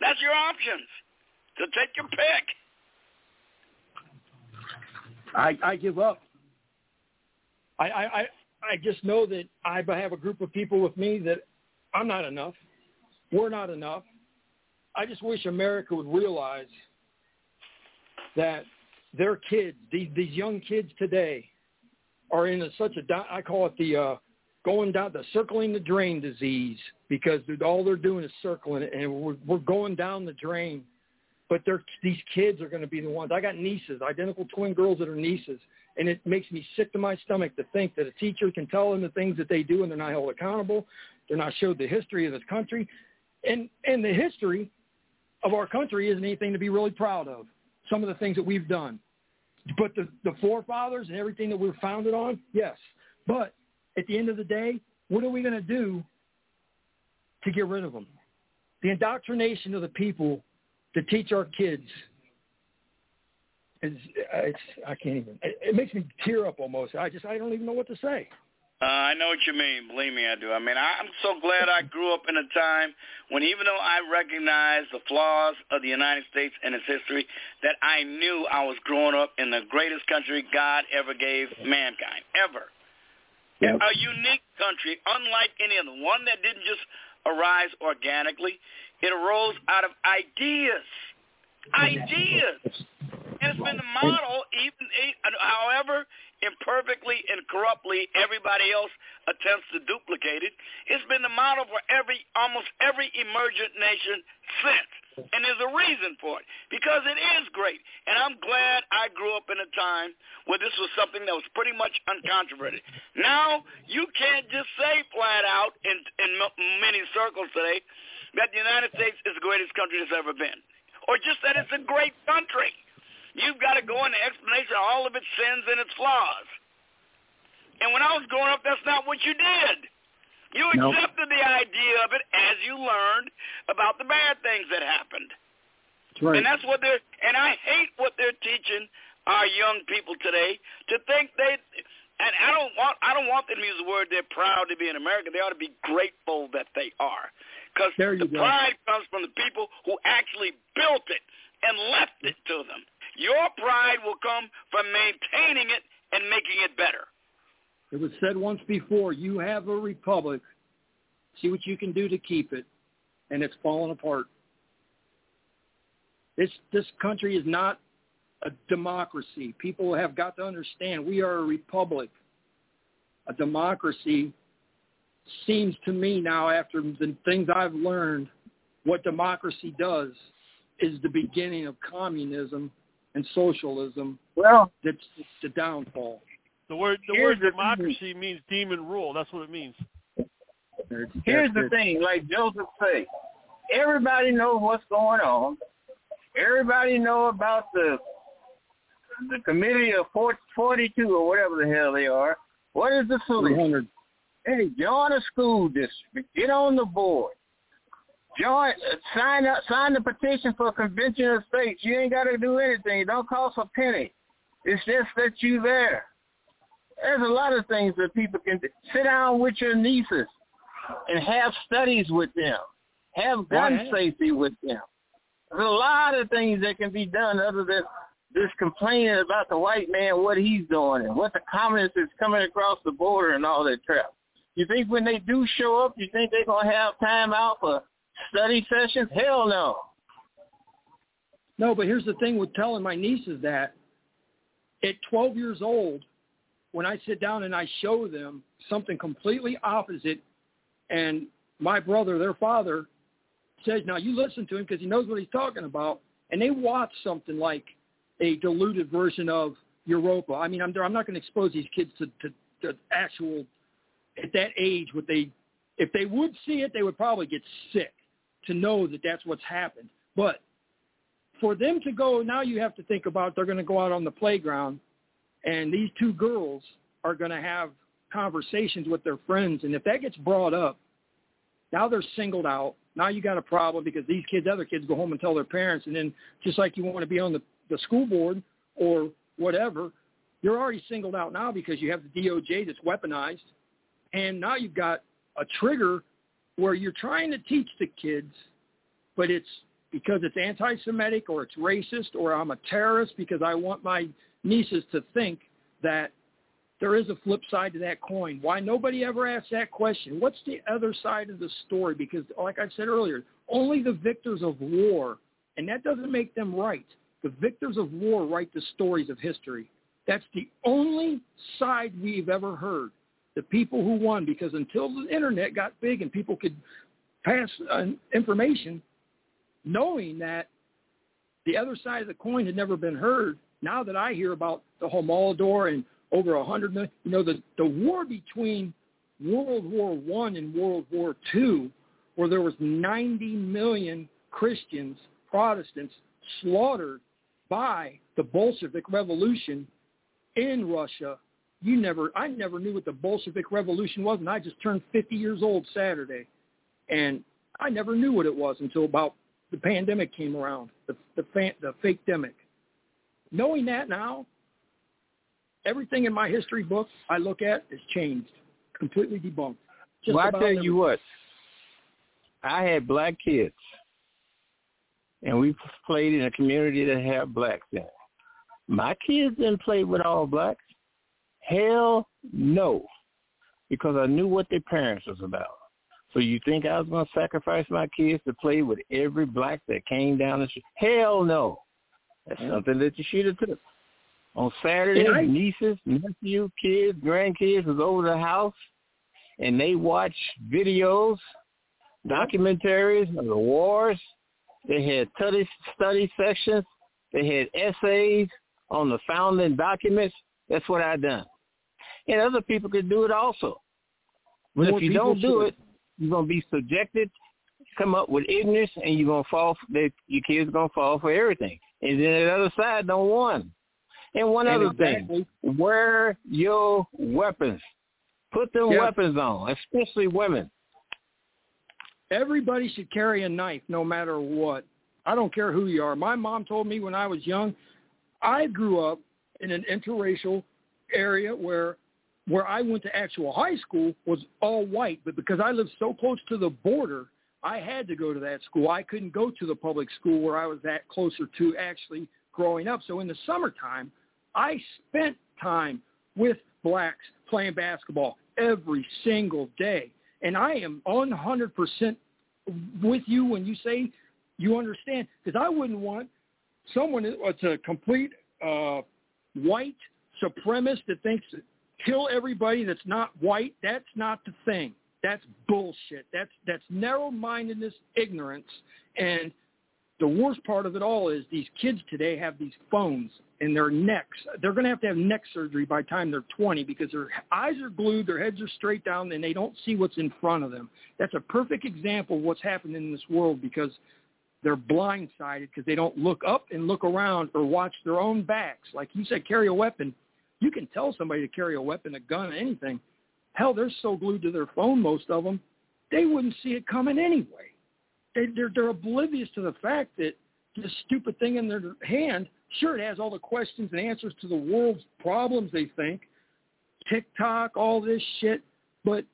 That's your options. So take your pick. I, I give up. I, I, I, I just know that I have a group of people with me that I'm not enough. We're not enough. I just wish America would realize that their kids, these these young kids today, are in a, such a I call it the uh, going down the circling the drain disease because all they're doing is circling it, and we're we're going down the drain. But they're these kids are going to be the ones. I got nieces, identical twin girls that are nieces, and it makes me sick to my stomach to think that a teacher can tell them the things that they do and they're not held accountable. They're not showed the history of this country, and and the history of our country isn't anything to be really proud of. Some of the things that we've done. But the, the forefathers and everything that we're founded on, yes. But at the end of the day, what are we going to do to get rid of them? The indoctrination of the people to teach our kids is it's I can't even. It, it makes me tear up almost. I just I don't even know what to say. Uh, I know what you mean. Believe me, I do. I mean, I'm so glad I grew up in a time when even though I recognized the flaws of the United States and its history, that I knew I was growing up in the greatest country God ever gave mankind, ever. Yep. A unique country, unlike any other. One that didn't just arise organically. It arose out of ideas. Ideas. And it's been the model, even however imperfectly and corruptly everybody else attempts to duplicate it. It's been the model for every almost every emergent nation since. And there's a reason for it. Because it is great. And I'm glad I grew up in a time where this was something that was pretty much uncontroverted. Now, you can't just say flat out in, in many circles today that the United States is the greatest country that's ever been. Or just that it's a great country. You've got to go into explanation of all of its sins and its flaws. And when I was growing up, that's not what you did. You Nope. accepted the idea of it as you learned about the bad things that happened. That's right. And that's what they're and I hate what they're teaching our young people today to think they and I don't want I don't want them to use the word they're proud to be in America. They ought to be grateful that they are. Because the go. pride comes from the people who actually built it and left it to them. Your pride will come from maintaining it and making it better. It was said once before, you have a republic, see what you can do to keep it, and it's falling apart. This this country is not a democracy. People have got to understand we are a republic. A democracy seems to me now after the things I've learned what democracy does is the beginning of communism and socialism. Well, that's the downfall. The word the Here's word the democracy means demon rule. That's what it means. Here's the thing, like Joseph said, everybody knows what's going on. Everybody know about the the committee of 40, 42 or whatever the hell they are. What is the solution? Hey, join a school district. Get on the board. Join, uh, sign up, sign the petition for a convention of states. You ain't got to do anything. It don't cost a penny. It's just that you there. There's a lot of things that people can do. Sit down with your nieces and have studies with them. Have gun Right. safety with them. There's a lot of things that can be done other than just complaining about the white man, what he's doing, and what the communists is coming across the border and all that crap. You think when they do show up, you think they're going to have time out for study sessions? Hell no. No, but here's the thing with telling my nieces that at 12 years old, when I sit down and I show them something completely opposite, and my brother, their father, says, now you listen to him because he knows what he's talking about, and they watch something like a diluted version of Europa. I mean, I'm, I'm not going to expose these kids to, to, to actual, at that age, what they, if they would see it, they would probably get sick to know that that's what's happened. But for them to go, now you have to think about they're going to go out on the playground and these two girls are going to have conversations with their friends. And if that gets brought up, now they're singled out. Now you got a problem because these kids, other kids, go home and tell their parents. And then just like you want to be on the, the school board or whatever, you're already singled out now because you have the DOJ that's weaponized. And now you've got a trigger where you're trying to teach the kids, but it's because it's anti-Semitic or it's racist or I'm a terrorist because I want my nieces to think that there is a flip side to that coin. Why nobody ever asks that question? What's the other side of the story? Because like I said earlier, only the victors of war, and that doesn't make them right. The victors of war write the stories of history. That's the only side we've ever heard. The people who won, because until the internet got big and people could pass uh, information, knowing that the other side of the coin had never been heard, now that I hear about the Holodomor and over a hundred million, you know, the, the war between World War One and World War Two, where there was 90 million Christians, Protestants, slaughtered by the Bolshevik Revolution in Russia. You never, I never knew what the Bolshevik Revolution was, and I just turned 50 years old Saturday, and I never knew what it was until about the pandemic came around, the the, fan, the fake demic. Knowing that now, everything in my history book I look at is changed, completely debunked. Just well, I tell everything. you what, I had black kids, and we played in a community that had blacks in it. My kids didn't play with all blacks. Hell no, because I knew what their parents was about. So you think I was going to sacrifice my kids to play with every black that came down the street? Hell no. That's something that you should have took. On Saturday, nieces, nephew, kids, grandkids was over the house, and they watched videos, documentaries of the wars. They had study, study sections. They had essays on the founding documents. That's what I done. And other people could do it also. But More if you don't do it, you're gonna be subjected, come up with ignorance, and you're gonna fall. That your kids are gonna fall for everything. And then the other side don't want. And one and other exactly. thing, wear your weapons. Put them weapons on, especially women. Everybody should carry a knife no matter what. I don't care who you are. My mom told me when I was young, I grew up in an interracial area where where I went to actual high school was all white, but because I lived so close to the border, I had to go to that school. I couldn't go to the public school where I was at closer to actually growing up. So in the summertime, I spent time with blacks playing basketball every single day. And I am 100% with you when you say you understand, because I wouldn't want someone that's a complete uh, white supremacist that thinks kill everybody that's not white. That's not the thing. That's bullshit. That's that's narrow-mindedness, ignorance, and the worst part of it all is these kids today have these phones in their necks. They're going to have to have neck surgery by the time they're 20 because their eyes are glued, their heads are straight down, and they don't see what's in front of them. That's a perfect example of what's happening in this world because they're blindsided because they don't look up and look around or watch their own backs. Like you said, carry a weapon. You can tell somebody to carry a weapon, a gun, anything. Hell, they're so glued to their phone, most of them, they wouldn't see it coming anyway. They, they're, they're oblivious to the fact that this stupid thing in their hand, sure, it has all the questions and answers to the world's problems, they think, TikTok, all this shit, but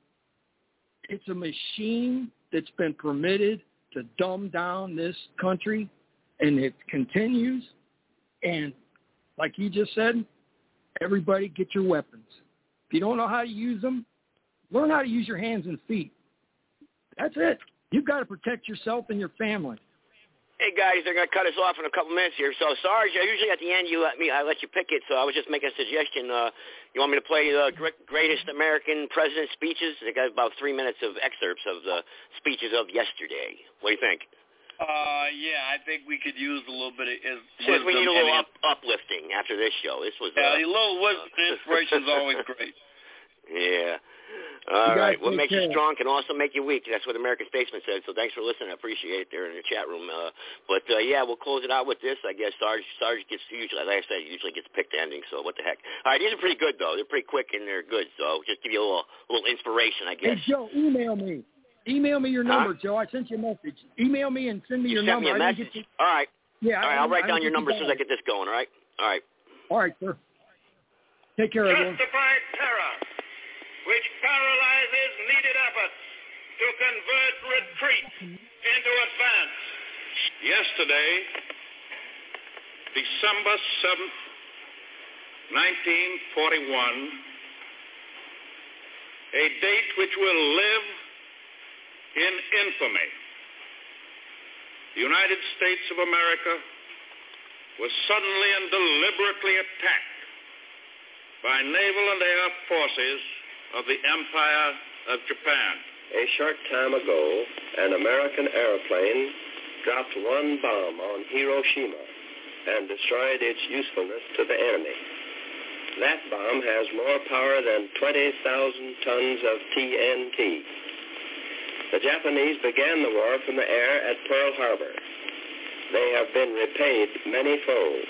it's a machine that's been permitted to dumb down this country, and it continues. And like you just said, Everybody get your weapons. If you don't know how to use them, learn how to use your hands and feet. That's it. You've got to protect yourself and your family. Hey guys, they're going to cut us off in a couple minutes here. So Sarge, uh, usually at the end you let me I let you pick it. So I was just making a suggestion. Uh, you want me to play the uh, greatest American president speeches? They got about three minutes of excerpts of the speeches of yesterday. What do you think? Uh, yeah, I think we could use a little bit of is- Since we need a little up, uplifting after this show. This was Yeah, uh, a little wisdom and inspiration is always great. Yeah. All You right. What take makes you strong can also make you weak. That's what American Statesman said. So thanks for listening. I appreciate it there in the chat room. Uh, but uh, yeah, we'll close it out with this. I guess Sarge Sarge gets usually, like I said, usually gets picked ending. So what the heck? All right, these are pretty good though. They're pretty quick and they're good. So just give you a little little inspiration, I guess. Hey, Joe, email me. Email me your Huh? number, Joe. I sent you a message. Email me and send me You your sent number. me a I didn't message. get to- All right. Yeah. All right. I I'll write down your number as soon as I get this going. All right. All right. All right, sir. Take care, everyone. Justified terror, which paralyzes needed efforts to convert retreat into advance. Yesterday, December 7th, 1941, a date which will live in infamy. The United States of America was suddenly and deliberately attacked by naval and air forces of the Empire of Japan. A short time ago, an American airplane dropped one bomb on Hiroshima and destroyed its usefulness to the enemy. That bomb has more power than 20,000 tons of TNT. The Japanese began the war from the air at Pearl Harbor. They have been repaid many fold,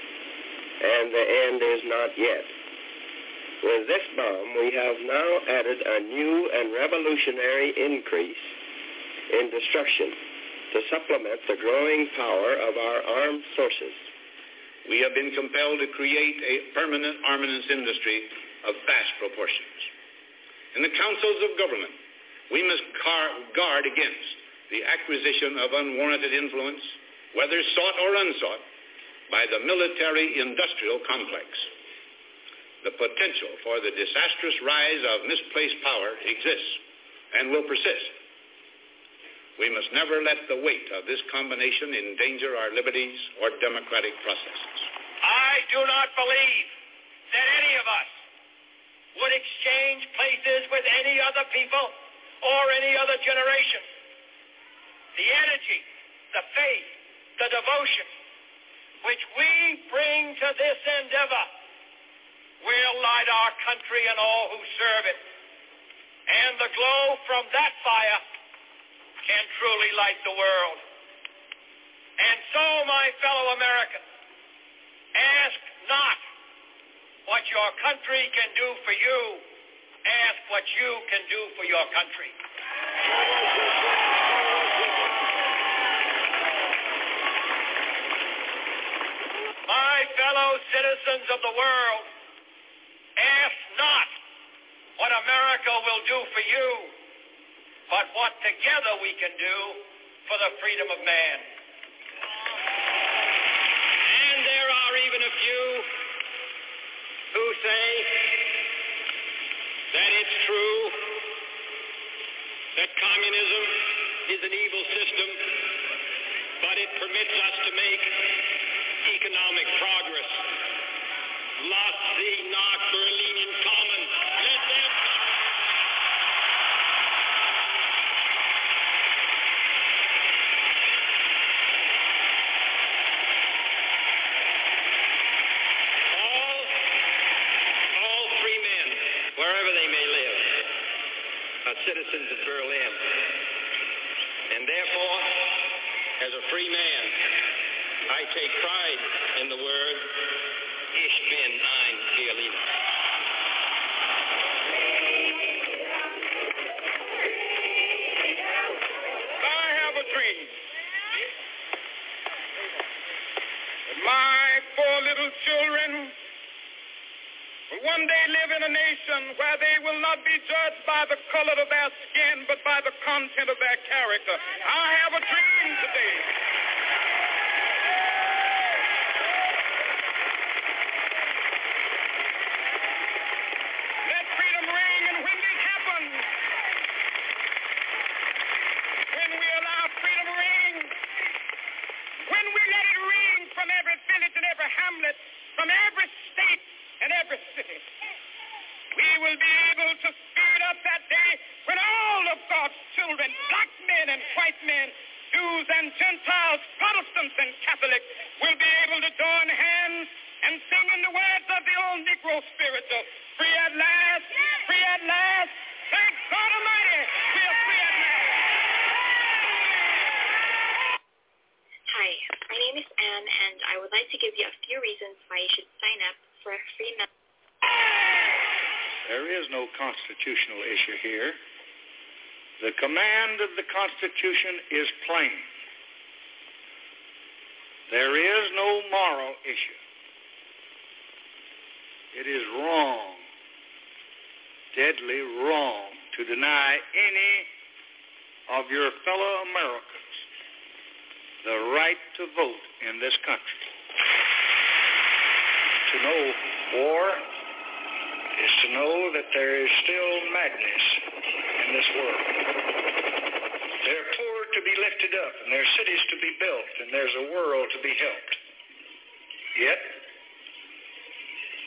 and the end is not yet. With this bomb, we have now added a new and revolutionary increase in destruction to supplement the growing power of our armed forces. We have been compelled to create a permanent armaments industry of vast proportions. In the councils of government, we must guard against the acquisition of unwarranted influence, whether sought or unsought, by the military-industrial complex. The potential for the disastrous rise of misplaced power exists and will persist. We must never let the weight of this combination endanger our liberties or democratic processes. I do not believe that any of us would exchange places with any other people or any other generation. The energy, the faith, the devotion which we bring to this endeavor will light our country and all who serve it. And the glow from that fire can truly light the world. And so, my fellow Americans, ask not what your country can do for you. Ask what you can do for your country. My fellow citizens of the world, ask not what America will do for you, but what together we can do for the freedom of man. And there are even a few who say that it's true that communism is an evil system, but it permits us to make economic progress. Citizens of Berlin. And therefore, as a free man, I take pride in the word, Ich bin ein Berliner. I have a dream. My four little children will one day live in a nation where they will not be judged by the color of their skin, but by the content of their character. I have a dream today. Let freedom ring, and when this happens, when we allow children, black men and white men, Jews and Gentiles, Protestants and Catholics, will be able to join hands and sing in the words of the old Negro spiritual, free at last, free at last. Thank God Almighty, we are free at last. Hi, my name is Anne, and I would like to give you a few reasons why you should sign up for a free membership. There is no constitutional issue here. The command of the Constitution is plain. There is no moral issue. It is wrong, deadly wrong, to deny any of your fellow Americans the right to vote in this country. To know war to know that there is still madness in this world. There are poor to be lifted up, and there are cities to be built, and there's a world to be helped. Yet,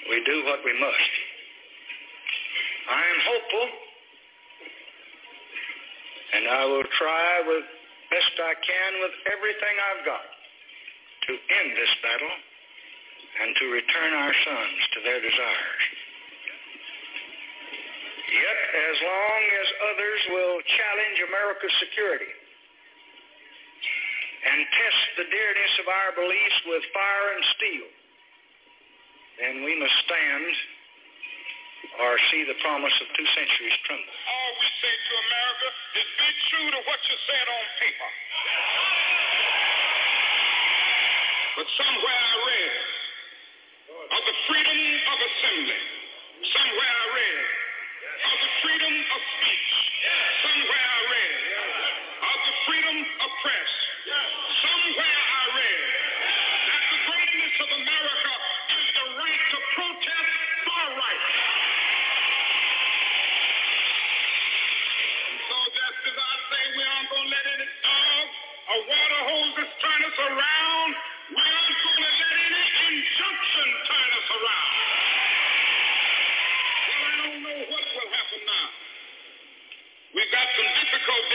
we do what we must. I am hopeful, and I will try with best I can with everything I've got to end this battle and to return our sons to their desires. Yet, as long as others will challenge America's security and test the dearness of our beliefs with fire and steel, then we must stand or see the promise of two centuries tremble. All we say to America is be true to what you said on paper. But somewhere I read of the freedom of assembly. Somewhere I read of the freedom of speech. Somewhere I read of the freedom of press. Somewhere I read that the greatness of America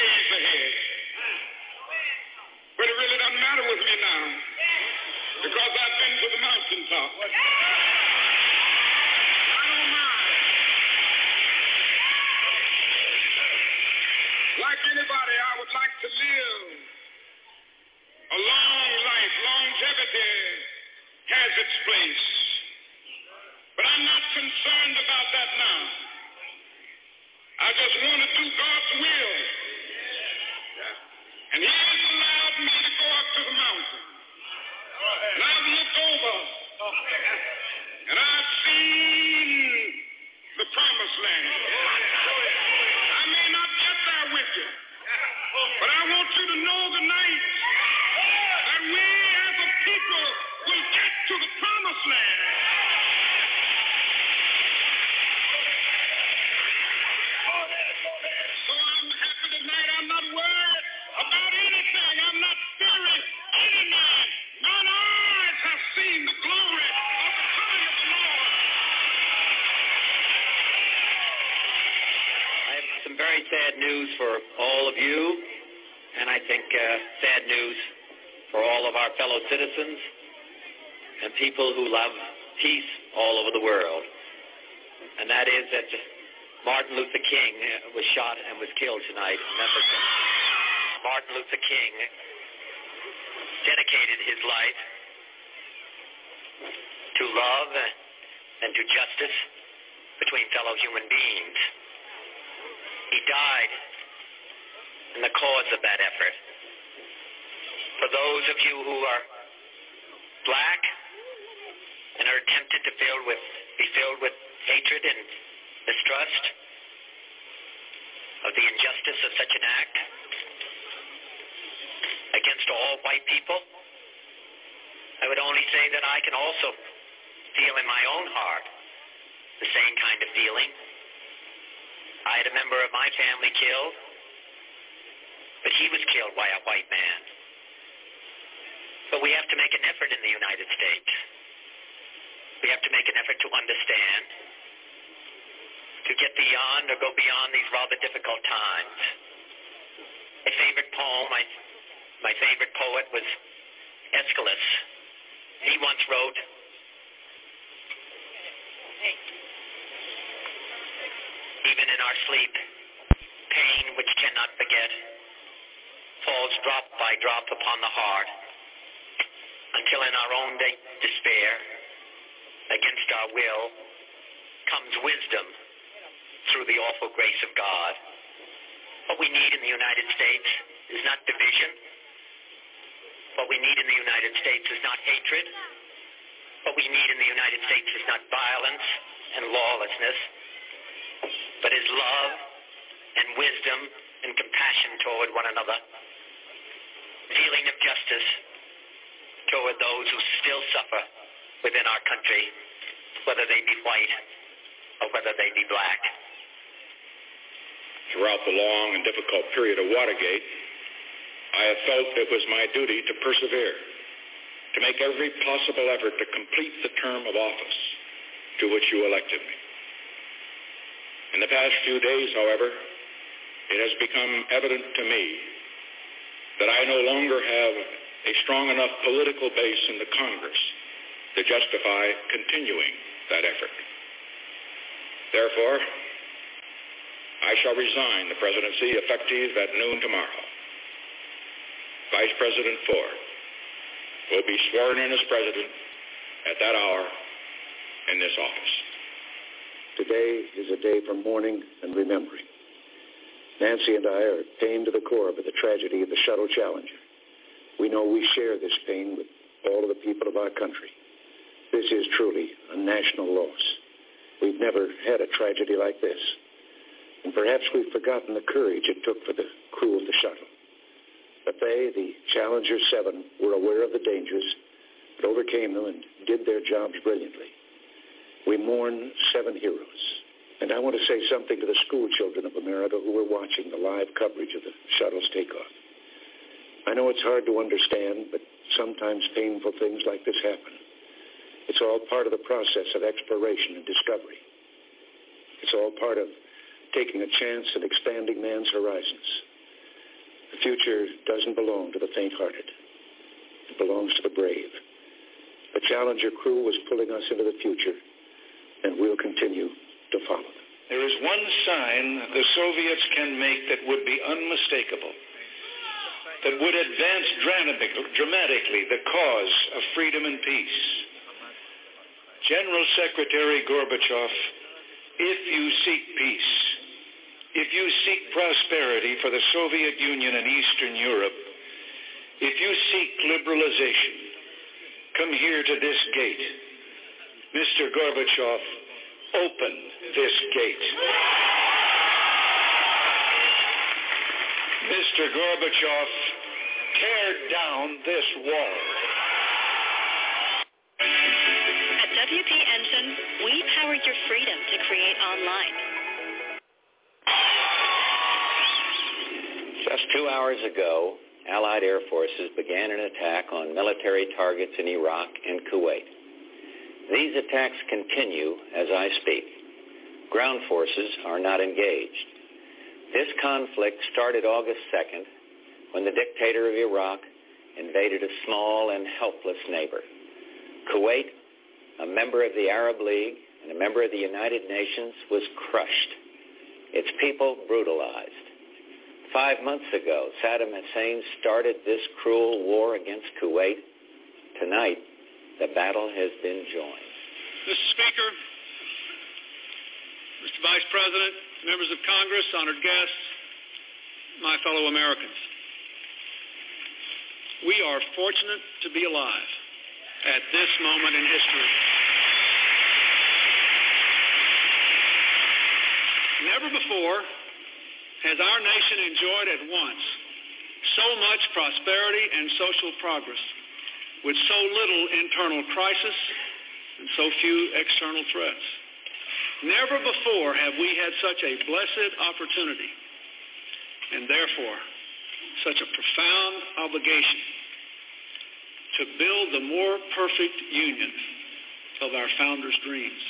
days ahead. But it really doesn't matter with me now because I've been to the mountaintop. Like anybody, I would like to live a long life. Longevity has its place. Citizens and people who love peace all over the world. And that is that Martin Luther King uh, was shot and was killed tonight in Memphis. Martin Luther King dedicated his life to love and to justice between fellow human beings. He died in the cause of that effort. For those of you who are black and are tempted to fill with, be filled with hatred and mistrust of the injustice of such an act against all white people, I would only say that I can also feel in my own heart the same kind of feeling. I had a member of my family killed, but he was killed by a white man. But we have to make an effort in the United States. We have to make an effort to understand, to get beyond or go beyond these rather difficult times. home, my, my favorite poet was Aeschylus. He once wrote, Even in our sleep, pain which cannot forget falls drop by drop upon the heart until in our own de- despair, against our will, comes wisdom through the awful grace of God. What we need in the United States is not division. What we need in the United States is not hatred. What we need in the United States is not violence and lawlessness, but is love and wisdom and compassion toward one another, feeling of justice toward those who still suffer within our country, whether they be white or whether they be black. Throughout the long and difficult period of Watergate, I have felt it was my duty to persevere, to make every possible effort to complete the term of office to which you elected me. In the past few days, however, it has become evident to me that I no longer have a strong enough political base in the Congress to justify continuing that effort. Therefore, I shall resign the presidency effective at noon tomorrow. Vice President Ford will be sworn in as president at that hour in this office. Today is a day for mourning and remembering. Nancy and I are pained to the core by the tragedy of the Shuttle Challenger. We know we share this pain with all of the people of our country. This is truly a national loss. We've never had a tragedy like this. And perhaps we've forgotten the courage it took for the crew of the shuttle. But they, the Challenger 7, were aware of the dangers, but overcame them and did their jobs brilliantly. We mourn seven heroes. And I want to say something to the school children of America who were watching the live coverage of the shuttle's takeoff. I know it's hard to understand, but sometimes painful things like this happen. It's all part of the process of exploration and discovery. It's all part of taking a chance and expanding man's horizons. The future doesn't belong to the faint-hearted. It belongs to the brave. The Challenger crew was pulling us into the future, and we'll continue to follow them. There is one sign the Soviets can make that would be unmistakable, that would advance dramatically the cause of freedom and peace. General Secretary Gorbachev, if you seek peace, if you seek prosperity for the Soviet Union and Eastern Europe, if you seek liberalization, come here to this gate. Mr. Gorbachev, open this gate. Mr. Gorbachev, tear down this wall. At WP Engine, we power your freedom to create online. Just two hours ago, Allied air forces began an attack on military targets in Iraq and Kuwait. These attacks continue as I speak. Ground forces are not engaged. This conflict started August 2nd when the dictator of Iraq invaded a small and helpless neighbor. Kuwait, a member of the Arab League and a member of the United Nations, was crushed. Its people brutalized. Five months ago, Saddam Hussein started this cruel war against Kuwait. Tonight, the battle has been joined. Mr. Speaker, Mr. Vice President, members of Congress, honored guests, my fellow Americans. We are fortunate to be alive at this moment in history. Never before has our nation enjoyed at once so much prosperity and social progress with so little internal crisis and so few external threats. Never before have we had such a blessed opportunity and therefore such a profound obligation to build the more perfect union of our founders' dreams.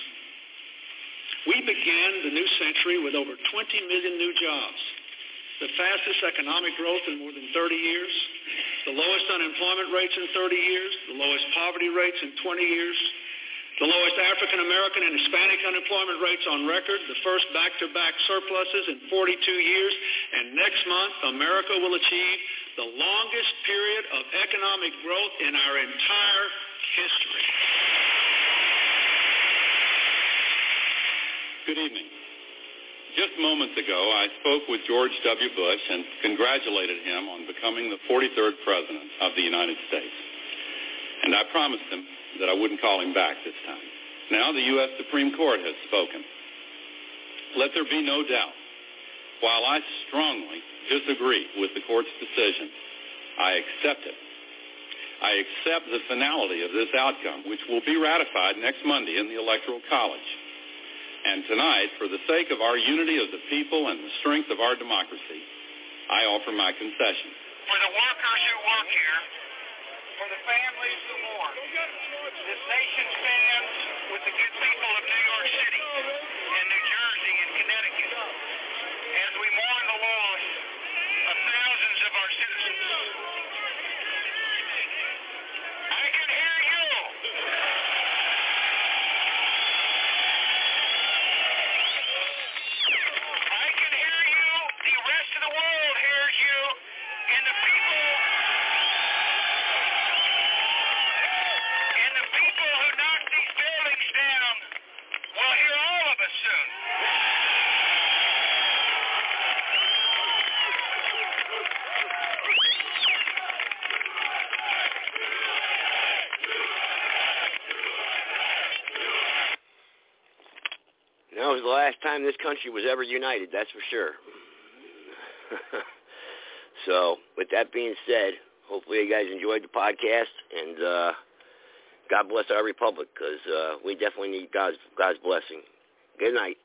We began the new century with over 20 million new jobs, the fastest economic growth in more than 30 years, the lowest unemployment rates in 30 years, the lowest poverty rates in 20 years, the lowest African American and Hispanic unemployment rates on record, the first back-to-back surpluses in 42 years, and next month America will achieve the longest period of economic growth in our entire history. Good evening. Just moments ago, I spoke with George W. Bush and congratulated him on becoming the 43rd President of the United States. And I promised him that I wouldn't call him back this time. Now the U.S. Supreme Court has spoken. Let there be no doubt. While I strongly disagree with the court's decision, I accept it. I accept the finality of this outcome, which will be ratified next Monday in the Electoral College. And tonight, for the sake of our unity of the people and the strength of our democracy, I offer my concession. For the workers who work here, for the families who mourn, this nation stands with the good people of New York City and New Jersey and Connecticut as we mourn the loss of thousands of our citizens. I can hear you. I can hear you. The rest of the world hears you. And the people and the people who knock these buildings down will hear all of us soon. That was the last time this country was ever united, that's for sure. so, with that being said, hopefully you guys enjoyed the podcast, and uh, God bless our republic, because uh, we definitely need God's God's blessing. Good night.